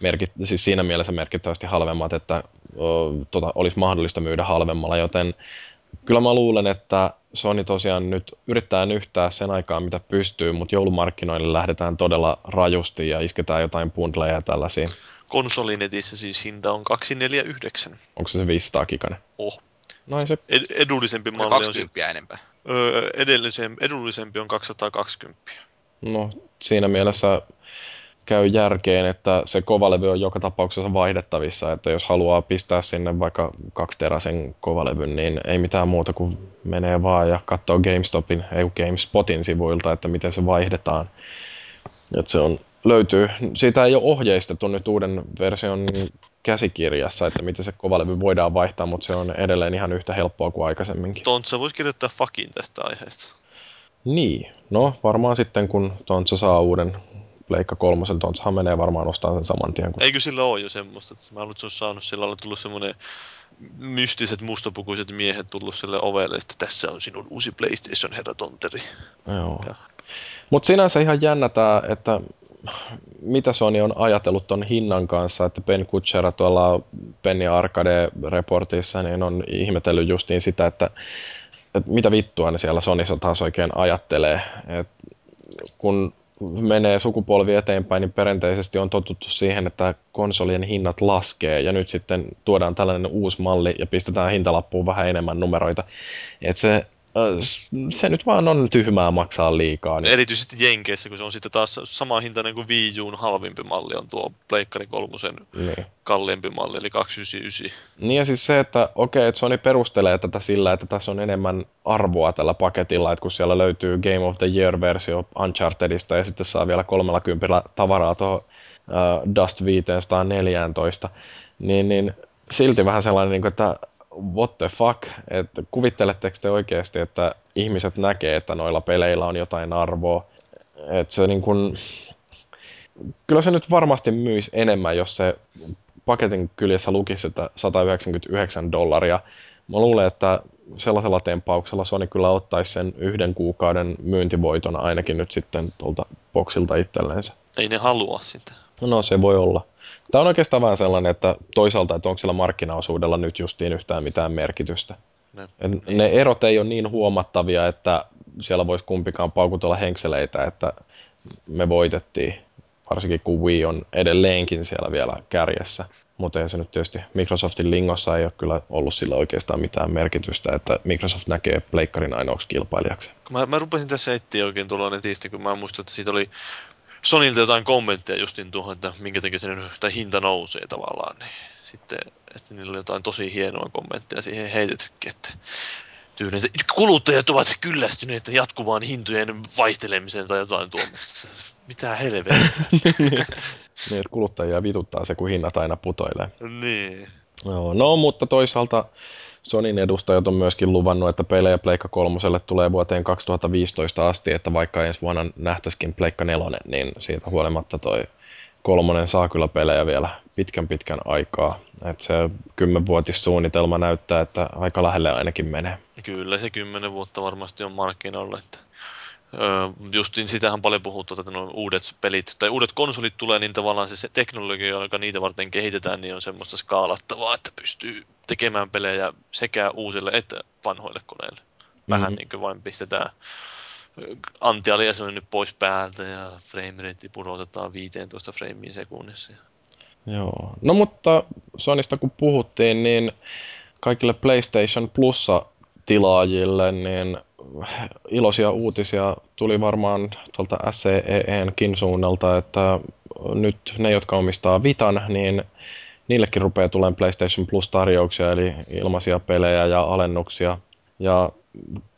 merkit, siis siinä mielessä merkittävästi halvemmat, että o, tota, olisi mahdollista myydä halvemmalla, joten kyllä mä luulen, että Sony tosiaan nyt yrittää nyhtää sen aikaa, mitä pystyy, mutta joulumarkkinoille lähdetään todella rajusti ja isketään jotain bundleja ja tällaisia. Konsolinetissä siis hinta on 249. Onko se se 500 giganen? Oh. No se... Ed- edullisempi malli 20 on... enempää. Öö, edullisempi on 220. No, siinä mielessä käy järkeen, että se kovalevy on joka tapauksessa vaihdettavissa, että jos haluaa pistää sinne vaikka kaksiteräisen kovalevyn, niin ei mitään muuta kuin menee vaan ja katsoo GameStopin, ei GameSpotin sivuilta, että miten se vaihdetaan. Että se on, löytyy, siitä ei ole ohjeistettu nyt uuden version käsikirjassa, että miten se kovalevy voidaan vaihtaa, mutta se on edelleen ihan yhtä helppoa kuin aikaisemminkin. Tontsa voisi kirjoittaa fakin tästä aiheesta. Niin, no varmaan sitten kun Tontsa saa uuden Pleikka kolmosen, Tontsahan menee varmaan ostaa sen saman tien. Kun... Eikö sillä ole jo semmoista, että mä luulen, että se on saanut, sillä on tullut semmoinen mystiset mustapukuiset miehet tullut sille ovelle, että tässä on sinun uusi PlayStation, herra Tonteri. Joo. Mutta sinänsä ihan jännä tää, että mitä Sony on ajatellut ton hinnan kanssa, että Ben Kutchera tuolla Penny Arcade-reportissa niin on ihmetellyt justiin sitä, että, että mitä vittua ne siellä Sonyssa taas oikein ajattelee. Et kun menee sukupolvi eteenpäin, niin perinteisesti on totuttu siihen, että konsolien hinnat laskee ja nyt sitten tuodaan tällainen uusi malli ja pistetään hintalappuun vähän enemmän numeroita. Et se se nyt vaan on tyhmää maksaa liikaa. Niin. Erityisesti Jenkeissä, kun se on sitten taas sama hintainen kuin Wii Uun halvimpi malli on tuo Pleikkari kolmosen niin. kalliimpi malli, eli 299. Niin ja siis se, että okei, okay, että Sony perustelee tätä sillä, että tässä on enemmän arvoa tällä paketilla, että kun siellä löytyy Game of the Year-versio Unchartedista ja sitten saa vielä 30 tavaraa tuohon uh, Dust 514, niin, niin silti vähän sellainen, niin että what the fuck, että kuvitteletteko te oikeasti, että ihmiset näkee, että noilla peleillä on jotain arvoa, että se niin kun, kyllä se nyt varmasti myisi enemmän, jos se paketin kyljessä lukisi, että 199 dollaria. Mä luulen, että sellaisella tempauksella Sony kyllä ottaisi sen yhden kuukauden myyntivoiton ainakin nyt sitten tuolta boksilta itselleensä. Ei ne halua sitä. No se voi olla. Tämä on oikeastaan vähän sellainen, että toisaalta, että onko sillä markkinaosuudella nyt justiin yhtään mitään merkitystä. Ne, ne erot ei ole niin huomattavia, että siellä voisi kumpikaan paukutella henkseleitä, että me voitettiin. Varsinkin kun Wii on edelleenkin siellä vielä kärjessä. Mutta ei se nyt tietysti Microsoftin lingossa ei ole kyllä ollut sillä oikeastaan mitään merkitystä, että Microsoft näkee pleikkarin ainoaksi kilpailijaksi. Mä, mä rupesin tässä etsiä oikein tuolla netistä, kun mä muistan, että siitä oli Sonilta jotain kommentteja justin tuohon, että minkä takia sen tai hinta nousee tavallaan, niin sitten, että niillä oli jotain tosi hienoa kommentteja siihen heitettykin, että tyyliin, että kuluttajat ovat kyllästyneet jatkuvaan hintojen vaihtelemiseen tai jotain tuommoista. Mitä helvettiä. *laughs* niin, että kuluttajia vituttaa se, kun hinnat aina putoilee. Niin. Joo, no, mutta toisaalta Sonin edustajat on myöskin luvannut, että pelejä Pleikka kolmoselle tulee vuoteen 2015 asti, että vaikka ensi vuonna nähtäisikin Pleikka nelonen, niin siitä huolimatta toi kolmonen saa kyllä pelejä vielä pitkän pitkän aikaa. Että se kymmenvuotissuunnitelma näyttää, että aika lähelle ainakin menee. Kyllä se kymmenen vuotta varmasti on markkinoilla, että justin sitähän paljon puhuttu, että nuo uudet pelit tai uudet konsolit tulee, niin tavallaan se teknologia, joka niitä varten kehitetään, niin on semmoista skaalattavaa, että pystyy tekemään pelejä sekä uusille että vanhoille koneille. Vähän mm-hmm. niin kuin vain pistetään antialiasoni nyt pois päältä ja frame rate pudotetaan 15 frameen sekunnissa. Joo. No mutta Sonista kun puhuttiin, niin kaikille PlayStation Plussa tilaajille, niin iloisia uutisia tuli varmaan tuolta SCENkin suunnalta, että nyt ne, jotka omistaa Vitan, niin niillekin rupeaa tulemaan PlayStation Plus-tarjouksia, eli ilmaisia pelejä ja alennuksia. Ja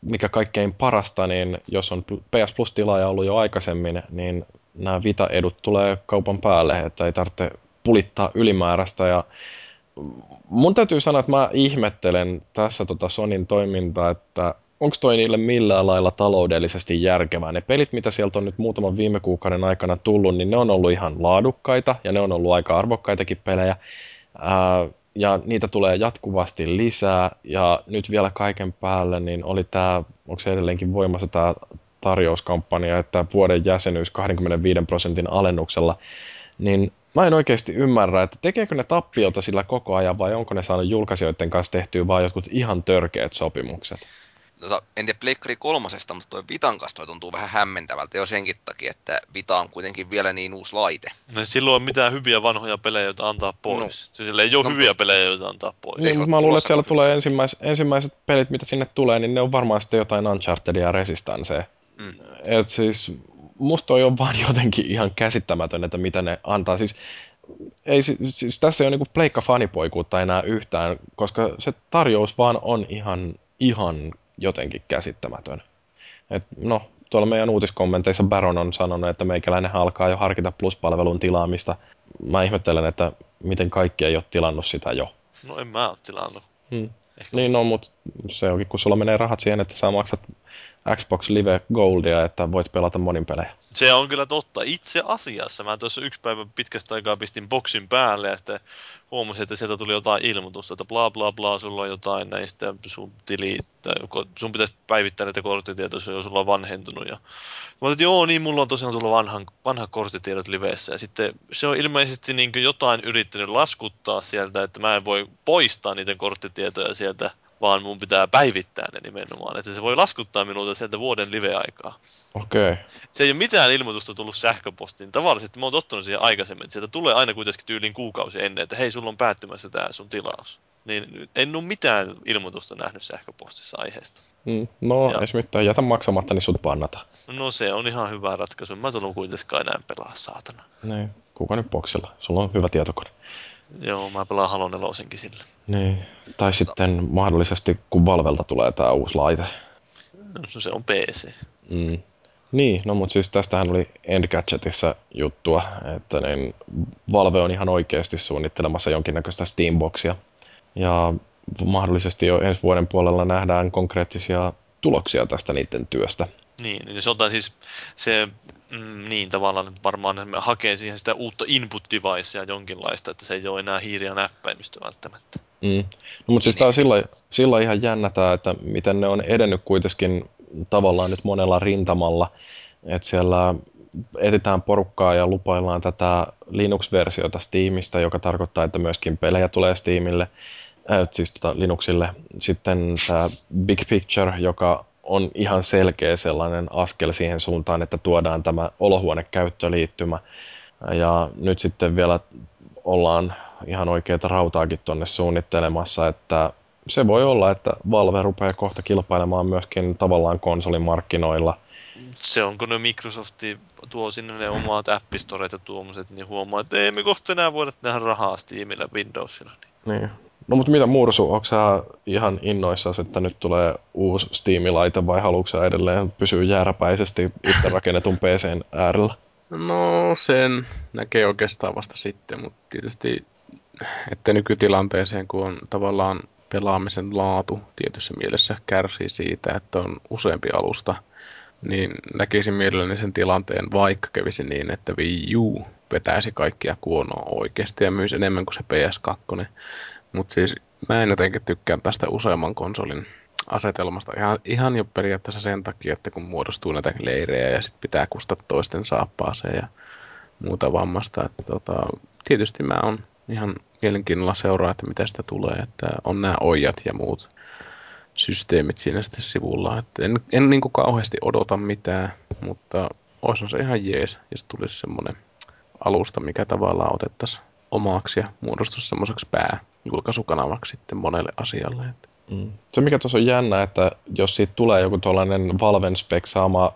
mikä kaikkein parasta, niin jos on PS Plus-tilaaja ollut jo aikaisemmin, niin nämä Vita-edut tulee kaupan päälle, että ei tarvitse pulittaa ylimääräistä. Ja mun täytyy sanoa, että mä ihmettelen tässä tota Sonin toimintaa, että onko toi niille millään lailla taloudellisesti järkevää. Ne pelit, mitä sieltä on nyt muutaman viime kuukauden aikana tullut, niin ne on ollut ihan laadukkaita ja ne on ollut aika arvokkaitakin pelejä. Ää, ja niitä tulee jatkuvasti lisää ja nyt vielä kaiken päälle niin oli tämä, onko se edelleenkin voimassa tämä tarjouskampanja, että vuoden jäsenyys 25 prosentin alennuksella, niin mä en oikeasti ymmärrä, että tekeekö ne tappiota sillä koko ajan vai onko ne saanut julkaisijoiden kanssa tehtyä vaan jotkut ihan törkeät sopimukset? No, en tiedä Pleikkari kolmosesta, mutta tuo Vitan kanssa toi tuntuu vähän hämmentävältä jo senkin takia, että Vita on kuitenkin vielä niin uusi laite. No silloin on mitään hyviä vanhoja pelejä, joita antaa pois. No. Sillä ei ole no, hyviä pelejä, joita antaa pois. Niin, mutta mä luulen, että siellä tulee ensimmäis, ensimmäiset pelit, mitä sinne tulee, niin ne on varmaan sitten jotain Unchartedia ja Resistancea. Mm. Et siis musta toi on vaan *laughs* jotenkin ihan käsittämätön, että mitä ne antaa. Siis, ei, siis tässä ei ole niinku pleikka fanipoikuutta enää yhtään, koska se tarjous vaan on ihan, ihan jotenkin käsittämätön. Et, no, tuolla meidän uutiskommenteissa Baron on sanonut, että meikäläinen alkaa jo harkita pluspalvelun tilaamista. Mä ihmettelen, että miten kaikki ei ole tilannut sitä jo. No en mä ole tilannut. Hmm. Ehkä. Niin no, mutta se onkin, kun sulla menee rahat siihen, että sä maksat Xbox Live Goldia, että voit pelata monin pelejä. Se on kyllä totta. Itse asiassa mä tuossa yksi päivä pitkästä aikaa pistin boksin päälle ja sitten huomasin, että sieltä tuli jotain ilmoitusta, että bla bla bla, sulla on jotain näistä sun tili, sun pitäisi päivittää näitä korttitietoja, jos sulla on vanhentunut. Ja mä että joo, niin mulla on tosiaan tullut vanhan, vanha korttitiedot livessä. Ja sitten se on ilmeisesti niin jotain yrittänyt laskuttaa sieltä, että mä en voi poistaa niitä korttitietoja sieltä vaan mun pitää päivittää ne nimenomaan. Että se voi laskuttaa minulta sieltä vuoden live-aikaa. Okei. Okay. Se ei ole mitään ilmoitusta tullut sähköpostiin. Tavallisesti mä oon tottunut siihen aikaisemmin, että sieltä tulee aina kuitenkin tyyliin kuukausi ennen, että hei, sulla on päättymässä tämä sun tilaus. Niin en ole mitään ilmoitusta nähnyt sähköpostissa aiheesta. Mm, no, ja. ei mitään. Jätä maksamatta, niin sut pannata. No se on ihan hyvä ratkaisu. Mä tullut kuitenkaan enää pelaa, saatana. Niin, kuka nyt boksilla? Sulla on hyvä tietokone. Joo, mä pelaan Halo 4 sillä. Niin. Tai sitten mahdollisesti, kun Valvelta tulee tämä uusi laite. No se on PC. Mm. Niin, no mutta siis tästähän oli Endgadgetissa juttua, että niin Valve on ihan oikeasti suunnittelemassa jonkinnäköistä Steamboxia. Ja mahdollisesti jo ensi vuoden puolella nähdään konkreettisia tuloksia tästä niiden työstä. Niin, niin se on siis se, mm, niin tavallaan, että varmaan me hakee siihen sitä uutta input devicea jonkinlaista, että se ei ole enää hiiri- ja näppäimistö välttämättä. Mm. No, mutta siis tämä on sillä, sillä ihan jännätä, että miten ne on edennyt kuitenkin tavallaan nyt monella rintamalla, että siellä etitään porukkaa ja lupaillaan tätä Linux-versiota Steamista, joka tarkoittaa, että myöskin pelejä tulee Steamille, äh, siis tota Linuxille. Sitten tämä Big Picture, joka on ihan selkeä sellainen askel siihen suuntaan, että tuodaan tämä olohuonekäyttöliittymä. Ja nyt sitten vielä ollaan ihan oikeita rautaakin tuonne suunnittelemassa, että se voi olla, että Valve rupeaa kohta kilpailemaan myöskin tavallaan konsolimarkkinoilla. Se on, kun ne Microsofti tuo sinne ne omat appistoreet ja tuommoiset, niin huomaa, että ei me kohta enää voida tehdä rahaa Steamilla Windowsilla. Niin. niin. No mutta mitä Mursu, onko sä ihan innoissa, että nyt tulee uusi Steam-laite vai haluatko edelleen pysyä jääräpäisesti itse rakennetun PCn äärellä? No sen näkee oikeastaan vasta sitten, mutta tietysti että nykytilanteeseen, kun on tavallaan pelaamisen laatu tietyssä mielessä kärsii siitä, että on useampi alusta, niin näkisin mielelläni sen tilanteen, vaikka kävisi niin, että Wii U vetäisi kaikkia kuonoa oikeasti ja myisi enemmän kuin se PS2. Mutta siis mä en jotenkin tykkää tästä useamman konsolin asetelmasta ihan, ihan jo periaatteessa sen takia, että kun muodostuu näitä leirejä ja sitten pitää kustaa toisten saappaaseen ja muuta vammasta. Että tota, tietysti mä on ihan mielenkiinnolla seuraa, että mitä sitä tulee, että on nämä ojat ja muut systeemit siinä sitten sivulla. Että en, en niin kuin kauheasti odota mitään, mutta olisi se ihan jees, jos tulisi semmoinen alusta, mikä tavallaan otettaisiin omaksi ja muodostui semmoiseksi pääjulkaisukanavaksi sitten monelle asialle. Mm. Se mikä tuossa on jännä, että jos siitä tulee joku tuollainen Valven spec saama äh,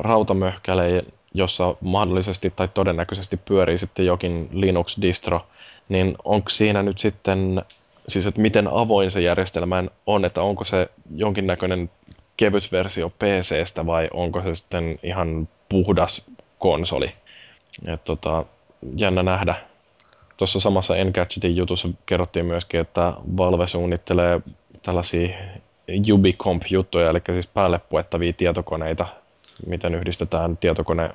rautamöhkäle, jossa mahdollisesti tai todennäköisesti pyörii sitten jokin Linux-distro, niin onko siinä nyt sitten, siis että miten avoin se järjestelmä on, että onko se jonkinnäköinen kevyt versio PCstä vai onko se sitten ihan puhdas konsoli. Et tota, jännä nähdä. Tuossa samassa Engadgetin jutussa kerrottiin myöskin, että Valve suunnittelee tällaisia Ubicomp-juttuja, eli siis päälle puettavia tietokoneita, miten yhdistetään tietokone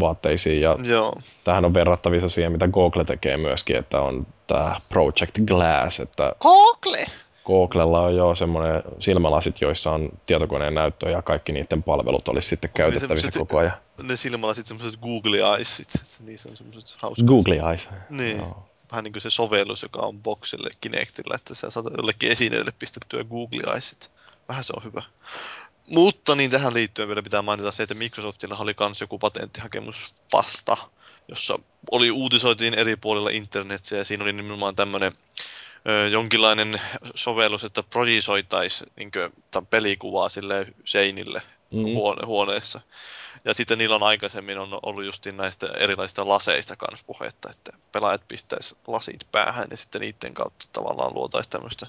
vaatteisiin. Ja Joo. tämähän on verrattavissa siihen, mitä Google tekee myöskin, että on tämä Project Glass, että Google! Googlella on jo semmoinen silmälasit, joissa on tietokoneen näyttö ja kaikki niiden palvelut olisi sitten käytettävissä semmoset- koko ajan. Ne silmällä sitten semmoiset Google Eyes, sit. niissä on semmoiset hauskat. Google Eyes. Niin. Joo. Vähän niin kuin se sovellus, joka on Boxille Kinectillä, että sä saat jollekin esineelle pistettyä Google Eyesit. Vähän se on hyvä. Mutta niin tähän liittyen vielä pitää mainita se, että Microsoftilla oli myös joku patenttihakemus vasta, jossa oli uutisoitiin eri puolilla internetsiä ja siinä oli nimenomaan tämmöinen jonkinlainen sovellus, että projisoitaisiin niin pelikuvaa sille seinille Mm. huone, huoneessa. Ja sitten niillä on aikaisemmin on ollut justiin näistä erilaisista laseista kanssa puhetta, että pelaajat pistäisi lasit päähän ja sitten niiden kautta tavallaan luotaisiin tämmöistä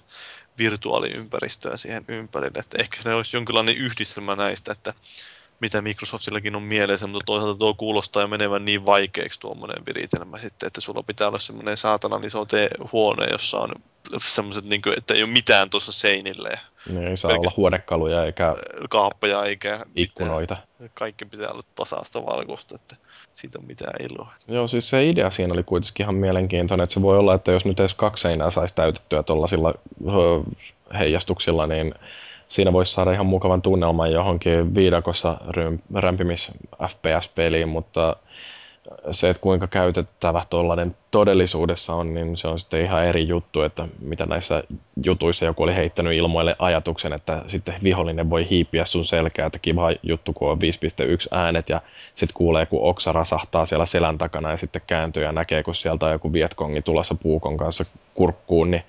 virtuaaliympäristöä siihen ympärille. Että ehkä se olisi jonkinlainen yhdistelmä näistä, että mitä Microsoftillakin on mielessä, mutta toisaalta tuo kuulostaa jo menevän niin vaikeaksi tuommoinen viritelmä sitten, että sulla pitää olla semmoinen saatanan iso huone, jossa on semmoiset, niin kuin, että ei ole mitään tuossa seinille, Ne ei saa olla huonekaluja eikä kaappeja eikä mitään. ikkunoita. Kaikki pitää olla tasaista valkoista, että siitä on mitään iloa. Joo, siis se idea siinä oli kuitenkin ihan mielenkiintoinen, että se voi olla, että jos nyt edes kaksi seinää saisi täytettyä tuollaisilla heijastuksilla, niin siinä voisi saada ihan mukavan tunnelman johonkin viidakossa rämpimis FPS-peliin, mutta se, että kuinka käytettävä tuollainen todellisuudessa on, niin se on sitten ihan eri juttu, että mitä näissä jutuissa joku oli heittänyt ilmoille ajatuksen, että sitten vihollinen voi hiipiä sun selkää, että kiva juttu, kun on 5.1 äänet ja sitten kuulee, kun oksa rasahtaa siellä selän takana ja sitten kääntyy ja näkee, kun sieltä on joku vietkongi tulossa puukon kanssa kurkkuun, niin,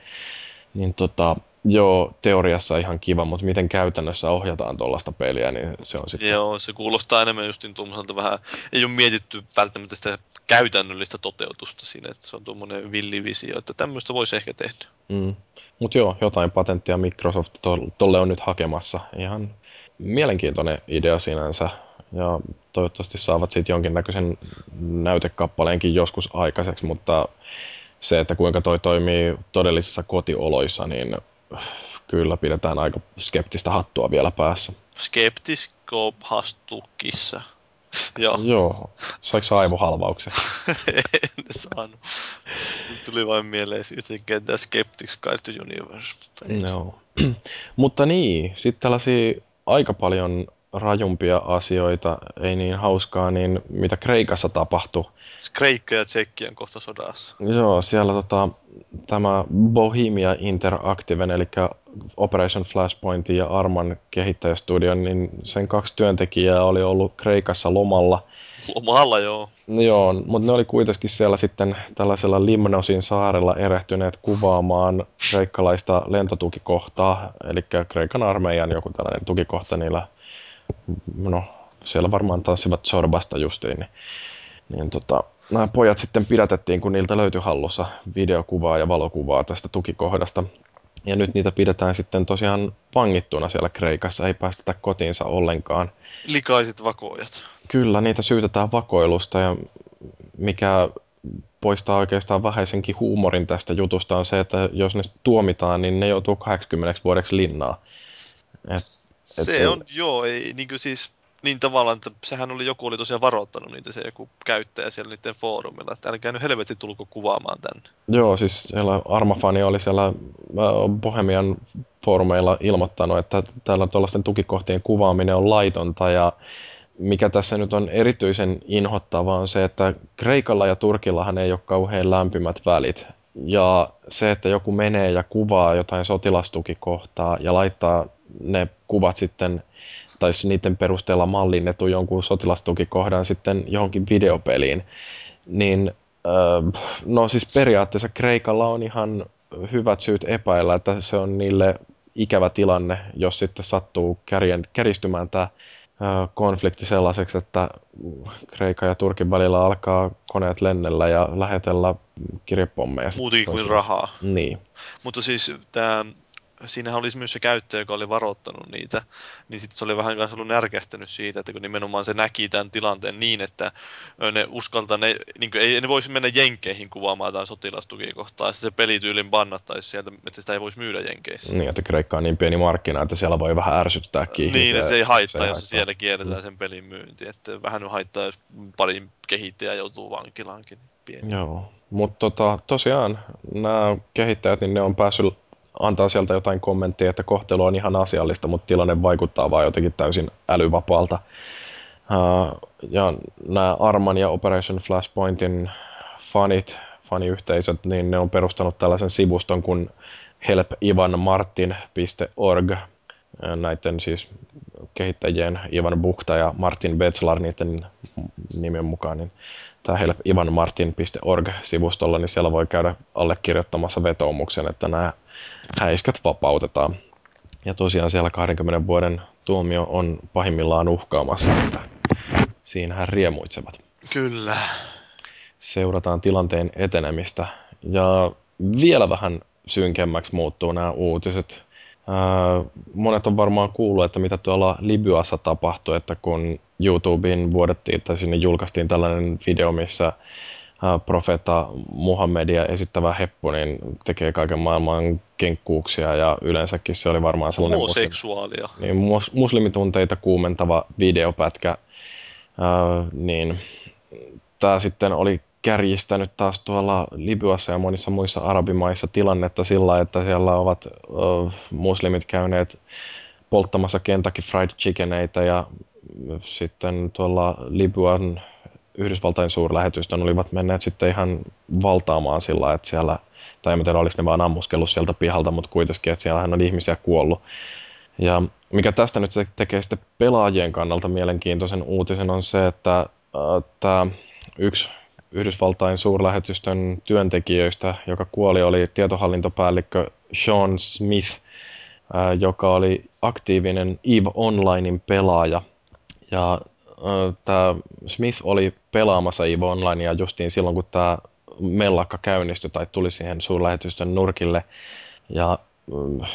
niin tota, joo, teoriassa ihan kiva, mutta miten käytännössä ohjataan tuollaista peliä, niin se on sitten... Joo, se kuulostaa enemmän justin tuommoiselta vähän, ei ole mietitty välttämättä sitä käytännöllistä toteutusta siinä, että se on tuommoinen villivisio, että tämmöistä voisi ehkä tehdä. Mm. Mutta joo, jotain patenttia Microsoft to- tolle on nyt hakemassa. Ihan mielenkiintoinen idea sinänsä. Ja toivottavasti saavat siitä jonkinnäköisen näytekappaleenkin joskus aikaiseksi, mutta se, että kuinka toi toimii todellisissa kotioloissa, niin kyllä pidetään aika skeptistä hattua vielä päässä. Skeptisko hastukissa. *laughs* Joo, Joo, saiko aivohalvauksen? *laughs* en saanut. Nyt tuli vain mieleen yhtäkkiä tämä Skeptics Guide to Universe. Mutta Joo. *clears throat* Mutta niin, sitten tällaisia aika paljon rajumpia asioita, ei niin hauskaa, niin mitä Kreikassa tapahtui. Kreikka ja Tsekki on kohta sodassa. Joo, siellä tota, tämä Bohemia Interactiven, eli Operation Flashpointin ja Arman kehittäjästudion, niin sen kaksi työntekijää oli ollut Kreikassa lomalla. Lomalla joo. No Joo, mutta ne oli kuitenkin siellä sitten tällaisella Limnosin saarella erehtyneet kuvaamaan kreikkalaista lentotukikohtaa, eli Kreikan armeijan joku tällainen tukikohta niillä, no siellä varmaan tanssivat Sorbasta justiin, niin, niin tota, nämä pojat sitten pidätettiin, kun niiltä löytyi hallussa videokuvaa ja valokuvaa tästä tukikohdasta. Ja nyt niitä pidetään sitten tosiaan vangittuna siellä Kreikassa, ei päästetä kotiinsa ollenkaan. Likaiset vakoojat. Kyllä, niitä syytetään vakoilusta ja mikä poistaa oikeastaan vähäisenkin huumorin tästä jutusta on se, että jos ne tuomitaan, niin ne joutuu 80 vuodeksi linnaa. Et, Se et- on, joo, ei niin kuin siis niin tavallaan, että sehän oli joku oli tosiaan varoittanut niitä se joku käyttäjä siellä niiden foorumilla, että älkää nyt helvetti tulko kuvaamaan tänne. Joo, siis siellä Armafani oli siellä äh, Bohemian foorumeilla ilmoittanut, että täällä tuollaisten tukikohtien kuvaaminen on laitonta ja mikä tässä nyt on erityisen inhottavaa on se, että Kreikalla ja Turkillahan ei ole kauhean lämpimät välit. Ja se, että joku menee ja kuvaa jotain sotilastukikohtaa ja laittaa ne kuvat sitten, tai niiden perusteella mallinnettu jonkun sotilastukikohdan sitten johonkin videopeliin, niin no siis periaatteessa Kreikalla on ihan hyvät syyt epäillä, että se on niille ikävä tilanne, jos sitten sattuu kärjen, käristymään tämä konflikti sellaiseksi, että Kreikan ja Turkin välillä alkaa koneet lennellä ja lähetellä kirjepommeja. Muutenkin kuin rahaa. Niin. Mutta siis tämä siinähän olisi myös se käyttäjä, joka oli varoittanut niitä, niin sitten se oli vähän kanssa ollut närkästynyt siitä, että kun nimenomaan se näki tämän tilanteen niin, että ne uskaltaa, ne, niin kuin, ei ne voisi mennä jenkeihin kuvaamaan jotain sotilastukikohtaa, ja se pelityylin bannattaisi sieltä, että sitä ei voisi myydä jenkeissä. Niin, että Kreikka on niin pieni markkina, että siellä voi vähän ärsyttää ihmisiä. Niin, että se ei haittaa, se jos haittaa. siellä kielletään mm. sen pelin myynti, että vähän haittaa, jos pari kehittäjä joutuu vankilaankin. Pieni. Joo, mutta tota, tosiaan nämä kehittäjät, niin ne on päässyt antaa sieltä jotain kommenttia, että kohtelu on ihan asiallista, mutta tilanne vaikuttaa vaan jotenkin täysin älyvapaalta. Uh, ja nämä Arman ja Operation Flashpointin fanit, faniyhteisöt, niin ne on perustanut tällaisen sivuston kuin helpivanmartin.org, näiden siis kehittäjien Ivan Bukta ja Martin Betzlar niiden nimen mukaan, niin tämä helpivanmartin.org-sivustolla, niin siellä voi käydä allekirjoittamassa vetoomuksen, että nämä häiskät vapautetaan. Ja tosiaan siellä 20 vuoden tuomio on pahimmillaan uhkaamassa, että siinähän riemuitsevat. Kyllä. Seurataan tilanteen etenemistä. Ja vielä vähän synkemmäksi muuttuu nämä uutiset. monet on varmaan kuullut, että mitä tuolla Libyassa tapahtui, että kun YouTubeen vuodettiin tai sinne julkaistiin tällainen video, missä profeetta Muhammedia esittävä heppu niin tekee kaiken maailman kenkkuuksia ja yleensäkin se oli varmaan sellainen Homoseksuaalia. Muslim, niin, mus, muslimitunteita kuumentava videopätkä. Äh, niin tämä sitten oli kärjistänyt taas tuolla Libyassa ja monissa muissa arabimaissa tilannetta sillä, että siellä ovat äh, muslimit käyneet polttamassa Kentucky Fried Chickeneitä ja sitten tuolla Libyan Yhdysvaltain suurlähetystön olivat menneet sitten ihan valtaamaan sillä, että siellä, tai en tiedä, oliko ne vaan ammuskellut sieltä pihalta, mutta kuitenkin, että siellähän on ihmisiä kuollut. Ja mikä tästä nyt tekee sitten pelaajien kannalta mielenkiintoisen uutisen on se, että tämä yksi Yhdysvaltain suurlähetystön työntekijöistä, joka kuoli, oli tietohallintopäällikkö Sean Smith, joka oli aktiivinen EVE Onlinein pelaaja. Ja tämä Smith oli pelaamassa EVE Onlinea justiin silloin, kun tämä mellakka käynnistyi tai tuli siihen suurlähetystön nurkille. Ja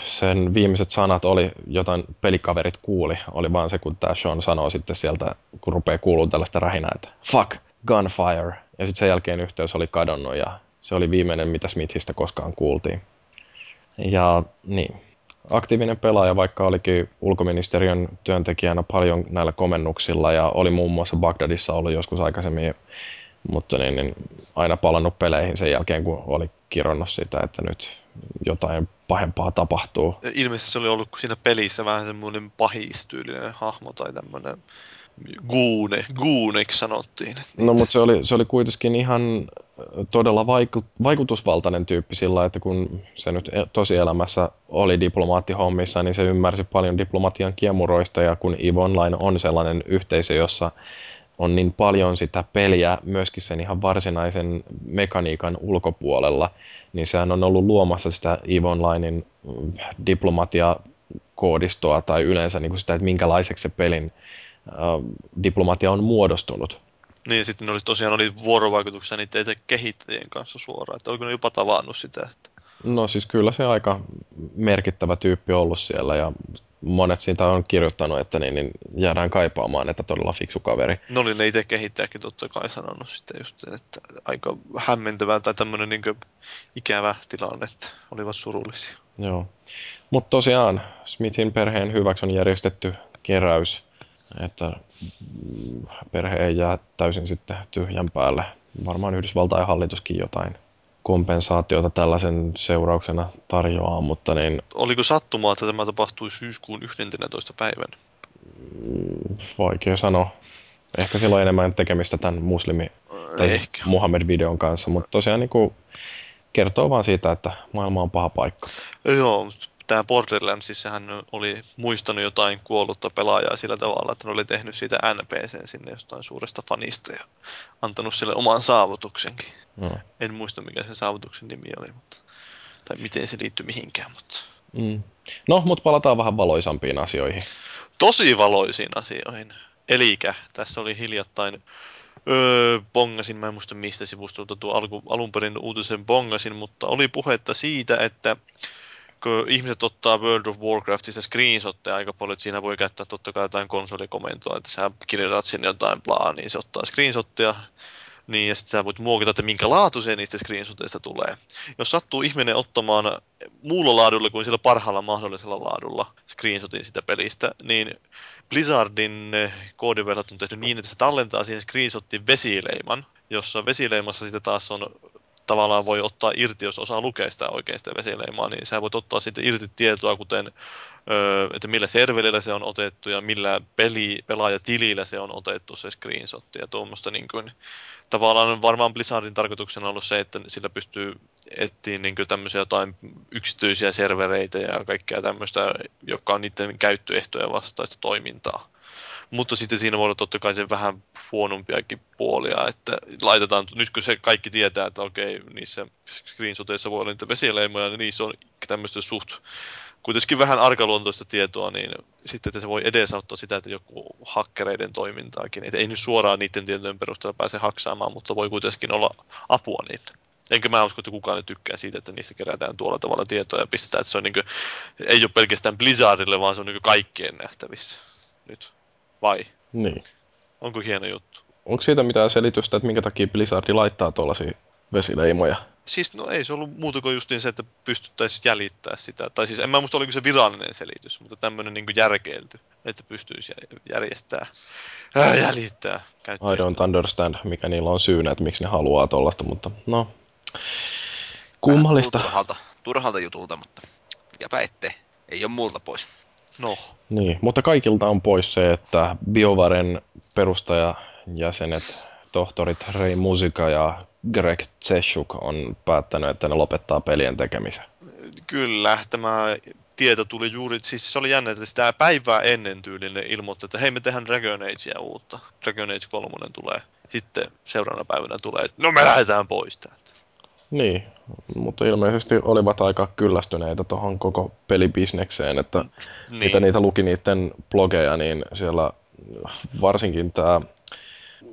sen viimeiset sanat oli, jotain pelikaverit kuuli, oli vaan se, kun tämä Sean sanoo sitten sieltä, kun rupeaa kuulua tällaista rähinää, että fuck, gunfire. Ja sitten sen jälkeen yhteys oli kadonnut ja se oli viimeinen, mitä Smithistä koskaan kuultiin. Ja niin, aktiivinen pelaaja, vaikka olikin ulkoministeriön työntekijänä paljon näillä komennuksilla ja oli muun muassa Bagdadissa ollut joskus aikaisemmin, mutta niin, niin aina palannut peleihin sen jälkeen, kun oli kironnut sitä, että nyt jotain pahempaa tapahtuu. Ilmeisesti se oli ollut siinä pelissä vähän semmoinen pahistyylinen hahmo tai tämmöinen Guune, Guuneksi sanottiin. No mutta se oli, se oli kuitenkin ihan todella vaiku, vaikutusvaltainen tyyppi sillä, että kun se nyt e, tosielämässä oli diplomaattihommissa, niin se ymmärsi paljon diplomatian kiemuroista ja kun EVE Online on sellainen yhteisö, jossa on niin paljon sitä peliä myöskin sen ihan varsinaisen mekaniikan ulkopuolella, niin sehän on ollut luomassa sitä EVE Onlinein mm, diplomatiakoodistoa tai yleensä niin kuin sitä, että minkälaiseksi se pelin diplomatia on muodostunut. Niin, sitten ne oli, tosiaan oli vuorovaikutuksia niiden itse kehittäjien kanssa suoraan, että oliko ne jopa tavannut sitä? Että... No siis kyllä se aika merkittävä tyyppi ollut siellä ja monet siitä on kirjoittanut, että niin, niin jäädään kaipaamaan, että todella fiksu kaveri. No oli ne itse kehittäjäkin totta kai sanonut sitten just, että aika hämmentävää tai tämmöinen niin ikävä tilanne, että olivat surullisia. Joo, mutta tosiaan Smithin perheen hyväksi on järjestetty keräys että perhe ei jää täysin sitten tyhjän päälle. Varmaan Yhdysvaltain hallituskin jotain kompensaatiota tällaisen seurauksena tarjoaa, mutta niin... Oliko sattumaa, että tämä tapahtui syyskuun 11. päivän? Mm, vaikea sanoa. Ehkä sillä on enemmän tekemistä tämän muslimi tai Ehkä. Muhammed-videon kanssa, mutta tosiaan niin kuin kertoo vaan siitä, että maailma on paha paikka. Joo, tämä Borderlandsissahan oli muistanut jotain kuollutta pelaajaa sillä tavalla, että ne oli tehnyt siitä NPC sinne jostain suuresta fanista ja antanut sille oman saavutuksenkin. No. En muista mikä sen saavutuksen nimi oli, mutta, tai miten se liittyy mihinkään. Mutta... Mm. No, mutta palataan vähän valoisampiin asioihin. Tosi valoisiin asioihin. Elikä, tässä oli hiljattain Öö, bongasin, mä en muista mistä sivustolta tuo alku, alun perin uutisen bongasin, mutta oli puhetta siitä, että kun ihmiset ottaa World of Warcraftista screenshotteja aika paljon, että siinä voi käyttää totta kai jotain konsolikomentoa, että sä kirjoitat sinne jotain plaa, niin se ottaa screenshotteja, niin ja sitten sä voit muokata, että minkä laatuisia niistä screenshoteista tulee. Jos sattuu ihminen ottamaan muulla laadulla kuin sillä parhaalla mahdollisella laadulla screenshotin sitä pelistä, niin Blizzardin koodivelat on tehty niin, että se tallentaa siihen screenshotin vesileiman, jossa vesileimassa sitten taas on tavallaan voi ottaa irti, jos osaa lukea sitä oikein sitä vesileimaa, niin sä voit ottaa sitten irti tietoa, kuten että millä serverillä se on otettu ja millä peli, pelaajatilillä se on otettu se screenshot ja tuommoista niin kuin, tavallaan varmaan Blizzardin tarkoituksena on ollut se, että sillä pystyy etsiä niin tämmöisiä jotain yksityisiä servereitä ja kaikkea tämmöistä, joka on niiden käyttöehtoja vastaista toimintaa. Mutta sitten siinä voi olla totta kai se vähän huonompiakin puolia, että laitetaan, nyt kun se kaikki tietää, että okei, niissä screenshoteissa voi olla niitä vesileimoja, niin niissä on tämmöistä suht kuitenkin vähän arkaluontoista tietoa, niin sitten että se voi edesauttaa sitä, että joku hakkereiden toimintaakin. Että ei nyt suoraan niiden tietojen perusteella pääse haksaamaan, mutta voi kuitenkin olla apua niille. Enkä mä usko, että kukaan tykkää siitä, että niistä kerätään tuolla tavalla tietoja ja pistetään, että se on niin kuin, ei ole pelkästään Blizzardille, vaan se on niin kaikkien nähtävissä nyt. Vai? Niin. Onko hieno juttu? Onko siitä mitään selitystä, että minkä takia Blizzardi laittaa tuollaisia vesileimoja? Siis no ei se ollut muuta kuin justiin se, että pystyttäisiin jäljittää sitä. Tai siis en mä muista oliko se virallinen selitys, mutta tämmöinen niin järkeilty, että pystyisi järjestää, äh, jäljittää. I don't understand, mikä niillä on syynä, että miksi ne haluaa tuollaista, mutta no, kummallista. Turhalta, turhalta jutulta, mutta mikäpä ettei. Ei ole muulta pois. No. Niin, mutta kaikilta on pois se, että BioVaren perustajajäsenet, tohtorit Rei Musika ja Greg Tseshuk on päättänyt, että ne lopettaa pelien tekemisen. Kyllä, tämä tieto tuli juuri, siis se oli jännä, että sitä päivää ennen tyylinen ilmoitti, että hei me tehdään Dragon Agea uutta. Dragon Age 3 tulee. Sitten seuraavana päivänä tulee, että no me lähdetään pois täältä. Niin, mutta ilmeisesti olivat aika kyllästyneitä tuohon koko pelibisnekseen, että niin. mitä niitä luki niiden blogeja, niin siellä varsinkin tämä,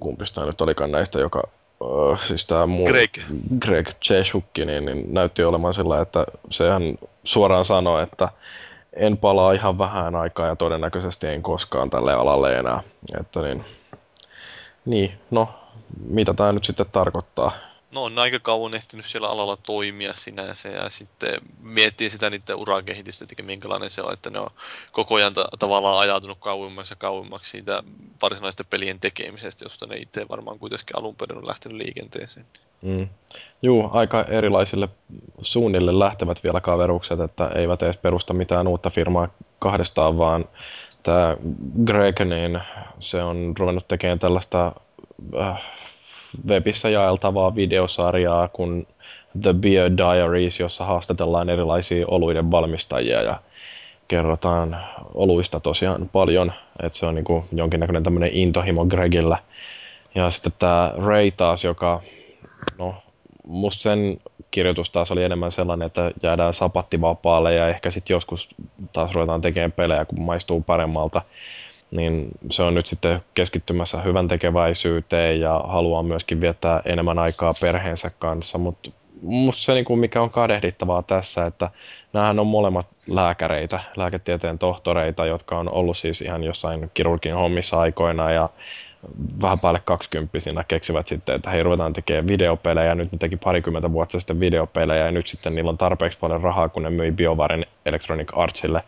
kumpi tämä nyt olikaan näistä, joka Uh, siis tämä muu, Greg, Greg Cheshukki, niin, niin näytti olemaan sillä, että sehän suoraan sanoi, että en palaa ihan vähän aikaa ja todennäköisesti en koskaan tälle alalle enää. Että niin, niin, no, mitä tämä nyt sitten tarkoittaa? No on aika kauan ehtinyt siellä alalla toimia sinänsä ja sitten miettii sitä niiden urakehitystä, että minkälainen se on, että ne on koko ajan ta- tavallaan ajautunut kauemmaksi ja kauemmaksi siitä varsinaisten pelien tekemisestä, josta ne itse varmaan kuitenkin alun perin on lähtenyt liikenteeseen. Mm. Juu, aika erilaisille suunnille lähtevät vielä kaverukset, että eivät edes perusta mitään uutta firmaa kahdestaan, vaan tämä Greg, niin se on ruvennut tekemään tällaista äh, webissä jaeltavaa videosarjaa kuin The Beer Diaries, jossa haastatellaan erilaisia oluiden valmistajia ja kerrotaan oluista tosiaan paljon, että se on niin kuin jonkinnäköinen tämmöinen intohimo Gregillä. Ja sitten tämä Ray taas, joka, no, musta sen kirjoitus taas oli enemmän sellainen, että jäädään sapattivapaalle ja ehkä sitten joskus taas ruvetaan tekemään pelejä, kun maistuu paremmalta niin se on nyt sitten keskittymässä hyvän tekeväisyyteen ja haluaa myöskin viettää enemmän aikaa perheensä kanssa, mutta musta se, niinku, mikä on kadehdittavaa tässä, että näähän on molemmat lääkäreitä, lääketieteen tohtoreita, jotka on ollut siis ihan jossain kirurgin hommissa aikoina ja vähän päälle kaksikymppisinä keksivät sitten, että hei, ruvetaan tekemään videopelejä, nyt ne teki parikymmentä vuotta sitten videopelejä, ja nyt sitten niillä on tarpeeksi paljon rahaa, kun ne myi BioVaren Electronic Artsille,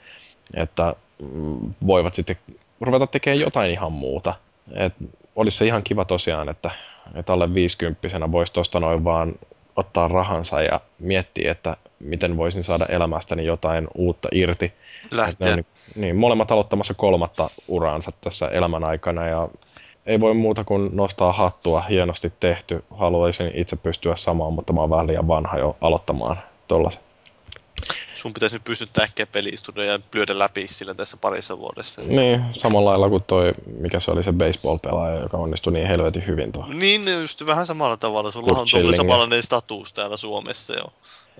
että mm, voivat sitten ruveta tekemään jotain ihan muuta. Et olisi se ihan kiva tosiaan, että, että alle 50 voisi tuosta noin vaan ottaa rahansa ja miettiä, että miten voisin saada elämästäni jotain uutta irti. Lähteä. niin, niin, molemmat aloittamassa kolmatta uraansa tässä elämän aikana ja ei voi muuta kuin nostaa hattua, hienosti tehty. Haluaisin itse pystyä samaan, mutta mä oon vähän liian vanha jo aloittamaan tollasen. Sun pitäisi nyt pystyä äkkiä pelistudio ja lyödä läpi sillä tässä parissa vuodessa. Niin, samalla lailla kuin toi, mikä se oli se baseball-pelaaja, joka onnistui niin helvetin hyvin tuohon. Niin, just vähän samalla tavalla. Sulla Kurt on Schilling. samanlainen status täällä Suomessa jo.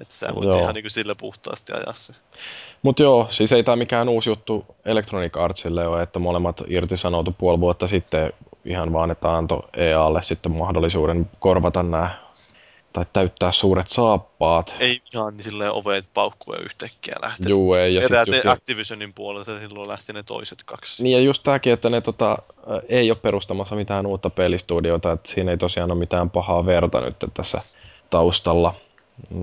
Että sä voit Joo. ihan niinku sillä puhtaasti ajaa se. Mut joo, siis ei tämä mikään uusi juttu Electronic Artsille ole, että molemmat irtisanoutu puoli vuotta sitten ihan vaan, että antoi EAlle sitten mahdollisuuden korvata nämä tai täyttää suuret saappaat. Ei ihan niin silleen ovet paukkuen yhtäkkiä lähtenyt. Juu, ei. Ja sit Eräät just, Activisionin puolelta silloin lähti ne toiset kaksi. niin ja just tämäkin, että ne tota, ei ole perustamassa mitään uutta pelistudiota, että siinä ei tosiaan ole mitään pahaa verta nyt tässä taustalla.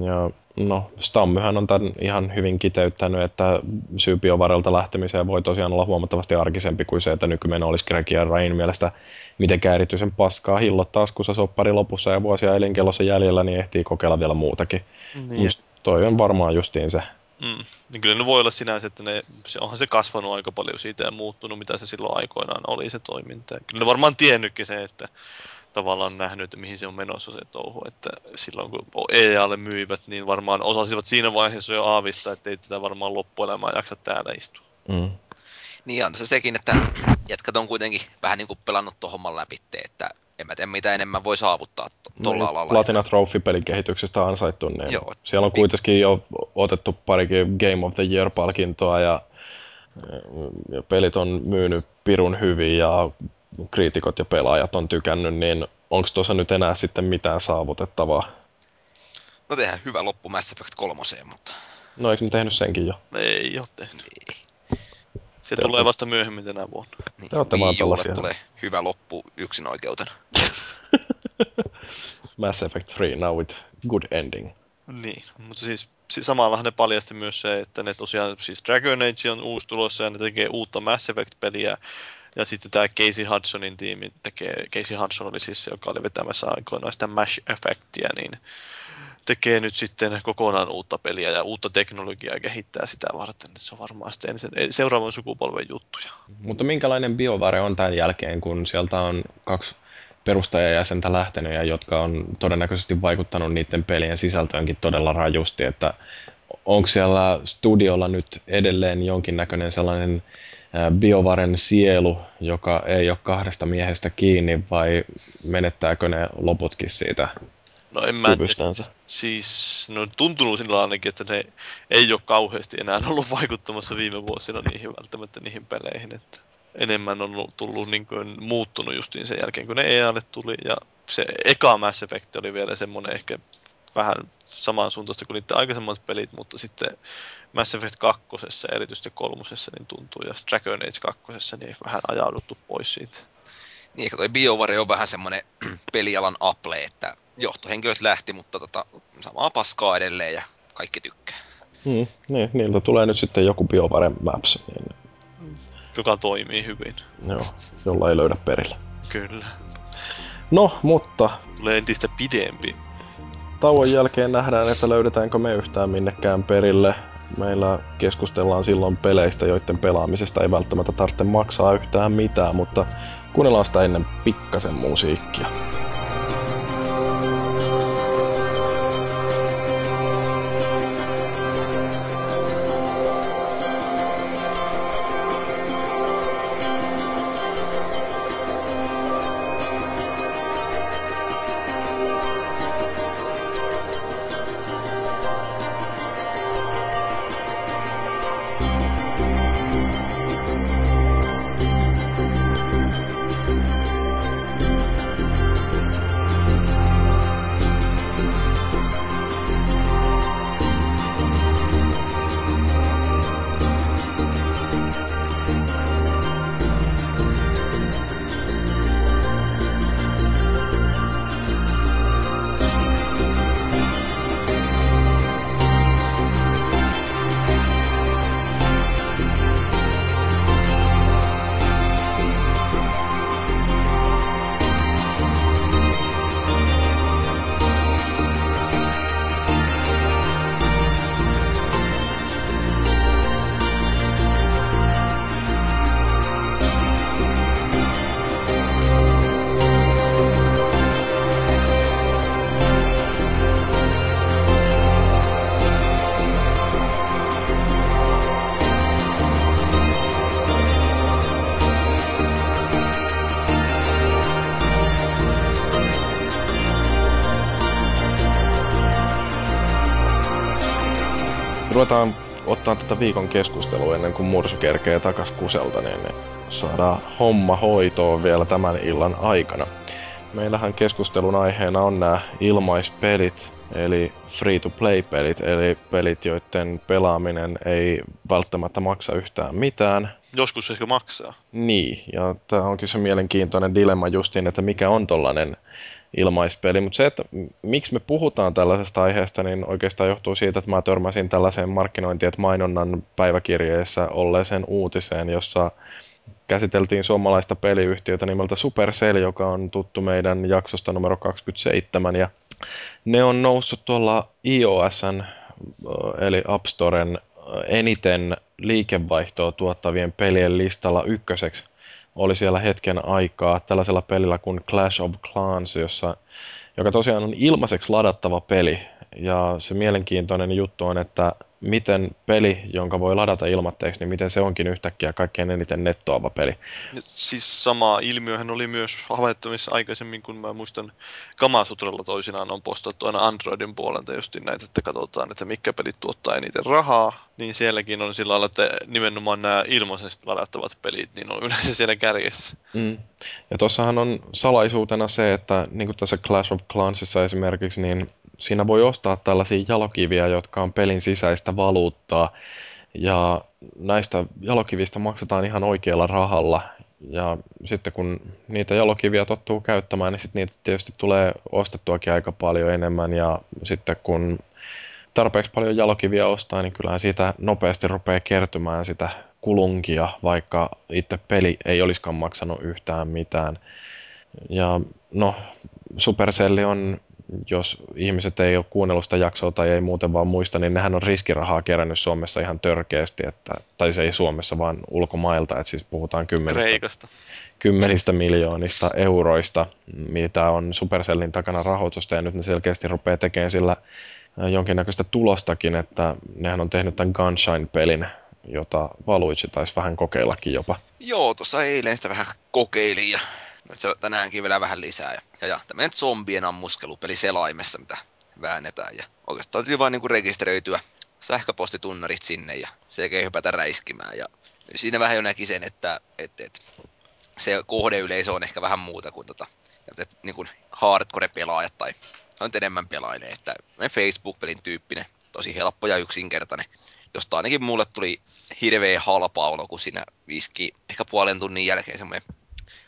Ja no, Stammyhän on tämän ihan hyvin kiteyttänyt, että syy biovarelta lähtemiseen voi tosiaan olla huomattavasti arkisempi kuin se, että nykymeno olisi Greg ja Rain mielestä mitenkään erityisen paskaa hillot taskussa soppari lopussa ja vuosia elinkellossa jäljellä, niin ehtii kokeilla vielä muutakin. Niin, Must toi on varmaan justiin se. mm. niin kyllä ne voi olla sinänsä, että ne, se, onhan se kasvanut aika paljon siitä ja muuttunut, mitä se silloin aikoinaan oli se toiminta. Kyllä ne varmaan tiennytkin se, että tavallaan nähnyt, että mihin se on menossa se touhu. Että silloin kun EAlle myivät, niin varmaan osasivat siinä vaiheessa jo aavistaa, että ei tätä varmaan loppuelämää jaksa täällä istua. Mm. Niin on se sekin, että jätkät on kuitenkin vähän niin kuin pelannut tuon homman läpi, että en mä tiedä mitä enemmän voi saavuttaa tuolla No, alalla. Platina Trophy pelin kehityksestä ansaittu, niin Joo. siellä on kuitenkin jo otettu parikin Game of the Year-palkintoa ja, ja pelit on myynyt pirun hyvin ja kriitikot ja pelaajat on tykännyt, niin onko tuossa nyt enää sitten mitään saavutettavaa? No tehdään hyvä loppu Mass Effect 3, mutta No eikö ne tehnyt senkin jo? Ei ole tehnyt. Se Te tulee olette- vasta myöhemmin tänä vuonna. niin, Te ootte vaan tällaisia. tulee hyvä loppu yksin oikeutena. *laughs* Mass Effect 3 now with good ending. Niin, mutta siis si- samallahan ne paljasti myös se, että ne tosiaan, siis Dragon Age on uusi tulossa ja ne tekee uutta Mass Effect-peliä. Ja sitten tämä Casey Hudsonin tiimi tekee, Casey Hudson oli siis se, joka oli vetämässä aikoinaan sitä Mass Effectia, niin tekee nyt sitten kokonaan uutta peliä ja uutta teknologiaa ja kehittää sitä varten. Se on varmaan sitten ensin, seuraavan sukupolven juttuja. Mutta minkälainen biovare on tämän jälkeen, kun sieltä on kaksi perustajajäsentä lähtenyt ja jotka on todennäköisesti vaikuttanut niiden pelien sisältöönkin todella rajusti, että onko siellä studiolla nyt edelleen jonkinnäköinen sellainen biovaren sielu, joka ei ole kahdesta miehestä kiinni vai menettääkö ne loputkin siitä No en mä kyvystänsä? siis no tuntunut sillä ainakin, että ne ei ole kauheasti enää ollut vaikuttamassa viime vuosina niihin välttämättä niihin peleihin, että enemmän on tullut niin kuin, muuttunut justiin sen jälkeen, kun ne EAlle tuli ja se eka Mass Effect oli vielä semmoinen ehkä vähän samansuuntaista kuin niiden aikaisemmat pelit, mutta sitten Mass Effect 2. ja erityisesti kolmosessa niin tuntuu, ja Dragon Age 2. niin vähän ajauduttu pois siitä. Niin ehkä toi BioWare on vähän semmoinen *clears throat* pelialan Apple, että johtohenkilöt lähti, mutta tota, samaa paskaa edelleen ja kaikki tykkää. Hmm, niin, niiltä tulee nyt sitten joku biovare maps, niin Joka toimii hyvin. joo, jolla ei löydä perille. Kyllä. No, mutta Tulee entistä pidempi. Tauon jälkeen nähdään, että löydetäänkö me yhtään minnekään perille. Meillä keskustellaan silloin peleistä, joiden pelaamisesta ei välttämättä tarvitse maksaa yhtään mitään, mutta kuunnellaan sitä ennen pikkasen musiikkia. Ottaa tätä viikon keskustelua ennen kuin Mursu kerkee takas kuselta, niin, niin saadaan homma hoitoon vielä tämän illan aikana. Meillähän keskustelun aiheena on nämä ilmaispelit, eli free-to-play-pelit, eli pelit, joiden pelaaminen ei välttämättä maksa yhtään mitään. Joskus ehkä maksaa. Niin, ja tämä onkin se mielenkiintoinen dilemma justiin, että mikä on tollainen ilmaispeli. Mutta se, että miksi me puhutaan tällaisesta aiheesta, niin oikeastaan johtuu siitä, että mä törmäsin tällaiseen markkinointi- että mainonnan päiväkirjeessä olleeseen uutiseen, jossa käsiteltiin suomalaista peliyhtiötä nimeltä Supercell, joka on tuttu meidän jaksosta numero 27. Ja ne on noussut tuolla iOSn eli App Storen eniten liikevaihtoa tuottavien pelien listalla ykköseksi oli siellä hetken aikaa tällaisella pelillä kuin Clash of Clans, jossa, joka tosiaan on ilmaiseksi ladattava peli. Ja se mielenkiintoinen juttu on, että miten peli, jonka voi ladata ilmatteeksi, niin miten se onkin yhtäkkiä kaikkein eniten nettoava peli. Siis sama ilmiöhän oli myös havaittavissa aikaisemmin, kun mä muistan Kamasutralla toisinaan on postattu aina Androidin puolelta just näitä, että katsotaan, että mikä pelit tuottaa eniten rahaa, niin sielläkin on sillä lailla, että nimenomaan nämä ilmaisesti ladattavat pelit, niin on yleensä siellä kärjessä. Mm. Ja tuossahan on salaisuutena se, että niin kuin tässä Clash of Clansissa esimerkiksi, niin siinä voi ostaa tällaisia jalokiviä, jotka on pelin sisäistä valuuttaa. Ja näistä jalokivistä maksetaan ihan oikealla rahalla. Ja sitten kun niitä jalokiviä tottuu käyttämään, niin sitten niitä tietysti tulee ostettuakin aika paljon enemmän. Ja sitten kun tarpeeksi paljon jalokiviä ostaa, niin kyllähän siitä nopeasti rupeaa kertymään sitä kulunkia, vaikka itse peli ei olisikaan maksanut yhtään mitään. Ja no, Supercelli on jos ihmiset ei ole kuunnellut sitä jaksoa tai ei muuten vaan muista, niin nehän on riskirahaa kerännyt Suomessa ihan törkeästi, että, tai se ei Suomessa, vaan ulkomailta, että siis puhutaan kymmenistä, kymmenistä miljoonista euroista, mitä on Supercellin takana rahoitusta, ja nyt ne selkeästi rupeaa tekemään sillä jonkinnäköistä tulostakin, että nehän on tehnyt tämän Gunshine-pelin, jota Valuitsi taisi vähän kokeillakin jopa. Joo, tuossa eilen sitä vähän kokeilin ja se tänäänkin vielä vähän lisää. Ja, ja, ja tämmöinen zombien ammuskelupeli selaimessa, mitä väännetään. Ja oikeastaan täytyy vaan niinku rekisteröityä sähköpostitunnarit sinne ja sekä hypätä räiskimään. Ja siinä vähän jo näki sen, että et, et, se kohdeyleisö on ehkä vähän muuta kuin tota, että, niin kuin hardcore-pelaajat tai on enemmän pelailee. Että Facebook-pelin tyyppinen, tosi helppo ja yksinkertainen, josta ainakin mulle tuli hirveä halpa olo, kun siinä viski ehkä puolen tunnin jälkeen semmoinen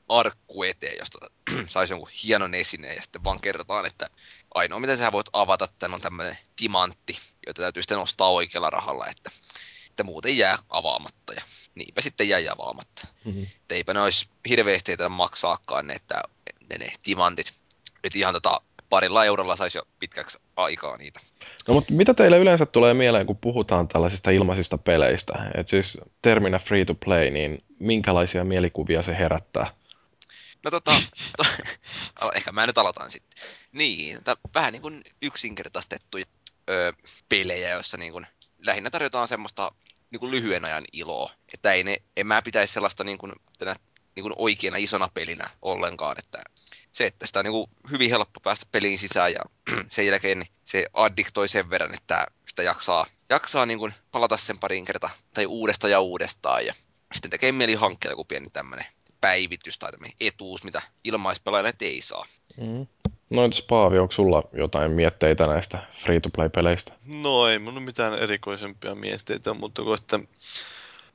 arkku eteen, josta *clears throat* saisi jonkun hienon esineen ja sitten vaan kerrotaan, että ainoa mitä sä voit avata tämän on tämmöinen timantti, jota täytyy sitten ostaa oikealla rahalla, että, että muuten jää avaamatta ja niinpä sitten jäi avaamatta. Mm-hmm. Eipä ne olisi hirveästi ei maksaakaan ne, että ne, ne timantit. Että ihan tota parilla eurolla saisi jo pitkäksi aikaa niitä. No mutta mitä teille yleensä tulee mieleen, kun puhutaan tällaisista ilmaisista peleistä? Et siis terminä free to play, niin minkälaisia mielikuvia se herättää? No tota, to, *laughs* ehkä mä nyt aloitan sitten. Niin, tota, vähän niin kuin yksinkertaistettuja ö, pelejä, joissa niin kuin, lähinnä tarjotaan semmoista niin kuin lyhyen ajan iloa. Että ei ne, en mä pitäisi sellaista niin kuin, tänä, niin kuin oikeana isona pelinä ollenkaan, että se, että sitä on niin kuin hyvin helppo päästä peliin sisään ja *clears throat* sen jälkeen se addiktoi sen verran, että sitä jaksaa, jaksaa niin kuin palata sen parin kertaa tai uudestaan ja uudestaan ja sitten tekee mieli hankkeella joku pieni tämmöinen päivitys tai etuus, mitä ilmaispelaajat ei saa. Mm. No entäs Paavi, onko sulla jotain mietteitä näistä free-to-play-peleistä? No ei mun mitään erikoisempia mietteitä, mutta kun että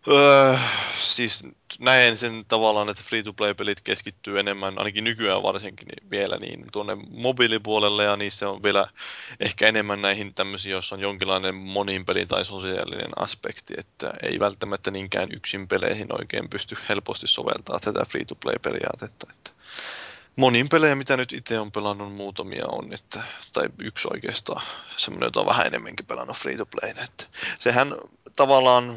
Öö, siis näen sen tavallaan, että free-to-play-pelit keskittyy enemmän, ainakin nykyään varsinkin niin vielä niin tuonne mobiilipuolelle ja niissä on vielä ehkä enemmän näihin tämmöisiin, joissa on jonkinlainen monin peli tai sosiaalinen aspekti, että ei välttämättä niinkään yksin peleihin oikein pysty helposti soveltaa tätä free-to-play-periaatetta. Että monin pelejä, mitä nyt itse on pelannut, muutamia on, että, tai yksi oikeastaan, semmoinen, jota on vähän enemmänkin pelannut free-to-play. Että sehän tavallaan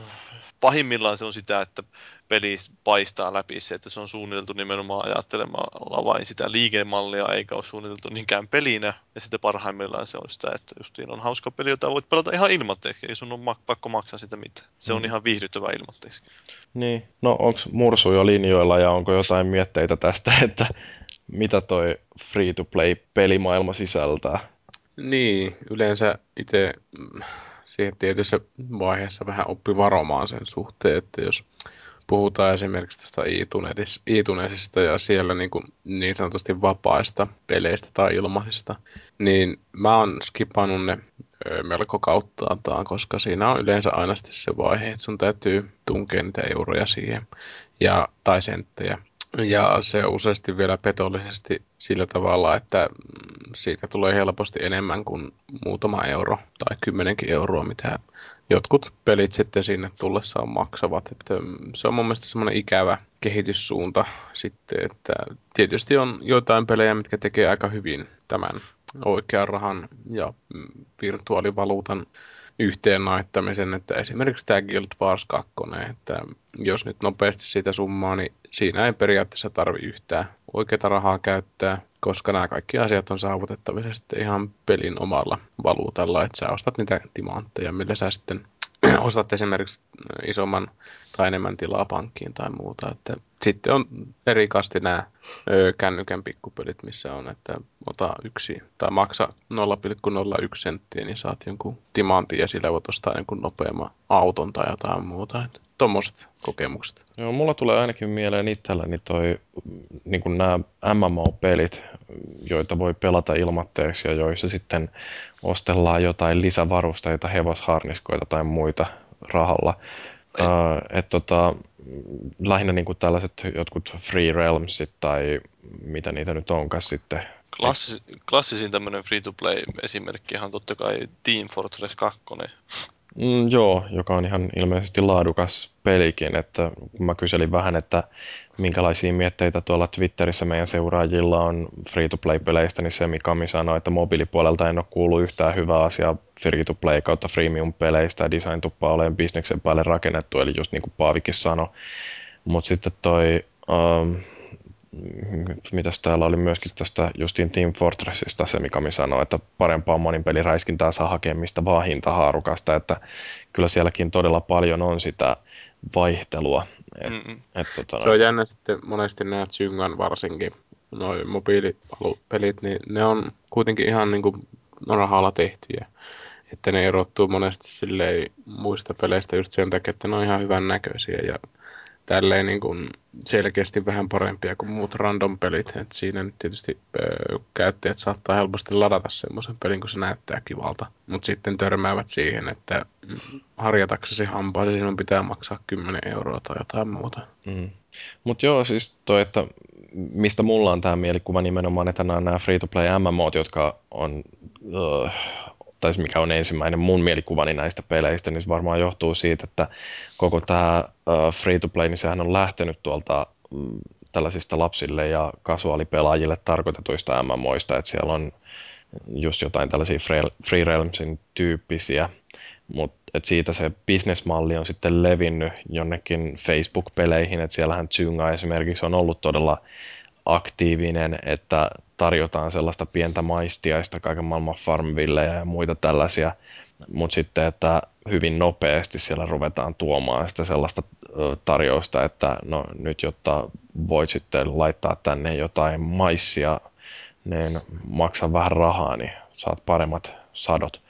pahimmillaan se on sitä, että peli paistaa läpi se, että se on suunniteltu nimenomaan ajattelemalla vain sitä liikemallia, eikä ole suunniteltu niinkään pelinä. Ja sitten parhaimmillaan se on sitä, että justiin on hauska peli, jota voit pelata ihan ilmatteeksi, ei sun ole pakko maksaa sitä mitään. Se on mm. ihan viihdyttävä ilmatteeksi. Niin, no onko Mursu jo linjoilla ja onko jotain mietteitä tästä, *laughs* että mitä toi free-to-play pelimaailma sisältää? Niin, yleensä itse siihen tietyssä vaiheessa vähän oppi varomaan sen suhteen, että jos puhutaan esimerkiksi tästä iTunesista ja siellä niin, kuin niin sanotusti vapaista peleistä tai ilmaisista, niin mä oon skipannut ne melko kauttaaltaan, koska siinä on yleensä aina se vaihe, että sun täytyy tunkea niitä euroja siihen ja, tai senttejä. Ja se useasti vielä petollisesti sillä tavalla, että siitä tulee helposti enemmän kuin muutama euro tai kymmenenkin euroa, mitä jotkut pelit sitten sinne tullessaan maksavat. Että mm, se on mun mielestä semmoinen ikävä kehityssuunta sitten, että tietysti on joitain pelejä, mitkä tekee aika hyvin tämän oikean rahan ja mm, virtuaalivaluutan yhteen naittamisen, että esimerkiksi tämä Guild Wars 2, että jos nyt nopeasti siitä summaa, niin siinä ei periaatteessa tarvi yhtään oikeaa rahaa käyttää, koska nämä kaikki asiat on saavutettavissa sitten ihan pelin omalla valuutalla, että sä ostat niitä timantteja, millä sä sitten *clears throat* ostat esimerkiksi isomman tai enemmän tilaa pankkiin tai muuta. Että sitten on eri kasti nämä kännykän pikkupelit, missä on, että ota yksi tai maksa 0,01 senttiä, niin saat jonkun timantin ja sillä voit ostaa jonkun nopeamman auton tai jotain muuta. Että tommoset kokemukset. Joo, mulla tulee ainakin mieleen itselläni toi, niin kuin nämä MMO-pelit, joita voi pelata ilmatteeksi ja joissa sitten ostellaan jotain lisävarusteita, hevosharniskoita tai muita rahalla. Uh, et tota, lähinnä niin kuin tällaiset jotkut Free Realmsit tai mitä niitä nyt onkaan sitten. Klassis, klassisin tämmöinen free-to-play esimerkki on totta kai Team Fortress 2. Mm, joo, joka on ihan ilmeisesti laadukas pelikin, että kun mä kyselin vähän, että minkälaisia mietteitä tuolla Twitterissä meidän seuraajilla on free-to-play-peleistä, niin se Mikami sanoi, että mobiilipuolelta en ole kuullut yhtään hyvää asiaa free-to-play kautta freemium-peleistä design tuppaa olemaan bisneksen päälle rakennettu, eli just niin kuin Paavikin sanoi. Mutta sitten toi, um, mitäs täällä oli myöskin tästä justiin Team Fortressista se, mikä mi sanoi, että parempaa monin peliräiskintää saa hakea mistä vaan hintahaarukasta, että kyllä sielläkin todella paljon on sitä vaihtelua. Et, et, tota, se on jännä sitten monesti nämä Zyngan varsinkin, noin mobiilipelit, niin ne on kuitenkin ihan niin kuin rahalla tehtyjä. Että ne erottuu monesti silleen muista peleistä just sen takia, että ne on ihan hyvän näköisiä ja tälleen niin kuin selkeästi vähän parempia kuin muut random-pelit. Et siinä nyt tietysti ö, käyttäjät saattaa helposti ladata semmoisen pelin, kun se näyttää kivalta. Mutta sitten törmäävät siihen, että harjataksesi hampaasi sinun pitää maksaa 10 euroa tai jotain muuta. Mm. Mutta joo, siis toi, että mistä mulla on tämä mielikuva nimenomaan, että nämä, nämä free-to-play MMOt, jotka on uh, tai siis mikä on ensimmäinen mun mielikuvani näistä peleistä, niin se varmaan johtuu siitä, että koko tämä free-to-play, niin sehän on lähtenyt tuolta mm, tällaisista lapsille ja kasuaalipelaajille tarkoitetuista MMOista, että siellä on just jotain tällaisia Free Realmsin tyyppisiä, mutta siitä se bisnesmalli on sitten levinnyt jonnekin Facebook-peleihin, että siellähän Zynga esimerkiksi on ollut todella aktiivinen, että tarjotaan sellaista pientä maistiaista kaiken maailman farmvillejä ja muita tällaisia, mutta sitten, että hyvin nopeasti siellä ruvetaan tuomaan sitä sellaista tarjousta, että no nyt jotta voit sitten laittaa tänne jotain maissia, niin maksa vähän rahaa, niin saat paremmat sadot.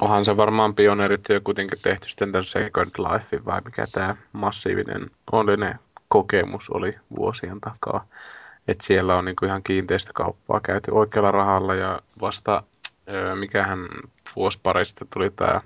Onhan se varmaan pioneerityö kuitenkin tehty sitten tämän Second Life, vai mikä tämä massiivinen onnellinen kokemus oli vuosien takaa. Että siellä on niinku ihan kiinteistökauppaa käyty oikealla rahalla ja vasta öö, mikähän vuosi parista tuli tämä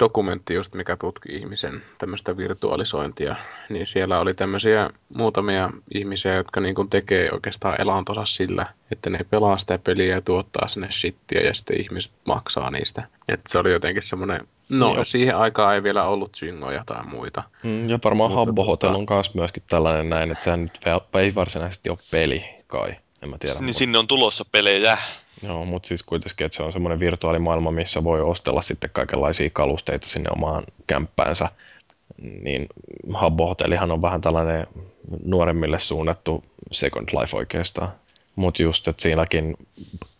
dokumentti just, mikä tutki ihmisen tämmöistä virtualisointia, niin siellä oli tämmöisiä muutamia ihmisiä, jotka niin kuin tekee oikeastaan elantonsa sillä, että ne pelaa sitä peliä ja tuottaa sinne shittiä ja sitten ihmiset maksaa niistä. Että se oli jotenkin semmoinen, no Joo. siihen aikaan ei vielä ollut syngoja tai muita. Mm, ja varmaan Habbo Hotel tota- on kanssa myöskin tällainen näin, että se nyt ei varsinaisesti ole peli kai. En mä tiedä. Niin mutta... sinne on tulossa pelejä. Joo, mutta siis kuitenkin, että se on semmoinen virtuaalimaailma, missä voi ostella sitten kaikenlaisia kalusteita sinne omaan kämppäänsä. Niin Habbo Hotellihan on vähän tällainen nuoremmille suunnattu Second Life oikeastaan. Mutta just, että siinäkin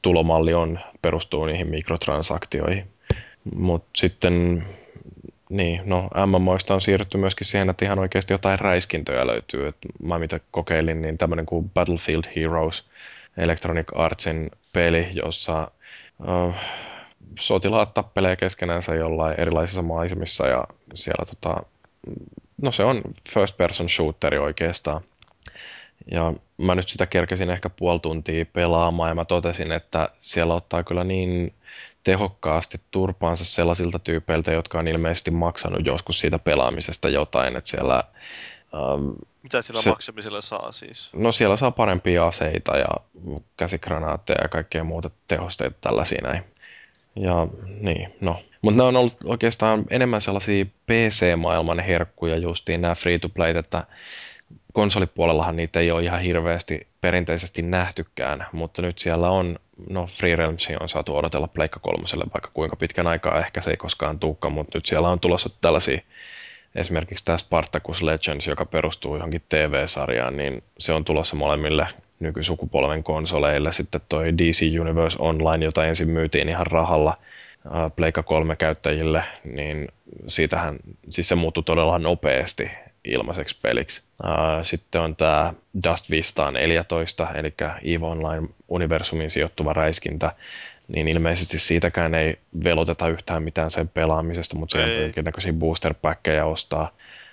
tulomalli on, perustuu niihin mikrotransaktioihin. Mutta sitten, niin, no MMOista on siirrytty myöskin siihen, että ihan oikeasti jotain räiskintöjä löytyy. Et mä mitä kokeilin, niin tämmöinen kuin Battlefield Heroes – Electronic Artsin peli, jossa uh, sotilaat tappelee keskenänsä jollain erilaisissa maisemissa ja siellä tota, no se on first person shooteri oikeastaan. Ja mä nyt sitä kerkesin ehkä puoli tuntia pelaamaan ja mä totesin, että siellä ottaa kyllä niin tehokkaasti turpaansa sellaisilta tyypeiltä, jotka on ilmeisesti maksanut joskus siitä pelaamisesta jotain, että siellä... Mitä sillä se, maksamisella saa siis? No siellä saa parempia aseita ja käsikranaatteja ja kaikkea muuta tehosteita tällaisia näin. Ja niin, no. Mutta nämä on ollut oikeastaan enemmän sellaisia PC-maailman herkkuja justiin nämä free-to-playt, että konsolipuolellahan niitä ei ole ihan hirveästi perinteisesti nähtykään, mutta nyt siellä on, no Free Realmsia on saatu odotella Pleikka kolmoselle vaikka kuinka pitkän aikaa, ehkä se ei koskaan tuukka, mutta nyt siellä on tulossa tällaisia, esimerkiksi tämä Spartacus Legends, joka perustuu johonkin TV-sarjaan, niin se on tulossa molemmille nykysukupolven konsoleille. Sitten toi DC Universe Online, jota ensin myytiin ihan rahalla Pleikka 3 käyttäjille, niin siitähän, siis se muuttui todella nopeasti ilmaiseksi peliksi. Sitten on tämä Dust Vistaan 14, eli EVE Online-universumiin sijoittuva räiskintä, niin ilmeisesti siitäkään ei veloteta yhtään mitään sen pelaamisesta, mutta siihen jonkinnäköisiä booster ostaa.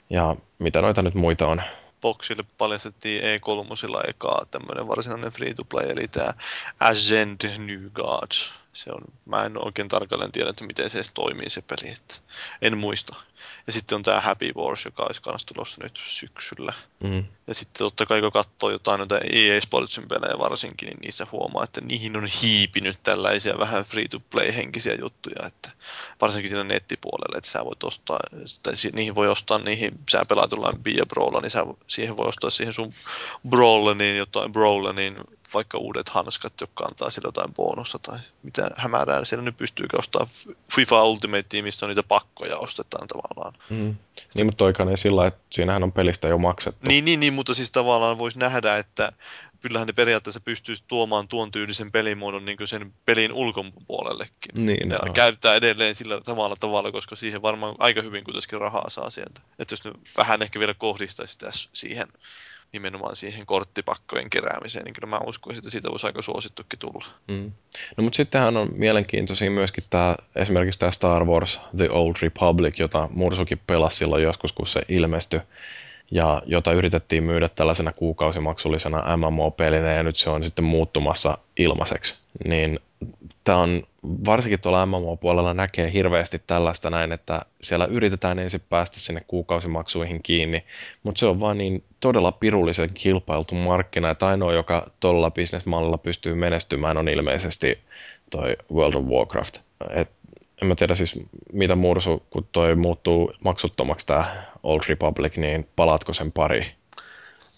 Ja mitä noita nyt muita on? Boxille paljastettiin E3 ekaa tämmöinen varsinainen free-to-play, eli tämä Ascend New Gods. Se on, mä en oikein tarkalleen tiedä, että miten se edes toimii se peli, että en muista. Ja sitten on tämä Happy Wars, joka olisi kanssa tulossa nyt syksyllä. Mm. Ja sitten totta kai kun katsoo jotain noita EA Sportsin pelejä varsinkin, niin niissä huomaa, että niihin on hiipinyt tällaisia vähän free-to-play-henkisiä juttuja, että varsinkin siinä nettipuolella, että sä voit ostaa, tai niihin voi ostaa niihin, sä pelaat jollain Bia Brawlla, niin sä, siihen voi ostaa siihen sun Brawlaniin jotain Brawlaniin vaikka uudet hanskat, jotka antaa sille jotain bonusta tai mitä hämärää siellä nyt pystyy ostaa FIFA Ultimate Teamista on niitä pakkoja ostetaan tavallaan. Mm. Niin, mutta toikaan ei sillä, että siinähän on pelistä jo maksettu. Niin, niin, niin mutta siis tavallaan voisi nähdä, että kyllähän ne periaatteessa pystyisi tuomaan tuon tyylisen pelimuodon niin sen pelin ulkopuolellekin. Niin, ja no. käyttää edelleen sillä samalla tavalla, koska siihen varmaan aika hyvin kuitenkin rahaa saa sieltä. Että jos ne vähän ehkä vielä kohdistaisi sitä siihen nimenomaan siihen korttipakkojen keräämiseen, niin kyllä mä uskoisin, että siitä voisi aika suosittukin tulla. Mm. No mutta sittenhän on mielenkiintoisia myöskin tämä, esimerkiksi tämä Star Wars The Old Republic, jota Mursukin pelasi silloin joskus, kun se ilmestyi ja jota yritettiin myydä tällaisena kuukausimaksullisena MMO-pelinä ja nyt se on sitten muuttumassa ilmaiseksi. Niin tämä on, varsinkin tuolla MMO-puolella näkee hirveästi tällaista näin, että siellä yritetään ensin päästä sinne kuukausimaksuihin kiinni, mutta se on vaan niin todella pirullisen kilpailtu markkina, että ainoa, joka tuolla bisnesmallilla pystyy menestymään, on ilmeisesti toi World of Warcraft. Et en mä tiedä siis mitä mursu, kun toi muuttuu maksuttomaksi tämä Old Republic, niin palaatko sen pari?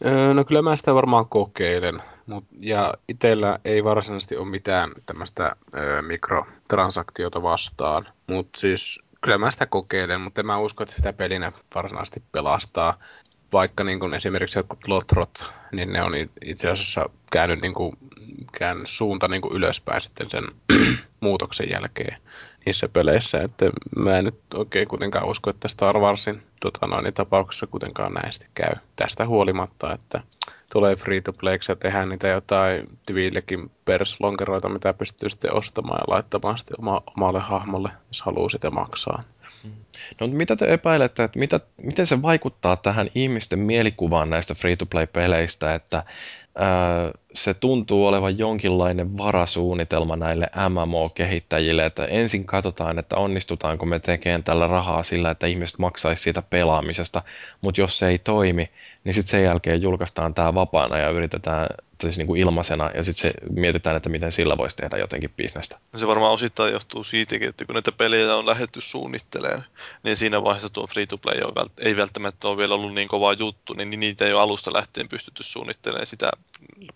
Öö, no kyllä mä sitä varmaan kokeilen. Mut, ja itsellä ei varsinaisesti ole mitään tämmöistä öö, mikrotransaktiota vastaan. Mutta siis kyllä mä sitä kokeilen, mutta en mä usko, että sitä pelinä varsinaisesti pelastaa. Vaikka niin kun esimerkiksi jotkut lotrot, niin ne on itse asiassa käynyt, niin kun, käynyt suunta niin ylöspäin sitten sen *clears throat* muutoksen jälkeen niissä peleissä, että mä en nyt oikein kuitenkaan usko, että Star Warsin tota noin, tapauksessa kuitenkaan näistä käy tästä huolimatta, että tulee free to play ja tehdään niitä jotain tyvillekin perslonkeroita, mitä pystyy sitten ostamaan ja laittamaan sitten oma, omalle hahmolle, jos haluaa sitä maksaa. No mitä te epäilette, että mitä, miten se vaikuttaa tähän ihmisten mielikuvaan näistä free-to-play-peleistä, että se tuntuu olevan jonkinlainen varasuunnitelma näille MMO-kehittäjille, että ensin katsotaan, että onnistutaanko me tekemään tällä rahaa sillä, että ihmiset maksaisi siitä pelaamisesta, mutta jos se ei toimi, niin sitten sen jälkeen julkaistaan tämä vapaana ja yritetään siis niin kuin ilmaisena ja sitten mietitään, että miten sillä voisi tehdä jotenkin bisnestä. No se varmaan osittain johtuu siitäkin, että kun näitä pelejä on lähdetty suunnittelemaan, niin siinä vaiheessa tuo free-to-play ei välttämättä ole vielä ollut niin kova juttu, niin niitä ei ole alusta lähtien pystytty suunnittelemaan sitä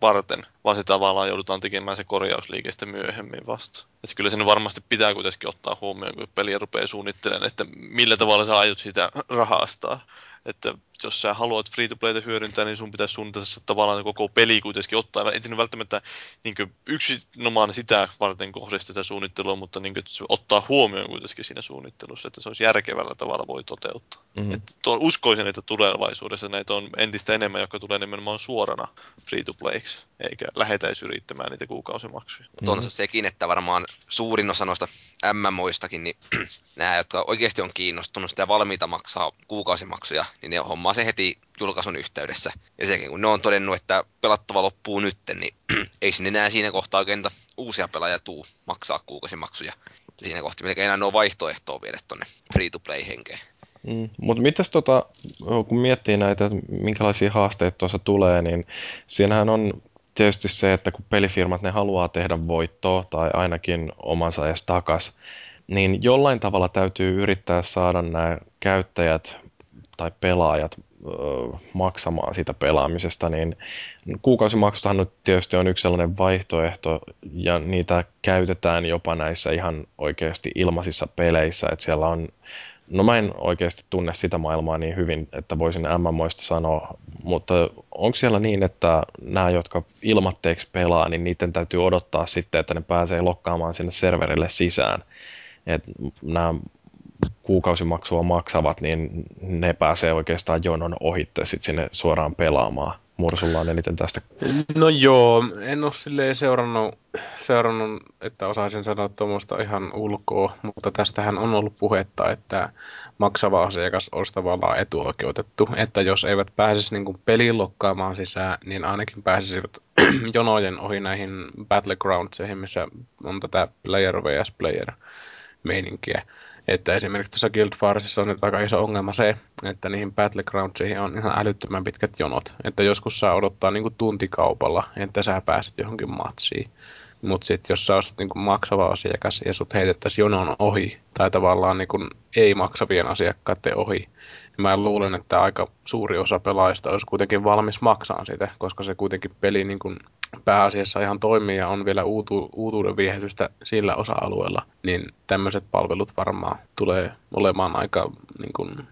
varten, vaan se tavallaan joudutaan tekemään se korjausliike myöhemmin vasta. Että kyllä sen varmasti pitää kuitenkin ottaa huomioon, kun peliä rupeaa suunnittelemaan, että millä tavalla sä aiot sitä rahastaa. Että jos sä haluat free-to-playta hyödyntää, niin sun pitäisi suunnitella tavallaan koko peli kuitenkin ottaa. Et välttämättä niin yksinomaan sitä varten kohdista suunnittelua, mutta niin kuin, ottaa huomioon kuitenkin siinä suunnittelussa, että se olisi järkevällä tavalla voi toteuttaa. Mm-hmm. Et tuo, uskoisin, että tulevaisuudessa näitä on entistä enemmän, jotka tulee nimenomaan suorana free-to-playksi, eikä lähetäisi yrittämään niitä kuukausimaksuja. Mutta on se sekin, että varmaan suurin osa noista MMOistakin, niin *clears throat* nämä, jotka oikeasti on kiinnostunut sitä valmiita maksaa kuukausimaksuja, niin ne hommaa se heti julkaisun yhteydessä. Ja sekin, kun ne on todennut, että pelattava loppuu nytten, niin *clears throat* ei sinne enää siinä kohtaa oikein uusia pelaajia tuu maksaa kuukausimaksuja. Ja siinä kohtaa melkein enää ole vaihtoehtoa viedä tuonne free-to-play-henkeen. Mm, mutta mitäs tota, kun miettii näitä, että minkälaisia haasteita tuossa tulee, niin siinähän on tietysti se, että kun pelifirmat ne haluaa tehdä voittoa tai ainakin omansa edes takas, niin jollain tavalla täytyy yrittää saada nämä käyttäjät tai pelaajat maksamaan siitä pelaamisesta, niin kuukausimaksustahan nyt tietysti on yksi sellainen vaihtoehto, ja niitä käytetään jopa näissä ihan oikeasti ilmaisissa peleissä, että siellä on No mä en oikeasti tunne sitä maailmaa niin hyvin, että voisin MMOista sanoa, mutta onko siellä niin, että nämä, jotka ilmatteeksi pelaa, niin niiden täytyy odottaa sitten, että ne pääsee lokkaamaan sinne serverille sisään. että nämä kuukausimaksua maksavat, niin ne pääsee oikeastaan jonon ohitte sitten sinne suoraan pelaamaan. Mursulla on eniten tästä? No joo, en ole silleen seurannut, seurannut että osaisin sanoa tuommoista ihan ulkoa, mutta tästähän on ollut puhetta, että maksava asiakas olisi tavallaan etuoikeutettu, että jos eivät pääsisi niin pelin lokkaamaan sisään, niin ainakin pääsisivät *clears throat* jonojen ohi näihin Battlegroundseihin, missä on tätä player vs player meininkiä. Että esimerkiksi tuossa Guild Warsissa on nyt aika iso ongelma se, että niihin Battlegroundsiin on ihan älyttömän pitkät jonot. Että joskus saa odottaa niinku tuntikaupalla, että sä pääset johonkin matsiin. Mutta sitten jos sä olisit niinku maksava asiakas ja sut heitettäisiin jonon ohi, tai tavallaan niinku ei maksavien asiakkaiden ohi, mä luulen, että aika suuri osa pelaajista olisi kuitenkin valmis maksamaan sitä, koska se kuitenkin peli niinku pääasiassa ihan toimii ja on vielä uutu, uutuuden viehätystä sillä osa-alueella, niin tämmöiset palvelut varmaan tulee olemaan aika niin kuin,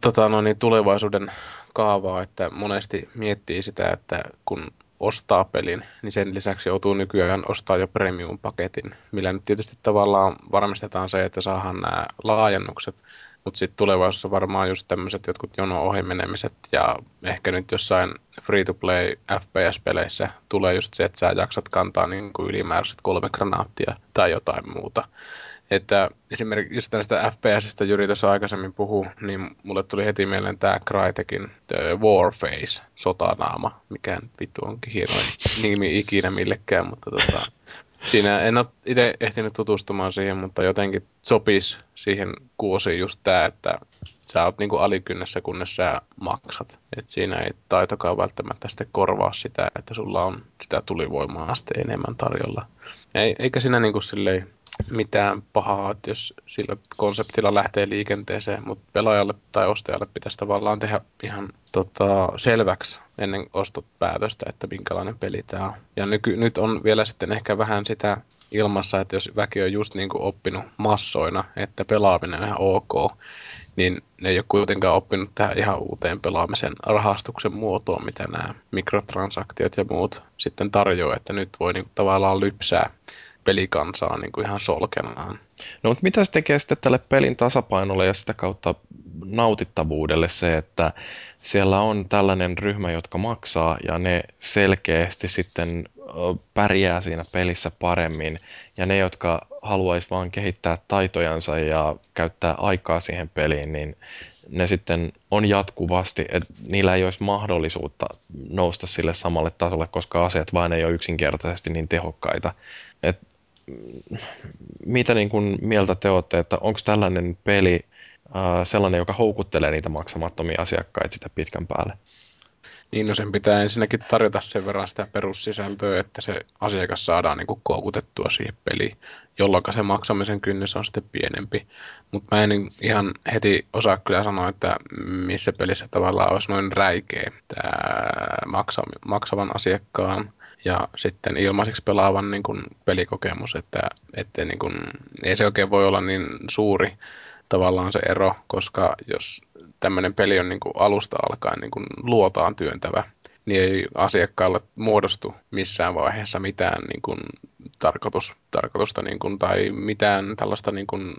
tota, no niin, tulevaisuuden kaavaa, että monesti miettii sitä, että kun ostaa pelin, niin sen lisäksi joutuu nykyään ostaa jo premium-paketin, millä nyt tietysti tavallaan varmistetaan se, että saadaan nämä laajennukset mutta sitten tulevaisuudessa varmaan just tämmöiset jotkut jono ohimenemiset ja ehkä nyt jossain free-to-play FPS-peleissä tulee just se, että sä jaksat kantaa niin kuin ylimääräiset kolme granaattia tai jotain muuta. Että esimerkiksi just tästä FPSistä Jyri tuossa aikaisemmin puhu, niin mulle tuli heti mieleen tämä Crytekin Warface, sotanaama, mikä vittu onkin hieno nimi ikinä millekään, mutta tota, Siinä en ole itse ehtinyt tutustumaan siihen, mutta jotenkin sopisi siihen kuosiin just tämä, että sä oot niinku alikynnessä, kunnes sä maksat. Et siinä ei taitokaan välttämättä sitten korvaa sitä, että sulla on sitä tulivoimaa sitten enemmän tarjolla. Ei, eikä siinä niinku silleen mitään pahaa, että jos sillä konseptilla lähtee liikenteeseen, mutta pelaajalle tai ostajalle pitäisi tavallaan tehdä ihan tota, selväksi ennen ostopäätöstä, että minkälainen peli tämä on. Ja nyky, nyt on vielä sitten ehkä vähän sitä ilmassa, että jos väki on just niin kuin oppinut massoina, että pelaaminen on ihan ok, niin ne ei ole kuitenkaan oppinut tähän ihan uuteen pelaamisen rahastuksen muotoon, mitä nämä mikrotransaktiot ja muut sitten tarjoaa, että nyt voi niin tavallaan lypsää pelikansaa niin kuin ihan solkenaan. No mutta mitä se tekee sitten tälle pelin tasapainolle ja sitä kautta nautittavuudelle se, että siellä on tällainen ryhmä, jotka maksaa ja ne selkeästi sitten pärjää siinä pelissä paremmin ja ne, jotka haluaisi vaan kehittää taitojansa ja käyttää aikaa siihen peliin, niin ne sitten on jatkuvasti, että niillä ei olisi mahdollisuutta nousta sille samalle tasolle, koska aseet vain ei ole yksinkertaisesti niin tehokkaita. Et mitä niin kuin mieltä te olette, että onko tällainen peli äh, sellainen, joka houkuttelee niitä maksamattomia asiakkaita sitä pitkän päälle? Niin, no sen pitää ensinnäkin tarjota sen verran sitä perussisältöä, että se asiakas saadaan niin kuin koukutettua siihen peliin, jolloin se maksamisen kynnys on sitten pienempi. Mutta mä en ihan heti osaa kyllä sanoa, että missä pelissä tavallaan olisi noin räikeä tämä maksavan asiakkaan ja sitten ilmaiseksi pelaavan niin kuin pelikokemus, että, että niin kuin, ei se oikein voi olla niin suuri tavallaan se ero, koska jos tämmöinen peli on niin kuin alusta alkaen niin kuin luotaan työntävä, niin ei asiakkaalle muodostu missään vaiheessa mitään niin kuin tarkoitus, tarkoitusta niin kuin, tai mitään tällaista niin kuin,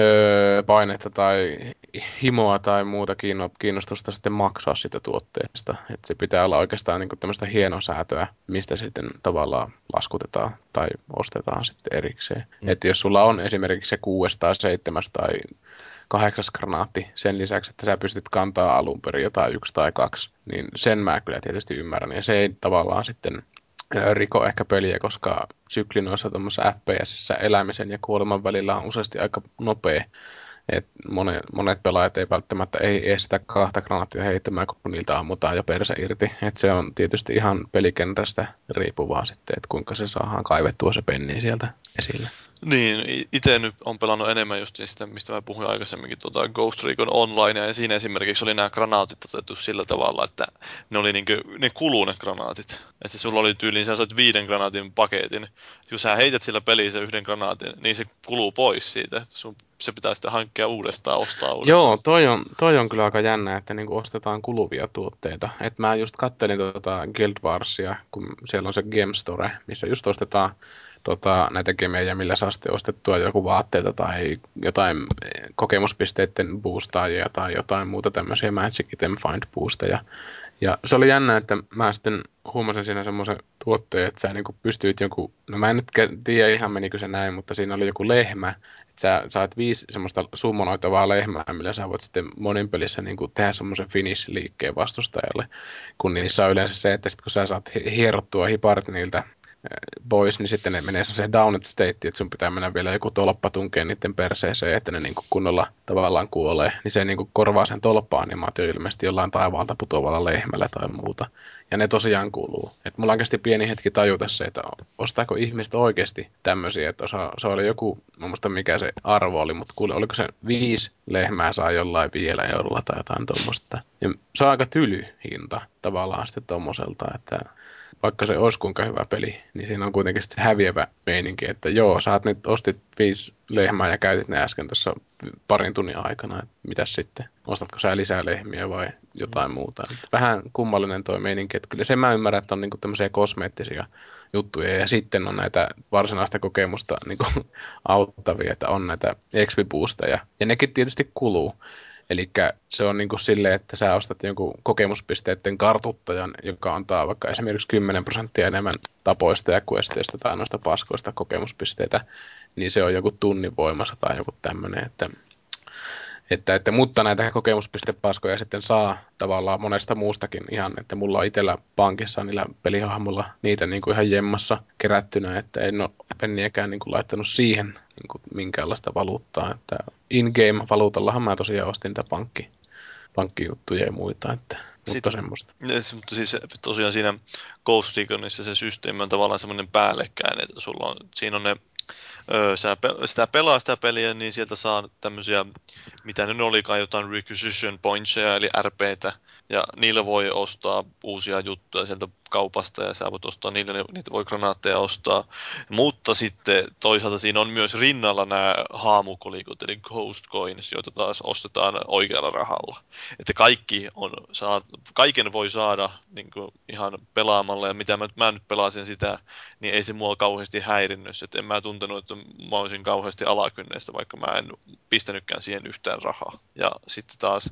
öö, painetta tai himoa tai muuta kiinnostusta sitten maksaa sitä tuotteesta. Että se pitää olla oikeastaan niin tämmöistä hienosäätöä, mistä sitten tavallaan laskutetaan tai ostetaan sitten erikseen. Mm. Että jos sulla on esimerkiksi se kuudes tai seitsemäs tai kahdeksas granaatti sen lisäksi, että sä pystyt kantaa alun perin jotain yksi tai kaksi, niin sen mä kyllä tietysti ymmärrän. Ja se ei tavallaan sitten riko ehkä peliä, koska sykli noissa tuommoisessa FPS elämisen ja kuoleman välillä on useasti aika nopea. Et monet, monet pelaajat ei välttämättä ei edes sitä kahta granaattia heittämään, kun niiltä ammutaan jo perse irti. Et se on tietysti ihan pelikenrästä riippuvaa sitten, että kuinka se saadaan kaivettua se penni sieltä esille. Niin, itse nyt on pelannut enemmän just sitä, mistä mä puhuin aikaisemminkin, tuota Ghost Recon Online, ja siinä esimerkiksi oli nämä granaatit otettu sillä tavalla, että ne oli niinku, ne kuluu ne granaatit. Että sulla oli tyyliin, sä sait viiden granaatin paketin. Jos sä heität sillä pelissä yhden granaatin, niin se kuluu pois siitä. Sun, se pitää sitten hankkia uudestaan, ostaa uudestaan. Joo, toi on, toi on kyllä aika jännä, että niinku ostetaan kuluvia tuotteita. Et mä just kattelin tuota Guild Warsia, kun siellä on se Game Store, missä just ostetaan tota, näitä gemejä, millä saa sitten ostettua joku vaatteita tai jotain kokemuspisteiden boostaajia tai jotain muuta tämmöisiä Magic Item Find boosteja. Ja se oli jännä, että mä sitten huomasin siinä semmoisen tuotteen, että sä niin pystyit joku, no mä en nyt tiedä ihan menikö se näin, mutta siinä oli joku lehmä, että sä saat viisi semmoista summonoitavaa lehmää, millä sä voit sitten monin pelissä niin tehdä semmoisen finish-liikkeen vastustajalle, kun niissä on yleensä se, että sit kun sä saat hierottua hiparit niiltä pois, niin sitten ne menee se downed state, että sun pitää mennä vielä joku tolppa tunkeen niiden perseeseen, että ne niinku kunnolla tavallaan kuolee. Niin se niinku korvaa sen tolppa-animaatio ilmeisesti jollain taivaalta putoavalla lehmällä tai muuta. Ja ne tosiaan kuuluu. Et mulla on pieni hetki tajuta se, että ostaako ihmiset oikeasti tämmöisiä, että osa, se oli joku, muista mikä se arvo oli, mutta kuule, oliko se viisi lehmää saa jollain vielä eurolla tai jotain tuommoista. Ja se on aika tyly hinta tavallaan sitten tuommoiselta, että vaikka se olisi kuinka hyvä peli, niin siinä on kuitenkin sitten häviävä meininki, että joo, sä nyt ostit viisi lehmää ja käytit ne äsken tuossa parin tunnin aikana, että mitäs sitten, ostatko sä lisää lehmiä vai jotain muuta. Vähän kummallinen toi meininki, että kyllä se mä ymmärrän, että on niinku tämmöisiä kosmeettisia juttuja ja sitten on näitä varsinaista kokemusta niinku *laughs* auttavia, että on näitä XP ja nekin tietysti kuluu. Eli se on niin kuin silleen, että sä ostat jonkun kokemuspisteiden kartuttajan, joka antaa vaikka esimerkiksi 10 prosenttia enemmän tapoista ja questeistä tai noista paskoista kokemuspisteitä, niin se on joku tunnin voimassa tai joku tämmöinen, että että, että, mutta näitä kokemuspistepaskoja sitten saa tavallaan monesta muustakin ihan, että mulla on itsellä pankissa niillä pelihahmolla niitä niin kuin ihan jemmassa kerättynä, että en ole penniäkään niin kuin laittanut siihen niin kuin minkäänlaista valuuttaa. Että in-game-valuutallahan mä tosiaan ostin niitä pankki, pankkijuttuja ja muita, että, mutta Sitten, semmoista. Mutta siis tosiaan siinä Ghost Reconissa se systeemi on tavallaan semmoinen päällekkäin, että sulla on, siinä on ne öö, sä pe- sitä pelaa sitä peliä, niin sieltä saa tämmöisiä, mitä ne olikaan, jotain requisition pointseja, eli RPtä, ja niillä voi ostaa uusia juttuja sieltä kaupasta ja sä voit ostaa niille, niitä voi granaatteja ostaa. Mutta sitten toisaalta siinä on myös rinnalla nämä haamukolikot, eli ghost coins, joita taas ostetaan oikealla rahalla. Että kaikki on, saa, kaiken voi saada niin ihan pelaamalla, ja mitä mä, mä nyt pelasin sitä, niin ei se mua kauheasti häirinnyt. Että en mä tuntenut, että mä olisin kauheasti alakynneestä, vaikka mä en pistänytkään siihen yhtään rahaa. Ja sitten taas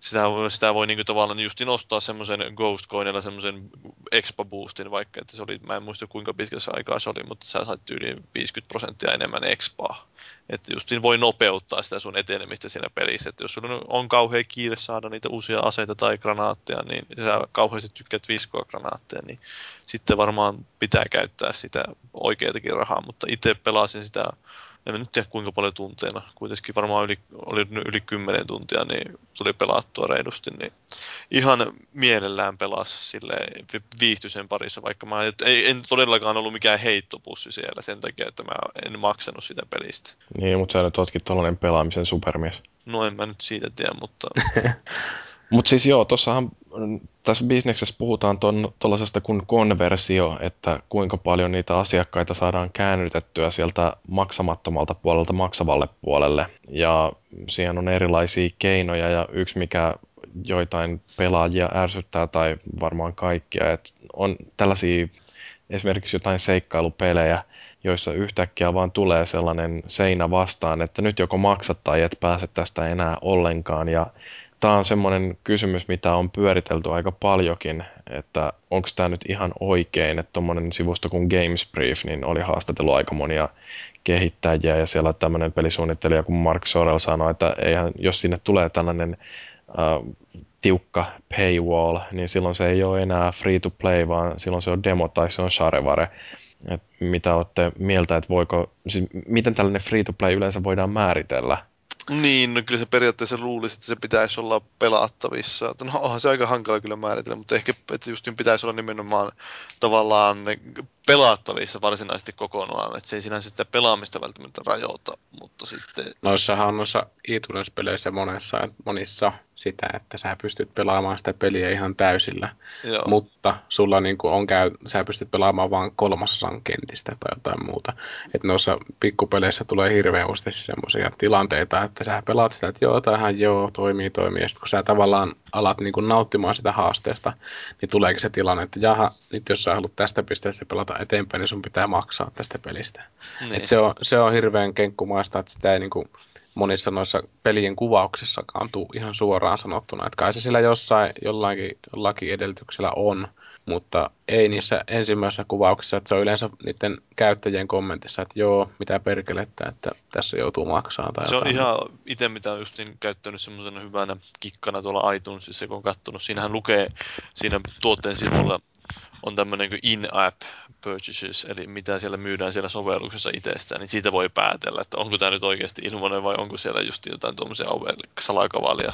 sitä, sitä voi niin tavallaan just nostaa semmoisen Ghost Coinilla semmoisen expa boostin vaikka, että se oli, mä en muista kuinka pitkässä aikaa se oli, mutta sä sait yli 50 prosenttia enemmän expaa. Että just voi nopeuttaa sitä sun etenemistä siinä pelissä, että jos sulla on kauhean kiire saada niitä uusia aseita tai granaatteja, niin sä kauheasti tykkäät viskoa granaatteja, niin sitten varmaan pitää käyttää sitä oikeatakin rahaa, mutta itse pelasin sitä en nyt tiedä kuinka paljon tunteena, kuitenkin varmaan yli, oli yli 10 tuntia, niin tuli pelattua reilusti, niin ihan mielellään pelas sille viihtyisen parissa, vaikka mä en, en todellakaan ollut mikään heittopussi siellä sen takia, että mä en maksanut sitä pelistä. Niin, mutta sä nyt ootkin tollanen pelaamisen supermies. No en mä nyt siitä tiedä, mutta... *laughs* Mutta siis joo, tuossahan tässä bisneksessä puhutaan tuollaisesta kuin konversio, että kuinka paljon niitä asiakkaita saadaan käännytettyä sieltä maksamattomalta puolelta maksavalle puolelle. Ja siihen on erilaisia keinoja ja yksi mikä joitain pelaajia ärsyttää tai varmaan kaikkia, että on tällaisia esimerkiksi jotain seikkailupelejä, joissa yhtäkkiä vaan tulee sellainen seinä vastaan, että nyt joko maksat tai et pääse tästä enää ollenkaan. Ja tämä on semmoinen kysymys, mitä on pyöritelty aika paljonkin, että onko tämä nyt ihan oikein, että tuommoinen sivusto kuin Games Brief niin oli haastatellut aika monia kehittäjiä ja siellä tämmöinen pelisuunnittelija kuin Mark Sorrell sanoi, että eihän, jos sinne tulee tällainen äh, tiukka paywall, niin silloin se ei ole enää free to play, vaan silloin se on demo tai se on shareware. Et mitä olette mieltä, että voiko, siis miten tällainen free to play yleensä voidaan määritellä? Niin, no kyllä se periaatteessa luulisi, että se pitäisi olla pelattavissa. No onhan se aika hankala kyllä määritellä, mutta ehkä että just pitäisi olla nimenomaan tavallaan pelattavissa varsinaisesti kokonaan, että se ei sinänsä sitä pelaamista välttämättä rajoita, mutta sitten... Noissahan on noissa iTunes-peleissä monessa, monissa sitä, että sä pystyt pelaamaan sitä peliä ihan täysillä, Joo. mutta sulla niin kuin on käy, sä pystyt pelaamaan vain kolmasosan kentistä tai jotain muuta. Että noissa pikkupeleissä tulee hirveän useasti semmoisia tilanteita, että sä pelaat sitä, että joo, tähän joo, toimii, toimii, ja sitten kun sä tavallaan alat niin kuin nauttimaan sitä haasteesta, niin tuleekin se tilanne, että jaha, nyt jos sä haluat tästä pisteestä pelata eteenpäin, niin sun pitää maksaa tästä pelistä. Niin. Et se, on, se on hirveän kenkkumaista, että sitä ei niin kuin monissa noissa pelien kuvauksissakaan tule ihan suoraan sanottuna. Että kai se sillä jossain jollakin, jollakin edellytyksellä on, mutta ei niissä ensimmäisissä kuvauksissa, että se on yleensä niiden käyttäjien kommentissa, että joo, mitä perkelettä, että tässä joutuu maksaa. Tai se jotain. on ihan itse, mitä just niin käyttänyt semmoisena hyvänä kikkana tuolla iTunesissa, kun on katsonut. Siinähän lukee siinä tuotteen sivulla on tämmöinen kuin in-app purchases, eli mitä siellä myydään siellä sovelluksessa itsestään, niin siitä voi päätellä, että onko tämä nyt oikeasti ilmoinen vai onko siellä just jotain tuommoisia salakavalia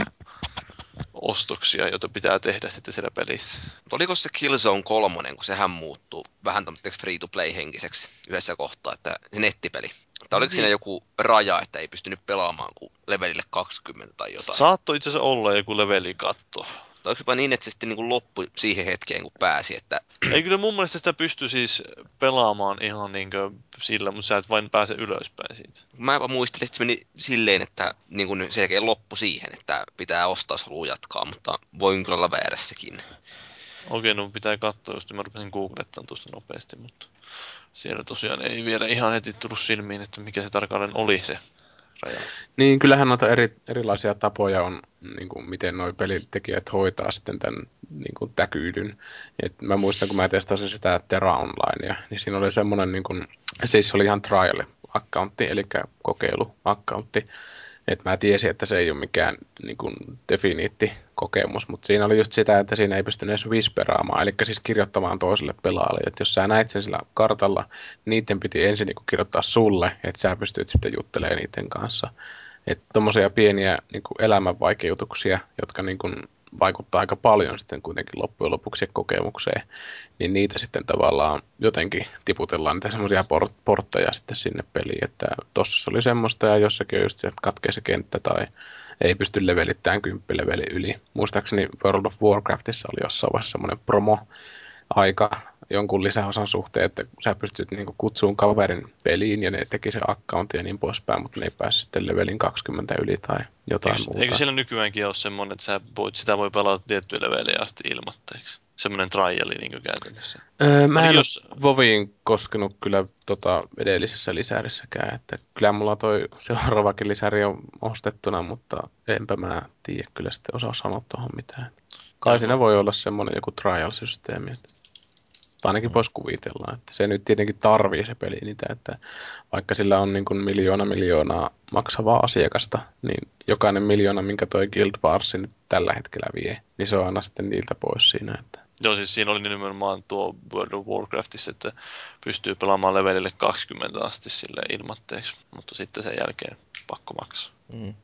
ostoksia, joita pitää tehdä sitten siellä pelissä. Mutta oliko se Killzone 3, kun sehän muuttuu vähän free-to-play-henkiseksi yhdessä kohtaa, että se nettipeli. Tai oliko siinä niin. joku raja, että ei pystynyt pelaamaan kuin levelille 20 tai jotain? Saattoi itse asiassa olla joku levelikatto. Tai onko jopa niin, että se sitten niin loppui siihen hetkeen, kun pääsi? Että... *clears throat* Ei kyllä mun mielestä sitä pysty siis pelaamaan ihan niin kuin sillä, mutta sä et vain pääse ylöspäin siitä. Mä jopa muistelin, että se meni silleen, että niin kuin se selkeä loppu siihen, että pitää ostaa, jos haluaa jatkaa, mutta voin kyllä olla väärässäkin. Okei, no pitää katsoa, jos mä rupesin googlettaan tuosta nopeasti, mutta siellä tosiaan ei vielä ihan heti tullut silmiin, että mikä se tarkalleen oli se raja. Niin, kyllähän noita eri, erilaisia tapoja on, niin kuin miten nuo pelitekijät hoitaa sitten tämän niin kuin täkyydyn. Et mä muistan, kun mä testasin sitä Terra Onlinea, niin siinä oli semmoinen, niin kuin, siis oli ihan trial-accountti, eli kokeilu-accountti, että mä tiesin, että se ei ole mikään niin kuin, definiitti kokemus, mutta siinä oli just sitä, että siinä ei pystynyt edes visperaamaan, eli siis kirjoittamaan toiselle pelaajalle. Että jos sä näit sen sillä kartalla, niiden piti ensin niin kuin, kirjoittaa sulle, että sä pystyt sitten juttelemaan niiden kanssa. Että tommosia pieniä niin kuin, elämänvaikeutuksia, jotka niin kuin, vaikuttaa aika paljon sitten kuitenkin loppujen lopuksi kokemukseen, niin niitä sitten tavallaan jotenkin tiputellaan niitä semmoisia port- portteja sitten sinne peliin, että tossa oli semmoista ja jossakin on just se, että katkee se kenttä tai ei pysty levelittämään kymppileveli yli. Muistaakseni World of Warcraftissa oli jossain vaiheessa semmoinen promo aika jonkun lisäosan suhteen, että sä pystyt niinku kutsuun kaverin peliin ja ne teki se accounti ja niin poispäin, mutta ne ei pääse sitten levelin 20 yli tai jotain eikö, muuta. Eikö siellä nykyäänkin ole semmoinen, että sä voit, sitä voi pelata tiettyä leveliä asti ilmatteeksi? Semmoinen triali niin käytännössä. Öö, mä en jos... Voviin koskenut kyllä tota edellisessä lisärissäkään, että kyllä mulla toi seuraavakin lisäri on ostettuna, mutta enpä mä tiedä kyllä sitten osaa sanoa tuohon mitään. Kai siinä voi olla semmoinen joku trial-systeemi. Että ainakin voisi kuvitella, että se nyt tietenkin tarvii se peli niitä, että vaikka sillä on niin kuin miljoona miljoonaa maksavaa asiakasta, niin jokainen miljoona, minkä toi Guild Wars nyt tällä hetkellä vie, niin se on aina sitten niiltä pois siinä. Että. Joo, siis siinä oli nimenomaan tuo World of Warcraftissa, että pystyy pelaamaan levelille 20 asti sille ilmatteeksi, mutta sitten sen jälkeen pakko maksaa. Mm.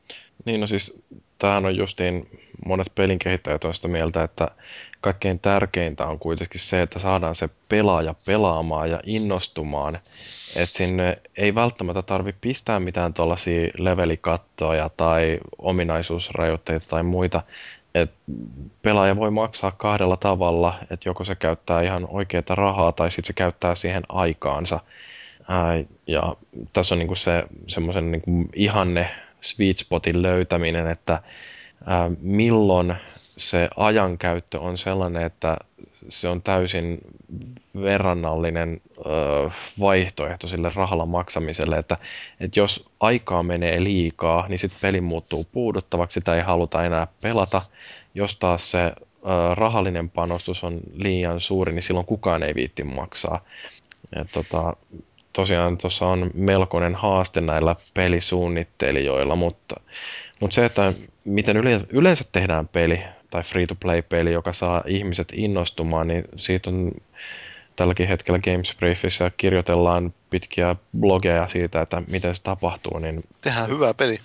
Niin, no siis tämähän on justiin, monet pelin kehittäjät on sitä mieltä, että kaikkein tärkeintä on kuitenkin se, että saadaan se pelaaja pelaamaan ja innostumaan. Että sinne ei välttämättä tarvi pistää mitään tuollaisia levelikattoja tai ominaisuusrajoitteita tai muita. Et pelaaja voi maksaa kahdella tavalla, että joko se käyttää ihan oikeaa rahaa tai sitten se käyttää siihen aikaansa. Ää, ja tässä on niinku se semmoisen niinku ihanne sweet spotin löytäminen, että ää, milloin se ajankäyttö on sellainen, että se on täysin verrannallinen ö, vaihtoehto sille rahalla maksamiselle, että, että jos aikaa menee liikaa, niin sitten peli muuttuu puuduttavaksi, sitä ei haluta enää pelata. Jos taas se rahallinen panostus on liian suuri, niin silloin kukaan ei viitti maksaa. Tota, tosiaan tuossa on melkoinen haaste näillä pelisuunnittelijoilla, mutta, mutta se, että miten yleensä tehdään peli tai free-to-play-peli, joka saa ihmiset innostumaan, niin siitä on tälläkin hetkellä Games Briefissä kirjoitellaan pitkiä blogeja siitä, että miten se tapahtuu. Niin, Tehdään hyvää peli.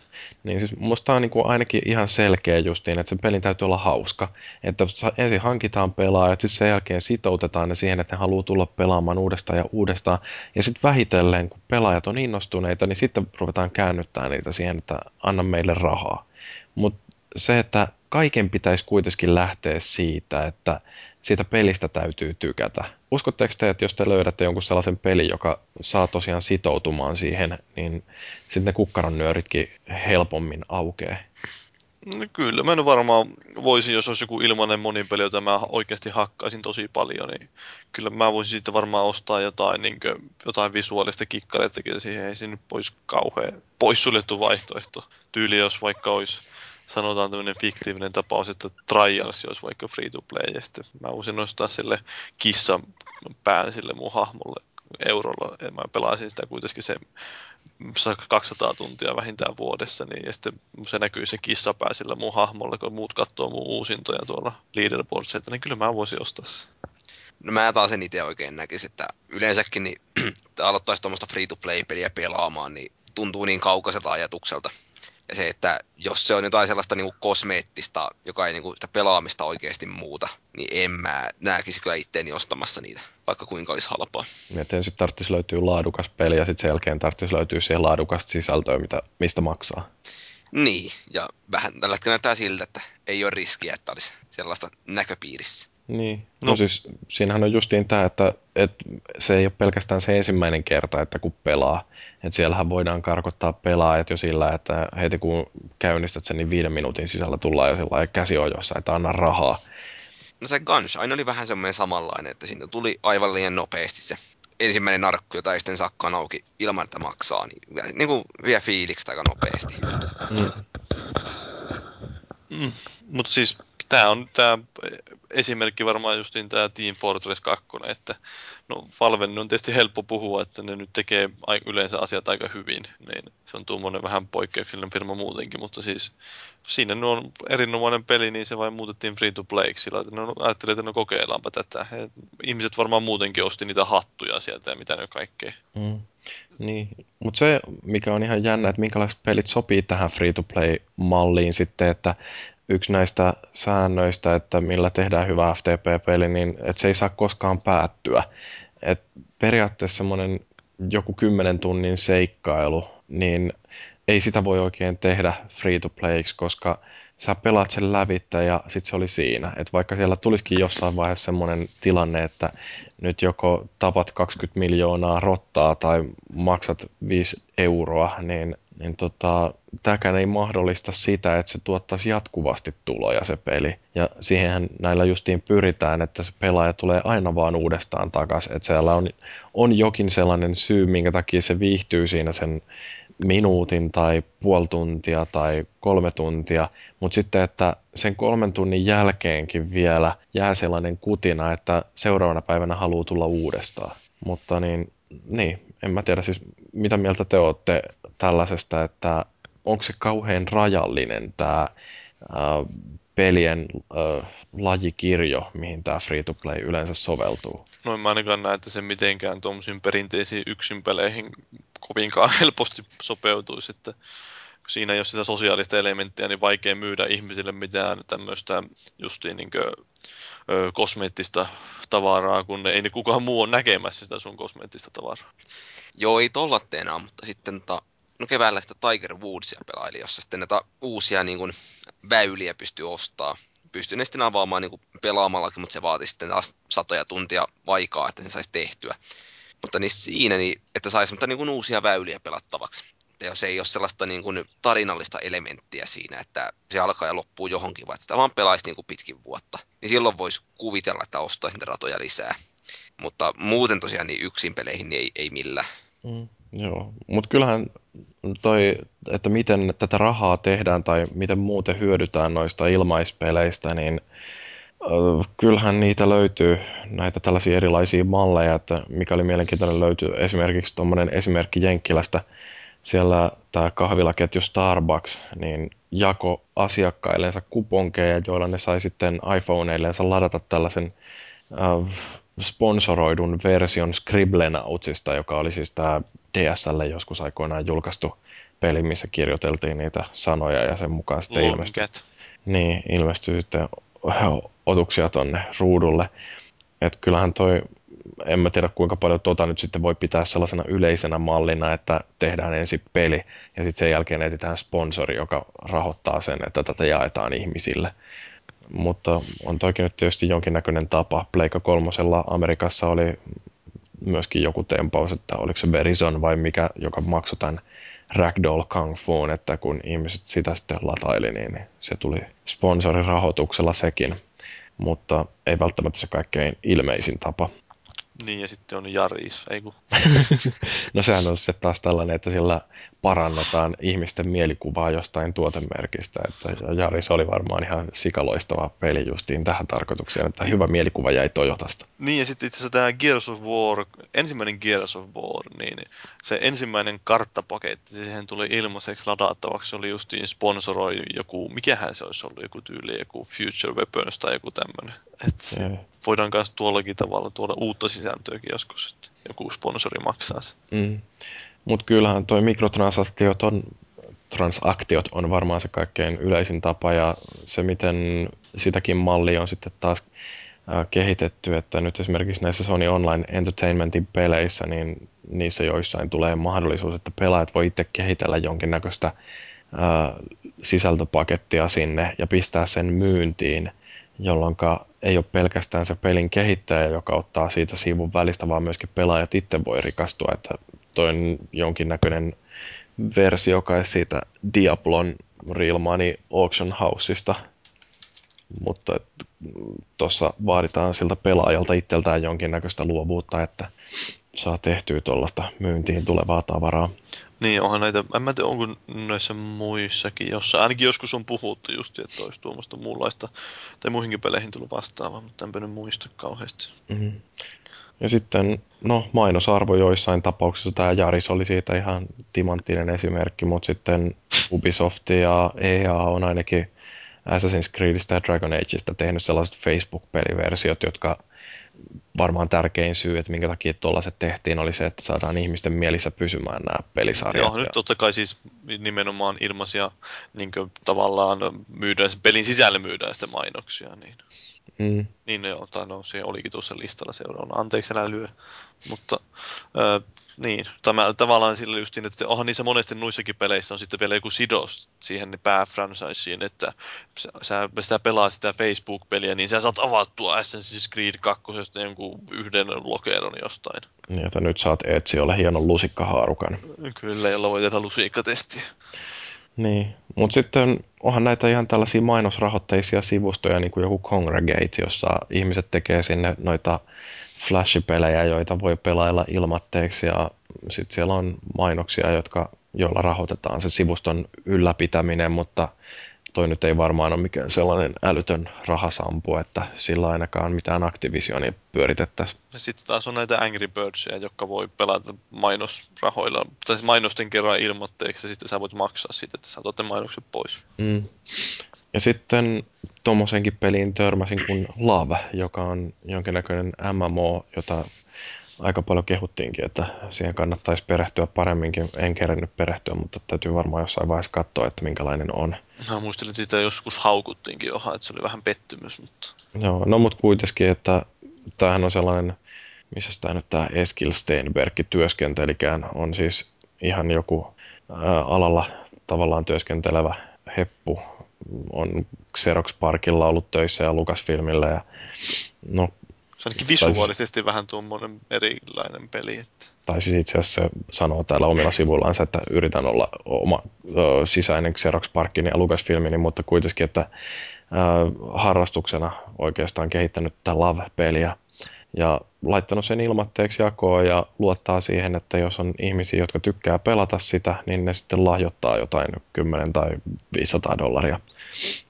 Niin siis musta on niin kuin ainakin ihan selkeä justiin, että sen pelin täytyy olla hauska. Että ensin hankitaan pelaajat, sitten sen jälkeen sitoutetaan ne siihen, että ne haluaa tulla pelaamaan uudestaan ja uudestaan. Ja sitten vähitellen, kun pelaajat on innostuneita, niin sitten ruvetaan käännyttää niitä siihen, että anna meille rahaa. Mutta se, että kaiken pitäisi kuitenkin lähteä siitä, että siitä pelistä täytyy tykätä. Uskotteko te, että jos te löydätte jonkun sellaisen pelin, joka saa tosiaan sitoutumaan siihen, niin sitten ne kukkaron nyöritkin helpommin aukeaa? No kyllä, mä en varmaan voisin, jos olisi joku ilmainen monipeli, jota mä oikeasti hakkaisin tosi paljon, niin kyllä mä voisin sitten varmaan ostaa jotain, niin kuin, jotain visuaalista kikkarettakin siihen, ei siinä pois kauhean poissuljettu vaihtoehto. Tyyli, jos vaikka olisi sanotaan tämmöinen fiktiivinen tapaus, että Trials olisi vaikka free to play, ja sitten mä voisin nostaa sille kissan pään sille mun hahmolle eurolla, ja mä pelaisin sitä kuitenkin se 200 tuntia vähintään vuodessa, niin ja sitten se näkyy se kissapää sillä mun hahmolle, kun muut katsoo mun uusintoja tuolla leaderboardseita, niin kyllä mä voisin ostaa se. No mä taas en itse oikein näkisi, että yleensäkin niin aloittaisi tuommoista free-to-play-peliä pelaamaan, niin tuntuu niin kaukaiselta ajatukselta. Se, että jos se on jotain sellaista niin kuin kosmeettista, joka ei niin kuin sitä pelaamista oikeasti muuta, niin en mä näkisi kyllä itteeni ostamassa niitä, vaikka kuinka olisi halpaa. Mietin, ensin tarvitsisi löytyä laadukas peli ja sitten sen jälkeen tarvitsisi löytyä siihen laadukasta sisältöä, mitä, mistä maksaa. Niin, ja vähän tällä hetkellä näyttää siltä, että ei ole riskiä, että olisi sellaista näköpiirissä. Niin, no, no siis siinähän on justiin tämä, että, että se ei ole pelkästään se ensimmäinen kerta, että kun pelaa. Että siellähän voidaan karkottaa pelaajat jo sillä, että heti kun käynnistät sen, niin viiden minuutin sisällä tullaan jo sellainen käsiojossa, että anna rahaa. No se Gunshine oli vähän semmoinen samanlainen, että siitä tuli aivan liian nopeasti se ensimmäinen narkku, jota ei sitten sakkaan auki ilman, että maksaa, niin, niin kuin vie fiiliksi aika nopeasti. Mm. Mm. Mutta siis tämä on tämä esimerkki varmaan justiin tämä Team Fortress 2, että no Valven on tietysti helppo puhua, että ne nyt tekee yleensä asiat aika hyvin, niin se on tuommoinen vähän poikkeuksellinen firma muutenkin, mutta siis siinä on erinomainen peli, niin se vain muutettiin free to play, sillä että ne ajattelee, että no kokeillaanpa tätä. He, ihmiset varmaan muutenkin osti niitä hattuja sieltä ja mitä ne kaikkea. Mm. Niin, mutta se mikä on ihan jännä, että minkälaiset pelit sopii tähän free-to-play-malliin sitten, että yksi näistä säännöistä, että millä tehdään hyvä FTP-peli, niin että se ei saa koskaan päättyä. Et periaatteessa semmoinen joku kymmenen tunnin seikkailu, niin ei sitä voi oikein tehdä free to playiksi, koska sä pelaat sen lävittä ja sit se oli siinä. Et vaikka siellä tulisikin jossain vaiheessa semmoinen tilanne, että nyt joko tapat 20 miljoonaa rottaa tai maksat 5 euroa, niin niin tota, tämäkään ei mahdollista sitä, että se tuottaisi jatkuvasti tuloja se peli. Ja siihen näillä justiin pyritään, että se pelaaja tulee aina vaan uudestaan takaisin. Että siellä on, on jokin sellainen syy, minkä takia se viihtyy siinä sen minuutin tai puoli tuntia tai kolme tuntia, mutta sitten, että sen kolmen tunnin jälkeenkin vielä jää sellainen kutina, että seuraavana päivänä haluaa tulla uudestaan. Mutta niin, niin, en mä tiedä siis, mitä mieltä te olette tällaisesta, että onko se kauhean rajallinen tämä pelien äh, lajikirjo, mihin tämä free-to-play yleensä soveltuu. No en mä ainakaan näe, että se mitenkään tuommoisiin perinteisiin yksinpeleihin kovinkaan *laughs* helposti sopeutuisi, että siinä jos sitä sosiaalista elementtiä, niin vaikea myydä ihmisille mitään tämmöistä justiin niin kuin, ö, kosmeettista tavaraa, kun ei niin kukaan muu on näkemässä sitä sun kosmeettista tavaraa. Joo, ei tollatteena, mutta sitten ta, no keväällä sitä Tiger Woodsia pelaili, jossa sitten näitä uusia niin kuin, väyliä pystyy ostaa. Pystyy ne sitten avaamaan niin kuin, pelaamallakin, mutta se vaati sitten taas satoja tuntia aikaa, että se saisi tehtyä. Mutta niin siinä, niin, että saisi mutta niin kuin uusia väyliä pelattavaksi. että jos ei ole sellaista niin kuin tarinallista elementtiä siinä, että se alkaa ja loppuu johonkin, vaan sitä vaan pelaisi niin kuin pitkin vuotta, niin silloin voisi kuvitella, että ostaisi niitä ratoja lisää. Mutta muuten tosiaan niin yksin peleihin niin ei, ei millään. Mm, joo, mutta kyllähän toi, että miten tätä rahaa tehdään tai miten muuten hyödytään noista ilmaispeleistä, niin kyllähän niitä löytyy, näitä tällaisia erilaisia malleja, että mikä oli mielenkiintoinen löytyy esimerkiksi tuommoinen esimerkki Jenkkilästä, siellä tämä kahvilaketju Starbucks, niin jako asiakkaillensa kuponkeja, joilla ne sai sitten iPhoneillensa ladata tällaisen äh, sponsoroidun version Scribblenautsista, joka oli siis tämä DSL joskus aikoinaan julkaistu peli, missä kirjoiteltiin niitä sanoja ja sen mukaan sitten ilmestyi, niin, ilmestyi sitten otuksia tonne ruudulle. Et kyllähän toi, en mä tiedä kuinka paljon tota nyt sitten voi pitää sellaisena yleisenä mallina, että tehdään ensin peli ja sitten sen jälkeen etsitään sponsori, joka rahoittaa sen, että tätä jaetaan ihmisille. Mutta on toki nyt tietysti jonkinnäköinen tapa. Pleika kolmosella Amerikassa oli myöskin joku tempaus, että oliko se Verizon vai mikä, joka maksoi tämän Ragdoll Kung Fuun, että kun ihmiset sitä sitten lataili, niin se tuli sponsorirahoituksella sekin, mutta ei välttämättä se kaikkein ilmeisin tapa. Niin, ja sitten on Jaris, ei kun. *laughs* no sehän on se taas tällainen, että sillä parannetaan ihmisten mielikuvaa jostain tuotemerkistä. Että Jaris oli varmaan ihan sikaloistava peli justiin tähän tarkoitukseen, että hyvä mielikuva jäi Toyotasta. Niin, ja sitten itse asiassa tämä Gears of War, ensimmäinen Gears of War, niin se ensimmäinen karttapaketti, siihen tuli ilmaiseksi ladattavaksi, se oli justiin sponsoroi joku, mikähän se olisi ollut, joku tyyli, joku Future Weapons tai joku tämmöinen. Voidaan myös tuollakin tavalla tuoda uutta sisältöäkin joskus, että joku sponsori maksaa se. Mm. Mutta kyllähän tuo mikrotransaktiot on, transaktiot on varmaan se kaikkein yleisin tapa ja se, miten sitäkin mallia on sitten taas kehitetty, että nyt esimerkiksi näissä Sony Online Entertainmentin peleissä, niin niissä joissain tulee mahdollisuus, että pelaajat voi itse kehitellä jonkinnäköistä sisältöpakettia sinne ja pistää sen myyntiin, jolloin ei ole pelkästään se pelin kehittäjä, joka ottaa siitä sivun välistä, vaan myöskin pelaajat itse voi rikastua, että toi on jonkinnäköinen versio kai siitä Diablon Real Money Auction Houseista, mutta tuossa vaaditaan siltä pelaajalta itseltään jonkinnäköistä luovuutta, että saa tehtyä tuollaista myyntiin tulevaa tavaraa. Niin, onhan näitä, en mä tiedä, onko näissä muissakin, jossa ainakin joskus on puhuttu just, että olisi tuommoista muunlaista, tai muihinkin peleihin tullut vastaavaa, mutta enpä nyt muista kauheasti. Mm-hmm. Ja sitten, no mainosarvo joissain tapauksissa, tämä Jaris oli siitä ihan timanttinen esimerkki, mutta sitten Ubisoft ja EA on ainakin Assassin's Creedistä ja Dragon Ageista tehnyt sellaiset Facebook-peliversiot, jotka varmaan tärkein syy, että minkä takia tuollaiset tehtiin, oli se, että saadaan ihmisten mielissä pysymään nämä pelisarjat. Joo, nyt totta kai siis nimenomaan ilmaisia niin tavallaan myydään, pelin sisällä myydään sitten mainoksia. Niin. Mm. Niin joo, tai no se olikin tuossa listalla seuraavana. Anteeksi, älä lyö. Mutta äh, niin, tämä, tavallaan sillä justiin, että onhan niissä monesti nuissakin peleissä on sitten vielä joku sidos siihen pääfranchiseen, että sä, sitä pelaa sitä Facebook-peliä, niin sä saat avattua Assassin's Creed 2 jonkun yhden lokeron jostain. Niin, että nyt saat olla hienon lusikkahaarukan. Kyllä, jolla voi tehdä lusikkatestiä. Niin, mutta sitten onhan näitä ihan tällaisia mainosrahoitteisia sivustoja, niin kuin joku Congregate, jossa ihmiset tekee sinne noita flashipelejä, joita voi pelailla ilmatteeksi ja sitten siellä on mainoksia, jotka, joilla rahoitetaan se sivuston ylläpitäminen, mutta toi nyt ei varmaan ole mikään sellainen älytön rahasampu, että sillä ainakaan mitään Activisionia pyöritettäisiin. Sitten taas on näitä Angry Birdsia, jotka voi pelata mainosrahoilla, tai siis mainosten kerran ilmoitteeksi, ja sitten sä voit maksaa siitä, että sä otat mainokset pois. Mm. Ja sitten tuommoisenkin peliin törmäsin kuin Love, joka on jonkinnäköinen MMO, jota aika paljon kehuttiinkin, että siihen kannattaisi perehtyä paremminkin. En kerännyt perehtyä, mutta täytyy varmaan jossain vaiheessa katsoa, että minkälainen on. Mä muistelin, että sitä joskus haukuttiinkin johan, että se oli vähän pettymys. Mutta... Joo, no mutta kuitenkin, että tämähän on sellainen, missä tämä nyt tämä Eskil Steinberg työskentelikään, on siis ihan joku ää, alalla tavallaan työskentelevä heppu, on Xerox Parkilla ollut töissä ja Lucasfilmillä ja no se on visuaalisesti taisi... vähän tuommoinen erilainen peli. Että... tai siis itse asiassa se sanoo täällä omilla sivuillaan, että yritän olla oma ö, sisäinen Xerox Parkini ja Lucasfilmini, mutta kuitenkin, että ö, harrastuksena oikeastaan kehittänyt tätä Love-peliä ja laittanut sen ilmatteeksi jakoon ja luottaa siihen, että jos on ihmisiä, jotka tykkää pelata sitä, niin ne sitten lahjoittaa jotain 10 tai 500 dollaria.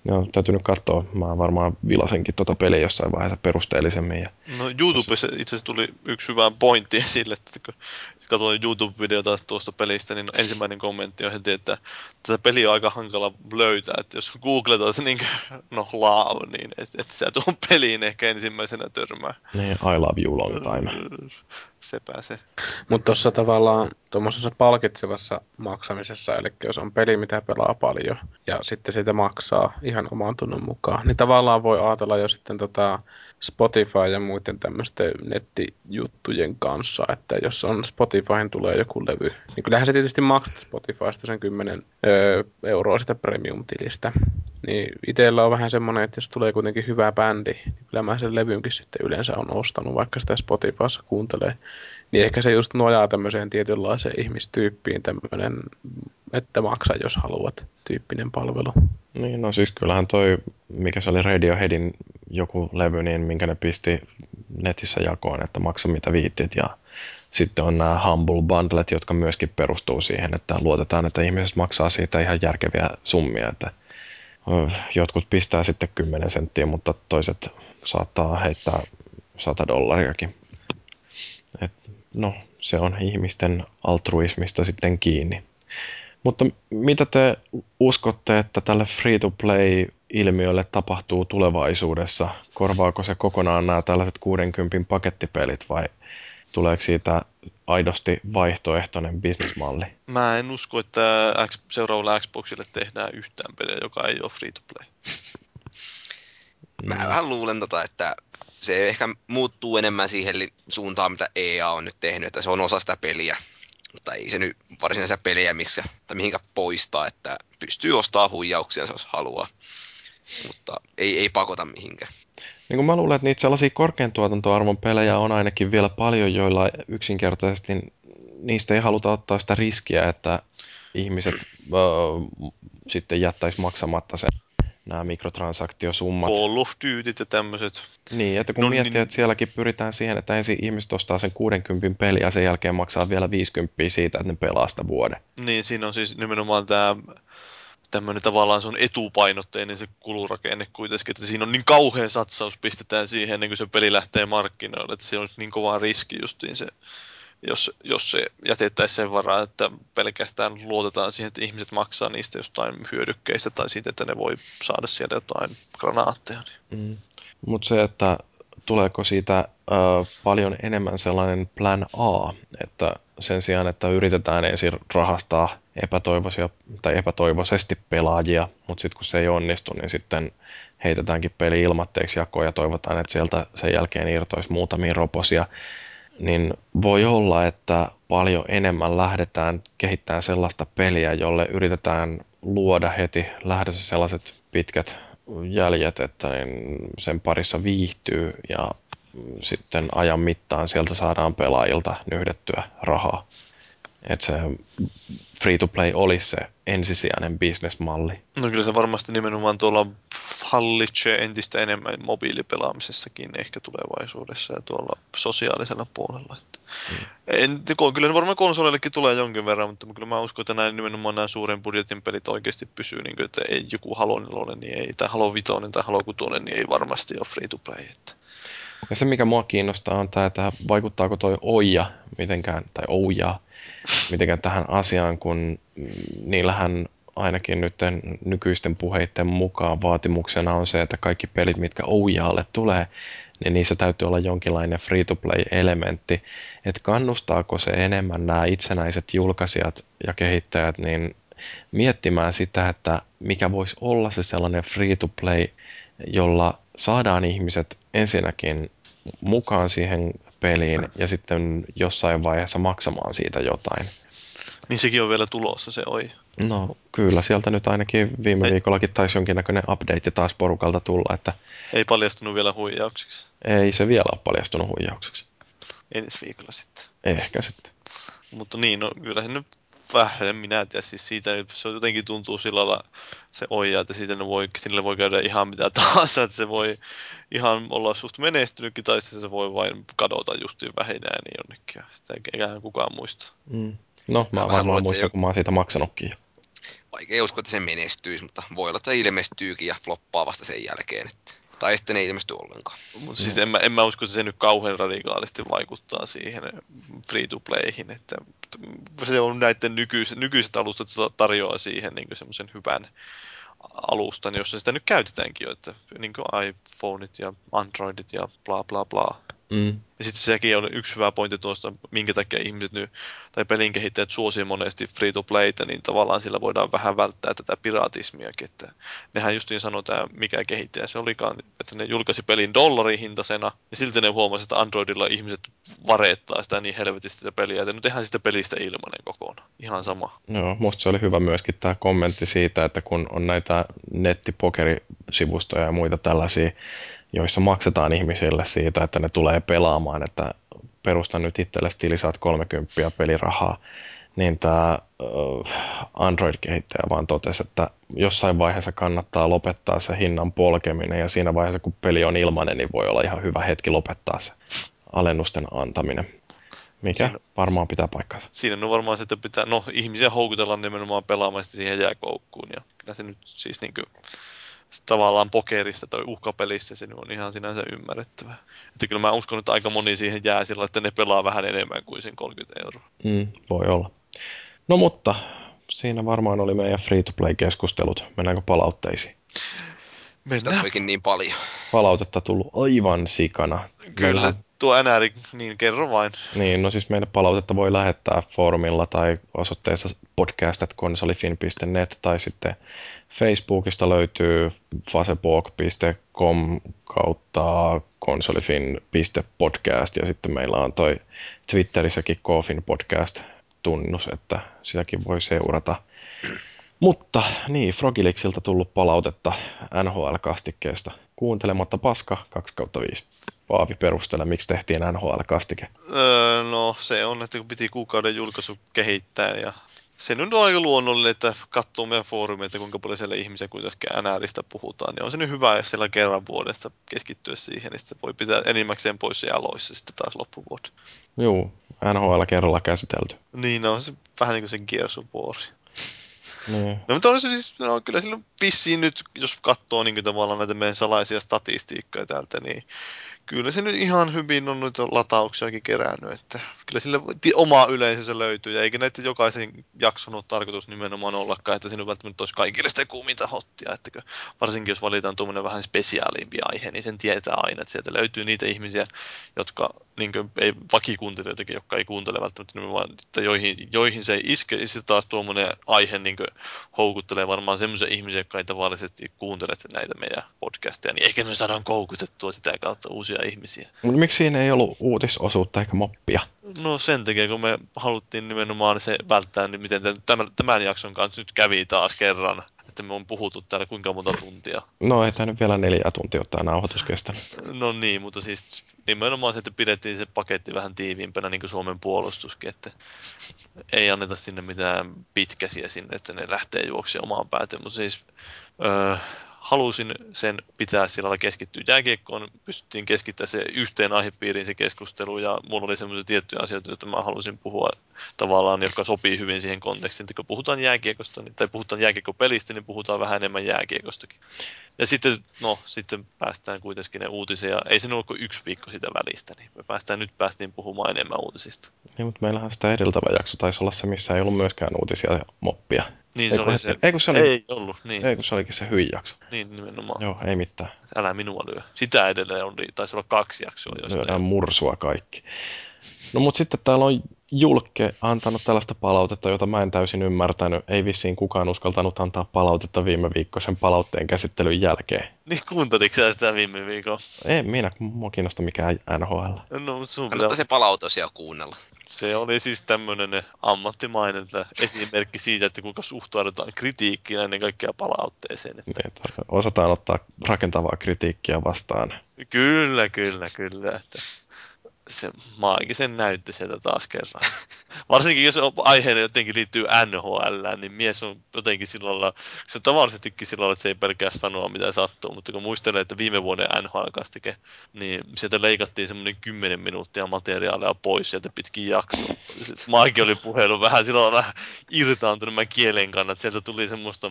No, täytyy nyt katsoa. Mä varmaan vilasenkin tuota peliä jossain vaiheessa perusteellisemmin. Ja... No YouTubessa itse asiassa tuli yksi hyvä pointti esille, että kun katsoin YouTube-videota tuosta pelistä, niin ensimmäinen kommentti on heti, että tätä peliä on aika hankala löytää, että jos googletat niin no laav, niin että et sä tuon peliin ehkä ensimmäisenä törmää. Niin, I love you long time. Se pääsee. Mutta tuossa tavallaan tuommoisessa palkitsevassa maksamisessa, eli jos on peli, mitä pelaa paljon, ja sitten siitä maksaa ihan oman tunnon mukaan, niin tavallaan voi ajatella jo sitten tota Spotify ja muiden tämmöisten nettijuttujen kanssa, että jos on Spotifyhin tulee joku levy, niin kyllähän se tietysti maksat Spotifysta sen 10 öö, euroa sitä premium-tilistä. Niin itsellä on vähän semmoinen, että jos tulee kuitenkin hyvä bändi, niin kyllä mä sen levynkin sitten yleensä on ostanut, vaikka sitä Spotifyssa kuuntelee. Niin ehkä se just nojaa tämmöiseen tietynlaiseen ihmistyyppiin tämmöinen, että maksa jos haluat tyyppinen palvelu. Niin, no siis kyllähän toi, mikä se oli Radioheadin joku levy, niin minkä ne pisti netissä jakoon, että maksa mitä viittit ja sitten on nämä Humble Bundlet, jotka myöskin perustuu siihen, että luotetaan, että ihmiset maksaa siitä ihan järkeviä summia, että jotkut pistää sitten 10 senttiä, mutta toiset saattaa heittää 100 dollariakin. Et, no, se on ihmisten altruismista sitten kiinni. Mutta mitä te uskotte, että tälle free-to-play-ilmiölle tapahtuu tulevaisuudessa? Korvaako se kokonaan nämä tällaiset 60 pakettipelit vai tuleeko siitä aidosti vaihtoehtoinen bisnesmalli? Mä en usko, että seuraavalla Xboxille tehdään yhtään peliä, joka ei ole free-to-play. Mä vähän luulen tota, että se ehkä muuttuu enemmän siihen suuntaan, mitä EA on nyt tehnyt, että se on osa sitä peliä. Mutta ei se nyt varsinaisia pelejä missä, tai mihinkä poistaa, että pystyy ostamaan huijauksia, jos haluaa. Mutta ei, ei pakota mihinkään. Niin kuin mä luulen, että niitä sellaisia korkean tuotantoarvon pelejä on ainakin vielä paljon, joilla yksinkertaisesti niistä ei haluta ottaa sitä riskiä, että ihmiset äh, sitten jättäisi maksamatta sen nämä mikrotransaktiosummat. Call of Duty ja tämmöiset. Niin, että kun no, miettii, niin... että sielläkin pyritään siihen, että ensin ihmiset ostaa sen 60 peliä ja sen jälkeen maksaa vielä 50 siitä, että ne pelaa sitä vuoden. Niin, siinä on siis nimenomaan tämä tämmöinen tavallaan se on etupainotteinen se kulurakenne kuitenkin, että siinä on niin kauhean satsaus pistetään siihen ennen kuin se peli lähtee markkinoille, että se on niin kova riski justiin se jos, jos se jätettäisiin sen varaa, että pelkästään luotetaan siihen, että ihmiset maksaa niistä jostain hyödykkeistä tai siitä, että ne voi saada sieltä jotain granaatteja. Niin. Mm. Mutta se, että tuleeko siitä äh, paljon enemmän sellainen plan A, että sen sijaan, että yritetään ensin rahastaa epätoivoisia tai epätoivoisesti pelaajia, mutta sitten kun se ei onnistu, niin sitten heitetäänkin peli ilmatteeksi jakoon ja toivotaan, että sieltä sen jälkeen irtoisi muutamia roposia niin voi olla, että paljon enemmän lähdetään kehittämään sellaista peliä, jolle yritetään luoda heti lähdössä sellaiset pitkät jäljet, että niin sen parissa viihtyy ja sitten ajan mittaan sieltä saadaan pelaajilta nyhdettyä rahaa. Että se free-to-play olisi se ensisijainen bisnesmalli. No kyllä se varmasti nimenomaan tuolla hallitsee entistä enemmän mobiilipelaamisessakin ehkä tulevaisuudessa ja tuolla sosiaalisella puolella. Mm. En, kyllä varmaan konsoleillekin tulee jonkin verran, mutta kyllä mä uskon, että näin nimenomaan nämä suuren budjetin pelit oikeasti pysyy, niin kuin, että ei joku Halo 4, niin ei, tai Halo 5 tai Halo 6, niin ei varmasti ole free to play. Että. Ja se, mikä mua kiinnostaa, on tämä, että vaikuttaako toi Oija mitenkään, tai Ouja, mitenkään tähän asiaan, kun niillähän ainakin nyt nykyisten puheiden mukaan vaatimuksena on se, että kaikki pelit, mitkä Oujaalle tulee, niin niissä täytyy olla jonkinlainen free-to-play-elementti. Että kannustaako se enemmän nämä itsenäiset julkaisijat ja kehittäjät niin miettimään sitä, että mikä voisi olla se sellainen free-to-play, jolla saadaan ihmiset ensinnäkin mukaan siihen peliin ja sitten jossain vaiheessa maksamaan siitä jotain. Niin sekin on vielä tulossa se oi. No kyllä, sieltä nyt ainakin viime ei. viikollakin taisi jonkinnäköinen update taas porukalta tulla. Että ei paljastunut vielä huijauksiksi. Ei se vielä ole paljastunut huijaukseksi. Ensi viikolla sitten. Ehkä sitten. Mutta niin, no kyllä se nyt vähän, en minä tiedä, siis siitä se jotenkin tuntuu sillä lailla se oija, että siitä ne voi, sille voi käydä ihan mitä *laughs* tahansa, että se voi ihan olla suht menestynytkin, tai se voi vain kadota justiin vähinään niin jonnekin, ja sitä ei kukaan muista. Mm. No, mä, mä varmaan muistan, jo... kun mä oon siitä maksanutkin. Vaikea uskoa, että se menestyisi, mutta voi olla, että ilmestyykin ja floppaa vasta sen jälkeen. Että... Tai sitten ne ilmesty ollenkaan. Mutta siis en mä, en mä usko, että se nyt kauhean radikaalisti vaikuttaa siihen free-to-playhin. Että se on näiden nykyiset, nykyiset alustat tarjoaa siihen niin semmoisen hyvän alustan, jossa sitä nyt käytetäänkin jo, että niin iPhoneit ja Androidit ja bla bla bla. Mm. Ja sitten sekin on yksi hyvä pointti tuosta, minkä takia ihmiset nyt, tai pelin kehittäjät suosii monesti free-to-playta, niin tavallaan sillä voidaan vähän välttää tätä piratismiakin. Että nehän justiin sanoi tämä, mikä kehittäjä se olikaan, että ne julkaisi pelin dollarihintasena, ja silti ne huomasi, että Androidilla ihmiset vareettaa sitä niin helvetisti sitä peliä, että nyt tehdään sitä pelistä ilmanen kokonaan. Ihan sama. Joo, musta se oli hyvä myöskin tämä kommentti siitä, että kun on näitä nettipokerisivustoja ja muita tällaisia, joissa maksetaan ihmisille siitä, että ne tulee pelaamaan, että perusta nyt itsellesi tili, saat 30 pelirahaa, niin tämä Android-kehittäjä vaan totesi, että jossain vaiheessa kannattaa lopettaa se hinnan polkeminen ja siinä vaiheessa, kun peli on ilmainen, niin voi olla ihan hyvä hetki lopettaa se alennusten antaminen. Mikä siinä, varmaan pitää paikkansa. Siinä on varmaan se, että pitää, no ihmisiä houkutella nimenomaan pelaamaan siihen jääkoukkuun ja kyllä se nyt siis niin kuin, tavallaan pokerista tai uhkapelissä se on ihan sinänsä ymmärrettävää. Että kyllä mä uskon, että aika moni siihen jää sillä, että ne pelaa vähän enemmän kuin sen 30 euroa. Mm, voi olla. No mutta siinä varmaan oli meidän free-to-play-keskustelut. Mennäänkö palautteisiin? Mennään. Sitä niin paljon. Palautetta tullut aivan sikana. Kyllä, Meillähän... tuo NR, niin kerro vain. Niin, no siis meidän palautetta voi lähettää foorumilla tai osoitteessa podcast.konsolifin.net tai sitten Facebookista löytyy facebook.com kautta konsolifin.podcast ja sitten meillä on toi Twitterissäkin Kofin podcast tunnus, että sitäkin voi seurata. Mutta niin, Frogilixilta tullut palautetta NHL-kastikkeesta. Kuuntelematta paska 2 kautta 5. Paavi perustella, miksi tehtiin NHL-kastike. Öö, no se on, että kun piti kuukauden julkaisu kehittää ja se nyt on aika luonnollinen, että katsoo meidän foorumia, että kuinka paljon siellä ihmisiä kuitenkin NRistä puhutaan, niin on se nyt hyvä, jos siellä kerran vuodessa keskittyä siihen, niin se voi pitää enimmäkseen pois jaloissa sitten taas loppuvuotta. Joo, NHL kerralla käsitelty. Niin, no se vähän niin kuin sen Gears of War. Niin. No mutta on se siis, no, kyllä silloin vissiin nyt, jos katsoo niin tavallaan näitä meidän salaisia statistiikkoja täältä, niin kyllä se nyt ihan hyvin on noita latauksiakin kerännyt, että kyllä sille oma yleisönsä löytyy, eikä näitä jokaisen jakson ole tarkoitus nimenomaan ollakaan, että siinä välttämättä olisi kaikille sitä kuuminta hottia, että varsinkin jos valitaan tuommoinen vähän spesiaalimpi aihe, niin sen tietää aina, että sieltä löytyy niitä ihmisiä, jotka niin kuin, ei vakikuuntelijoitakin, jotka ei kuuntele välttämättä nimenomaan, että joihin, joihin se ei iske, ja sitten taas tuommoinen aihe niin kuin, houkuttelee varmaan semmoisia ihmisiä, jotka ei tavallisesti kuuntele näitä meidän podcasteja, niin ehkä me saadaan koukutettua sitä kautta uusia ihmisiä. Mutta miksi siinä ei ollut uutisosuutta eikä moppia? No sen takia, kun me haluttiin nimenomaan se välttää, niin miten tämän, tämän jakson kanssa nyt kävi taas kerran että me on puhuttu täällä kuinka monta tuntia. No ei tämä nyt vielä neljä tuntia tämä nauhoitus kestänyt. No niin, mutta siis nimenomaan se, että pidettiin se paketti vähän tiiviimpänä niin kuin Suomen puolustuskin, että ei anneta sinne mitään pitkäsiä sinne, että ne lähtee juoksemaan omaan päätyyn, mutta siis öö, halusin sen pitää sillä lailla keskittyä jääkiekkoon, pystyttiin keskittämään se yhteen aihepiiriin se keskustelu, ja mulla oli semmoisia tiettyjä asioita, joita mä halusin puhua tavallaan, jotka sopii hyvin siihen kontekstiin, että kun puhutaan jääkiekosta, niin- tai puhutaan jääkiekkopelistä, niin puhutaan vähän enemmän jääkiekostakin. Ja sitten, no, sitten päästään kuitenkin ne uutisia, ei se ollut kuin yksi viikko sitä välistä, niin me päästään nyt päästiin puhumaan enemmän uutisista. Niin, mutta meillähän sitä edeltävä jakso taisi olla se, missä ei ollut myöskään uutisia ja moppia. Niin se oli se. Ei kun se oli, ei ollut, niin. Ei kun se olikin se hyi jakso. Niin nimenomaan. Joo, ei mitään. Älä minua lyö. Sitä edelleen on, taisi olla kaksi jaksoa. Lyödään mursua kaikki. No mutta sitten täällä on Julkke antanut tällaista palautetta, jota mä en täysin ymmärtänyt. Ei vissiin kukaan uskaltanut antaa palautetta viime viikkoisen palautteen käsittelyn jälkeen. Niin kuunteliko sä sitä viime viikolla? Ei minä, mua kiinnosta mikään NHL. No, mutta sun pitää... se palautus jo kuunnella. Se oli siis tämmöinen ammattimainen esimerkki siitä, että kuinka suhtaudutaan kritiikkiin ennen kaikkea palautteeseen. Että... Niin, osataan ottaa rakentavaa kritiikkiä vastaan. Kyllä, kyllä, kyllä. Että se maagisen näytti sieltä taas kerran. *laughs* Varsinkin jos aiheena jotenkin liittyy NHL, niin mies on jotenkin sillä lailla, se on tavallisestikin lailla, että se ei pelkää sanoa mitä sattuu, mutta kun muistelen, että viime vuoden NHL kastike, niin sieltä leikattiin semmoinen 10 minuuttia materiaalia pois sieltä pitkin jaksoa. Maagi oli puhelu vähän lailla irtaantunut mä kielen kannat, sieltä tuli semmoista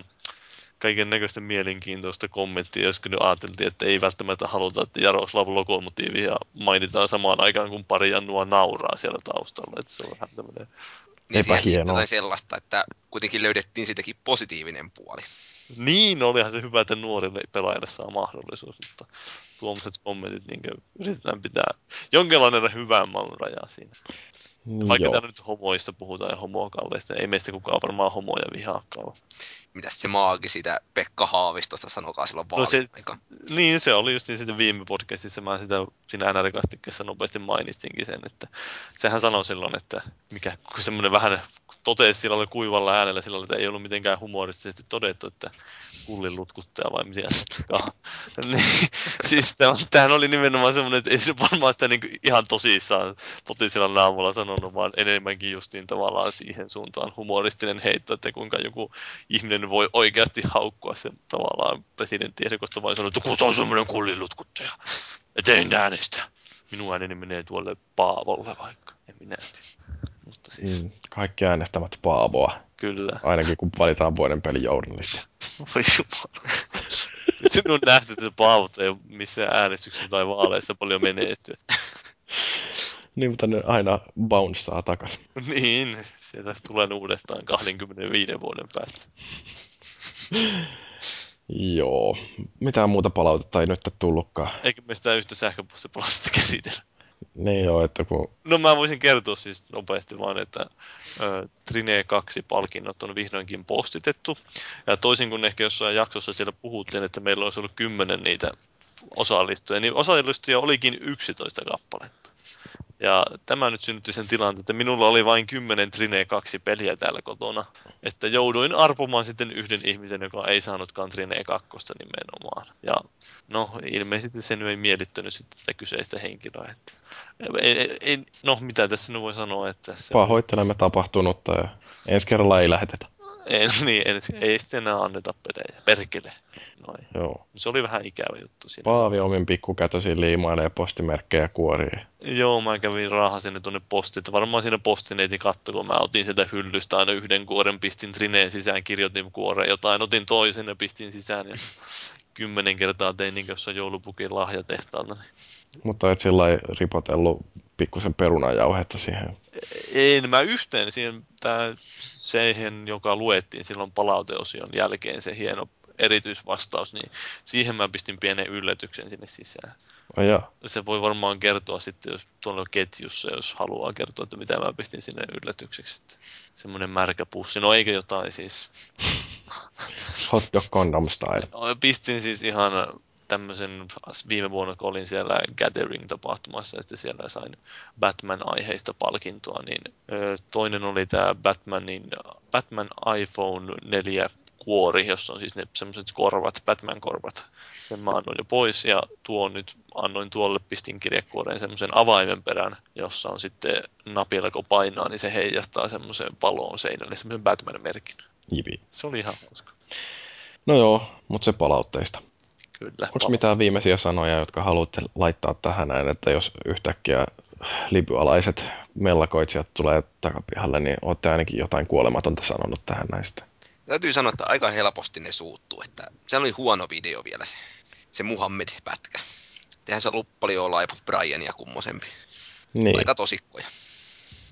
kaiken näköistä mielenkiintoista kommenttia, jos nyt ajateltiin, että ei välttämättä haluta, että Jaroslav Lokomotiivia mainitaan samaan aikaan, kun pari Jannua nauraa siellä taustalla. Että se on vähän tämmöinen niin jotain sellaista, että kuitenkin löydettiin siitäkin positiivinen puoli. Niin, olihan se hyvä, että nuorille pelaajille saa mahdollisuus, mutta tuommoiset kommentit niin yritetään pitää jonkinlainen hyvän maun rajaa siinä. Vaikka täällä nyt homoista puhutaan ja homokalleista, ei meistä kukaan varmaan homoja vihaakaan mitäs se maagi siitä Pekka Haavistosta sanokaa silloin no se, Niin, se oli just niin sitten viime podcastissa, mä sitä siinä NR-kastikkeessa nopeasti mainitsinkin sen, että sehän sanoi silloin, että mikä, kun semmoinen vähän totesi sillä kuivalla äänellä sillä että ei ollut mitenkään humoristisesti todettu, että kullin lutkuttaja vai mitä *laughs* niin, siis tämähän oli nimenomaan semmoinen, että ei se varmaan sitä niin ihan tosissaan totisella naamalla sanonut, vaan enemmänkin justiin tavallaan siihen suuntaan humoristinen heitto, että kuinka joku ihminen voi oikeasti haukkua sen tavallaan presidenttiehdokasta vai sanoa, että kun on semmoinen kullin lutkuttaja, että en äänestä. Minun ääneni menee tuolle Paavolle vaikka, en minä tiedä. Mutta siis... Mm, kaikki äänestävät Paavoa. Kyllä. Ainakin kun valitaan vuoden pelijournalisti. Voi jumala. Nyt on nähty, että Paavot ei ole missään äänestyksessä tai vaaleissa paljon menestyä. niin, mutta ne aina bounceaa takaisin. niin, sieltä tulee uudestaan 25 vuoden päästä. Joo. Mitään muuta palautetta ei nyt tullutkaan. Eikö me sitä yhtä sähköpostipalautetta käsitellä? Niin joo, että kun... No mä voisin kertoa siis nopeasti vaan, että Trine 2 palkinnot on vihdoinkin postitettu. Ja toisin kuin ehkä jossain jaksossa siellä puhuttiin, että meillä olisi ollut kymmenen niitä osallistujia, niin osallistujia olikin 11 kappaletta. Ja tämä nyt synnytti sen tilanteen, että minulla oli vain 10 Trine 2 peliä täällä kotona. Että jouduin arpumaan sitten yhden ihmisen, joka ei saanutkaan Trine 2 nimenomaan. Ja no, ilmeisesti se nyt ei mielittänyt sitten tätä kyseistä henkilöä. Että, ei, ei, no, mitä tässä nyt voi sanoa, että... Se Pahoittelemme tapahtunutta ja ensi kerralla ei lähetetä. Ei, niin, ei, ei sitten enää anneta pelejä. Perkele. Noin. Joo. Se oli vähän ikävä juttu siinä. Paavi omin pikkukätösin liimailee postimerkkejä kuoriin. Joo, mä kävin raahasin tuonne postiin. Varmaan siinä postineiti katto, kun mä otin sieltä hyllystä aina yhden kuoren, pistin trineen sisään, kirjoitin kuoreen jotain, otin toisen ja pistin sisään. Ja *laughs* kymmenen kertaa tein niin jossain joulupukin lahjatehtaalta. Niin. Mutta et sillä ripotellut pikkusen perunajauhetta siihen? En mä yhteen siihen, tää, siihen, joka luettiin silloin palauteosion jälkeen, se hieno erityisvastaus, niin siihen mä pistin pienen yllätyksen sinne sisään. Oh. Se voi varmaan kertoa sitten, jos tuolla ketjussa, jos haluaa kertoa, että mitä mä pistin sinne yllätykseksi. Semmoinen märkä pussi, no eikö jotain siis. *laughs* Hot dog condom style. No, pistin siis ihan tämmöisen viime vuonna, kun olin siellä Gathering-tapahtumassa, että siellä sain Batman-aiheista palkintoa, niin toinen oli tämä Batmanin, Batman iPhone 4 kuori, jossa on siis ne semmoiset korvat, Batman-korvat. Sen mä annoin jo pois ja tuo nyt annoin tuolle pistin kirjekuoreen semmoisen avaimen perän, jossa on sitten napilla kun painaa, niin se heijastaa semmoiseen paloon seinälle semmoisen Batman-merkin. Jipi. Se oli ihan hauska. No joo, mutta se palautteista. Kyllä. Onko mitään viimeisiä sanoja, jotka haluatte laittaa tähän näin, että jos yhtäkkiä libyalaiset mellakoitsijat tulee takapihalle, niin olette ainakin jotain kuolematonta sanonut tähän näistä? Täytyy sanoa, että aika helposti ne suuttuu. Että se oli huono video vielä se, se Muhammed-pätkä. Tehän se ollut paljon laipu Briania kummosempi. Niin. Aika tosikkoja.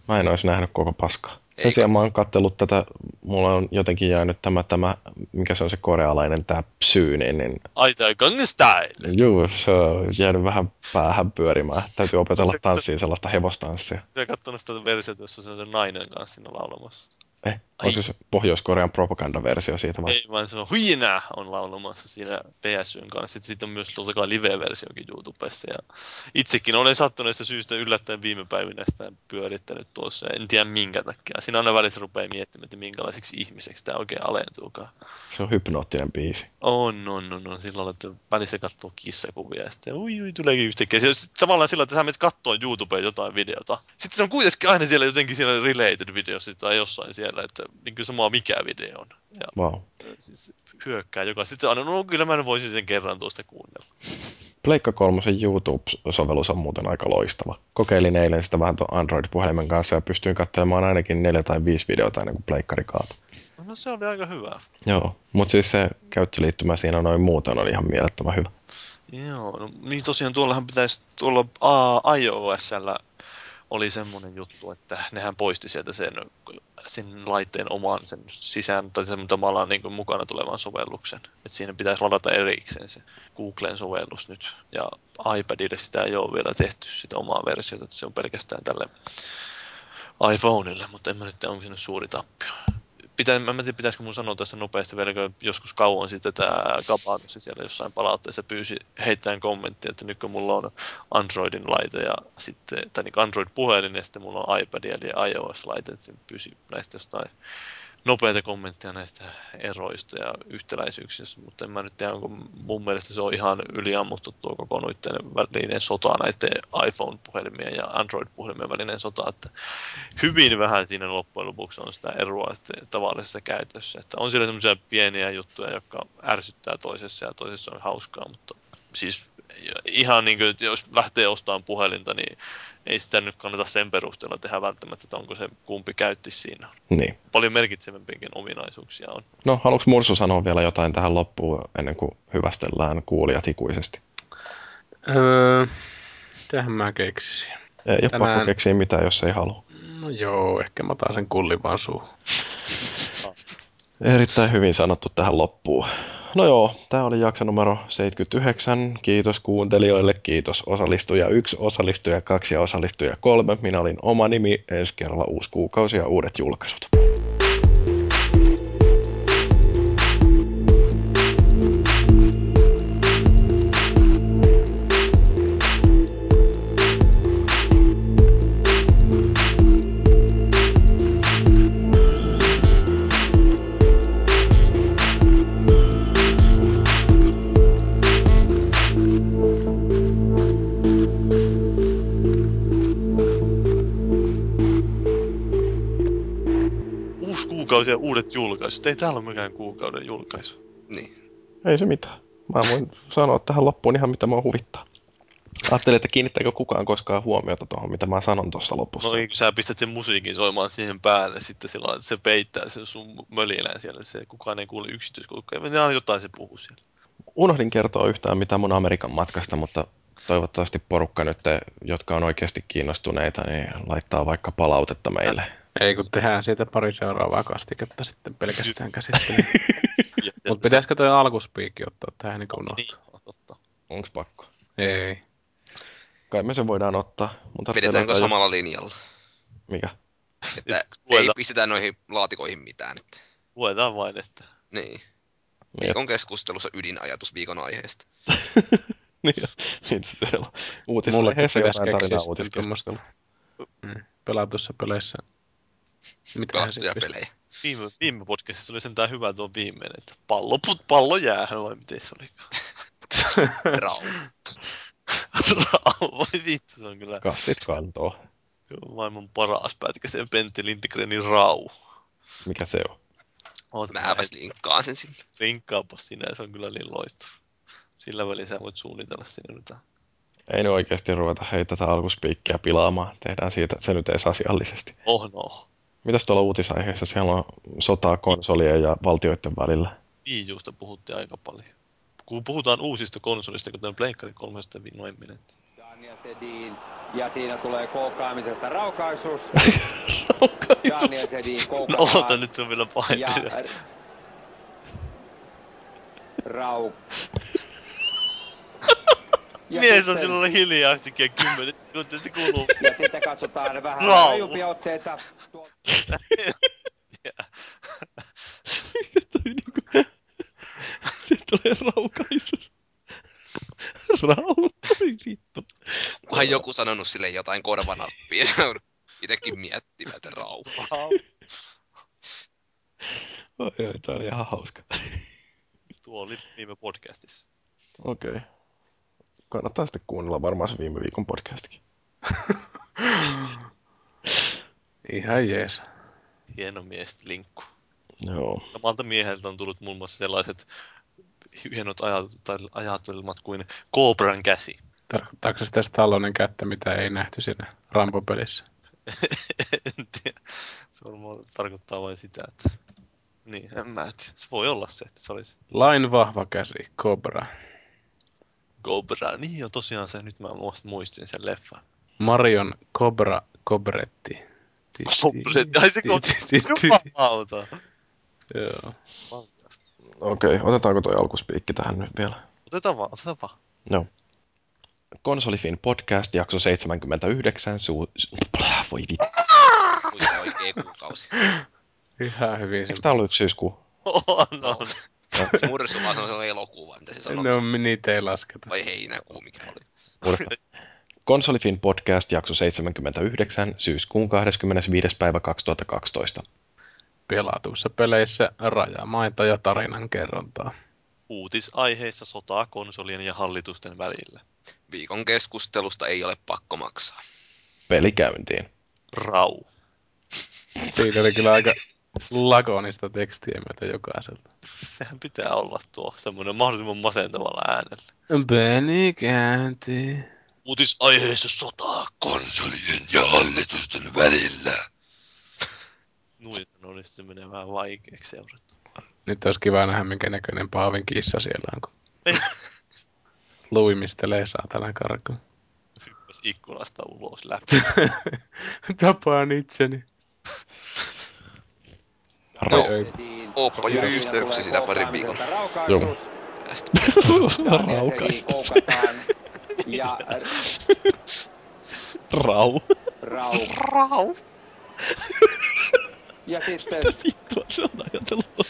Mä en olisi nähnyt koko paskaa. Sen sijaan mä oon kattellut tätä, mulla on jotenkin jäänyt tämä, tämä mikä se on se korealainen, tämä psyyni, niin... Ai tämä Gangnam Style! Juu, se on jäänyt vähän päähän pyörimään. Täytyy opetella tanssiin sellaista hevostanssia. Sä katsonut sitä versiota, jossa se on se nainen kanssa siinä laulamassa. Eh, onko se Pohjois-Korean propagandaversio siitä vai? Ei, vaan se on huina on laulamassa siinä PSYn kanssa. Sitten sit on myös totta kai live-versiokin YouTubessa. Ja itsekin olen sattuneesta syystä yllättäen viime päivinä sitä pyörittänyt tuossa. En tiedä minkä takia. Siinä aina välissä rupeaa miettimään, että minkälaiseksi ihmiseksi tämä oikein alentuukaan. Se on hypnoottinen biisi. On, on, on, on. Sillä lailla, että välissä katsoo kissakuvia ja sitten ui, ui, tuleekin yhtäkkiä. Se on tavallaan sillä, että sä menet katsoa YouTubeen jotain videota. Sitten se on kuitenkin aina siellä jotenkin siellä related videossa tai jossain siellä, että niin kuin sama mikä video on. Ja Wow. siis hyökkää joka. Sitten aina, no kyllä mä voisin sen kerran tuosta kuunnella. Pleikka 3 YouTube-sovellus on muuten aika loistava. Kokeilin eilen sitä vähän tuon Android-puhelimen kanssa ja pystyin katselemaan ainakin neljä tai viisi videota ennen kuin pleikkari kaatui. No se oli aika hyvä. Joo, mutta siis se käyttöliittymä siinä noin muuten oli ihan mielettömän hyvä. Joo, no niin tosiaan tuollahan pitäisi tuolla iOSllä oli semmoinen juttu, että nehän poisti sieltä sen, sen laitteen oman sen sisään, tai sen tavallaan niin mukana tulevan sovelluksen. Että siinä pitäisi ladata erikseen se Googlen sovellus nyt. Ja iPadille sitä ei ole vielä tehty sitä omaa versiota, että se on pelkästään tälle iPhoneille, mutta en mä nyt tiedä, onko se nyt suuri tappio. Pitää, mä en tiedä, pitäisikö mun sanoa tässä nopeasti vielä, kun joskus kauan sitten tämä Gabanusi siellä jossain palautteessa pyysi heittämään kommenttia, että nyt kun mulla on Androidin laite ja sitten, tai niin Android-puhelin ja sitten mulla on iPad eli iOS-laite, että pyysi näistä jostain nopeita kommentteja näistä eroista ja yhtäläisyyksistä, mutta en mä nyt tiedä, onko mun mielestä se on ihan yliammuttu tuo koko noiden välinen sota näiden iPhone-puhelimien ja Android-puhelimien välinen sota, että hyvin vähän siinä loppujen lopuksi on sitä eroa että tavallisessa käytössä, että on siellä semmoisia pieniä juttuja, jotka ärsyttää toisessa ja toisessa on hauskaa, mutta siis ihan niin kuin, jos lähtee ostamaan puhelinta, niin ei sitä nyt kannata sen perusteella tehdä välttämättä, että onko se kumpi käytti siinä. Niin. Paljon merkitsevämpiäkin ominaisuuksia on. No, haluatko Mursu sanoa vielä jotain tähän loppuun ennen kuin hyvästellään kuulijat ikuisesti? Öö, tähän mä keksisin. Ei ole Tänään- pakko keksiä mitään, jos ei halua. No joo, ehkä mä otan sen kullin vaan suuhun. Erittäin hyvin sanottu tähän loppuun. No joo, tämä oli jakso numero 79. Kiitos kuuntelijoille, kiitos osallistuja 1, osallistuja 2 ja osallistuja 3. Minä olin oma nimi, ensi kerralla uusi kuukausi ja uudet julkaisut. Uusi kuukausi ja uudet julkaisut. Ei täällä ole mikään kuukauden julkaisu. Niin. Ei se mitään. Mä voin sanoa tähän loppuun ihan mitä mua huvittaa. Ajattelin, että kiinnittääkö kukaan koskaan huomiota tuohon, mitä mä sanon tuossa lopussa. No ei, kun sä pistät sen musiikin soimaan siihen päälle, sitten sillä lailla, että se peittää sen sun mölinään siellä. Se, kukaan ei kuule yksityiskohtia. Ne aina jotain se puhuu siellä. Unohdin kertoa yhtään mitään mun Amerikan matkasta, mutta toivottavasti porukka nyt, jotka on oikeasti kiinnostuneita, niin laittaa vaikka palautetta meille. Ei kun tehdään siitä pari seuraavaa kastiketta sitten pelkästään käsittelyyn. *laughs* Mutta pitäisikö toi alkuspiikki ottaa tähän niin kuin Niin, unohtaa? totta. Onks pakko? Ei. Kai me sen voidaan ottaa. Mutta Pidetäänkö on samalla linjalla? jo- Mikä? Että *laughs* ei pistetä noihin laatikoihin mitään. Että. luetaan vain, että Niin. Viikon keskustelussa ydinajatus viikon aiheesta. *laughs* niin, niin se on. Pitäisi jotain keksiä tarinaa sitten uutiskeskustelua. tuommoista mm, pelatussa peleissä. Mitkä Pelattuja pelejä. viime, viime podcastissa oli sentään hyvä tuo viimeinen, että pallo, put, pallo jäähän vai miten se olikaan. *laughs* Rau. Rau, voi vittu, se on kyllä Kassit kantoo. maailman paras pätkä, se Pentti Lindgrenin Rau. Mikä se on? Oot Mäpäs linkkaan sen sinne. Rinkkaapas sinä, se on kyllä niin loistava. Sillä välin sä voit suunnitella sinne nyt. Ei nyt oikeasti ruveta hei tätä alkuspiikkiä pilaamaan. Tehdään siitä se nyt edes asiallisesti. Oh no. Mitäs tuolla uutisaiheessa? Siellä on sotaa konsolien ja valtioiden välillä. Wii Usta puhuttiin aika paljon. Kun puhutaan uusista konsolista, kuten Pleikkari 3 no en minä. Daniel Sedin. Ja siinä tulee koukkaamisesta raukaisuus. *laughs* Daniel Sedin No koukkataan. oota, nyt se on vielä pahempi. Ja se. Ja Mies sitten... on silloin hiljaa yhtäkkiä kymmenen minuuttia, se kuuluu. *laughs* Ja sitten katsotaan vähän rajumpia otteita. Mikä *laughs* toi niinku... Sieltä tulee raukaisus. Raukaisu, vittu. Onhan joku sanonut sille jotain korvanappia. Itekin miettimään, että rauhaa. Oi, oi, tää oli ihan hauska. Tuo oli viime podcastissa. Okei. Okay. Kannattaa sitten kuunnella varmaan se viime viikon podcastikin. *laughs* Ihan jees. Hieno mies linkku. Joo. Samalta mieheltä on tullut muun muassa sellaiset hienot ajatelmat kuin Cobran käsi. Tarkoittaako se sitä Stallonen kättä, mitä ei nähty siinä Rambo-pelissä? *laughs* en tiedä. Se varmaan tarkoittaa vain sitä, että... Niin, en mä tiedä. Se voi olla se, että se olisi Lain vahva käsi, Cobra. Cobra. Niin jo tosiaan se, nyt mä muist- muistin sen leffan. Marion Cobra Cobretti. Ti- ti- Cobretti, ai se Jumalauta. Joo. Okei, okay, otetaanko toi alkuspiikki tähän nyt vielä? Otetaan vaan, otetaan vaan. Joo. Konsolifin podcast, jakso 79, suu... Voi vittu. Kuinka oikea kuukausi. Ihan hyvin. Eikö tää ollut yksi syyskuu? *laughs* On, on. Mursu vaan sanoi, se on elokuu vai mitä se sanoo. No, niitä ei lasketa. Vai heinäkuu, mikä oli. *laughs* Konsolifin podcast, jakso 79, syyskuun 25. päivä 2012. Pelatuissa peleissä rajamaita ja tarinan kerrontaa. Uutisaiheissa sotaa konsolien ja hallitusten välillä. Viikon keskustelusta ei ole pakko maksaa. Peli käyntiin. Rau. Siitä oli kyllä aika lakonista tekstiä meiltä jokaiselta. Sehän pitää olla tuo semmoinen mahdollisimman masentavalla äänellä. Peli käyntiin. Uutisaiheissa sotaa konsolien ja hallitusten välillä. Nuin on se menee vähän vaikeaksi seurata. Nyt olisi kiva nähdä, minkä näköinen Paavin kissa siellä on, kun *laughs* luimistelee saatana karkuun. Hyppäs ikkunasta ulos läpi. *laughs* Tapaan itseni. Siinä yhteyksiä tulee sitä parin viikon Joo. Raukaista. Ja *laughs* *laughs* Rau. Rau. Rau. Ja sitten, Vittua se on ajatellut.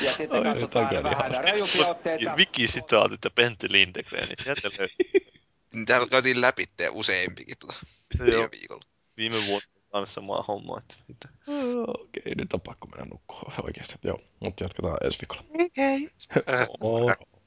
ja sitten Oi, katsotaan vähän rajumpia otteita. Wiki-sitaatit ja Pentti Lindegren, niin sieltä löytyy. Täällä käytiin läpi te useampikin Joo, viime viikolla. viime vuonna kanssa samaa hommaa. Että niitä. Okei, nyt on pakko mennä nukkua oikeasti. Joo, mutta jatketaan ensi viikolla. Hei. Moro. *laughs*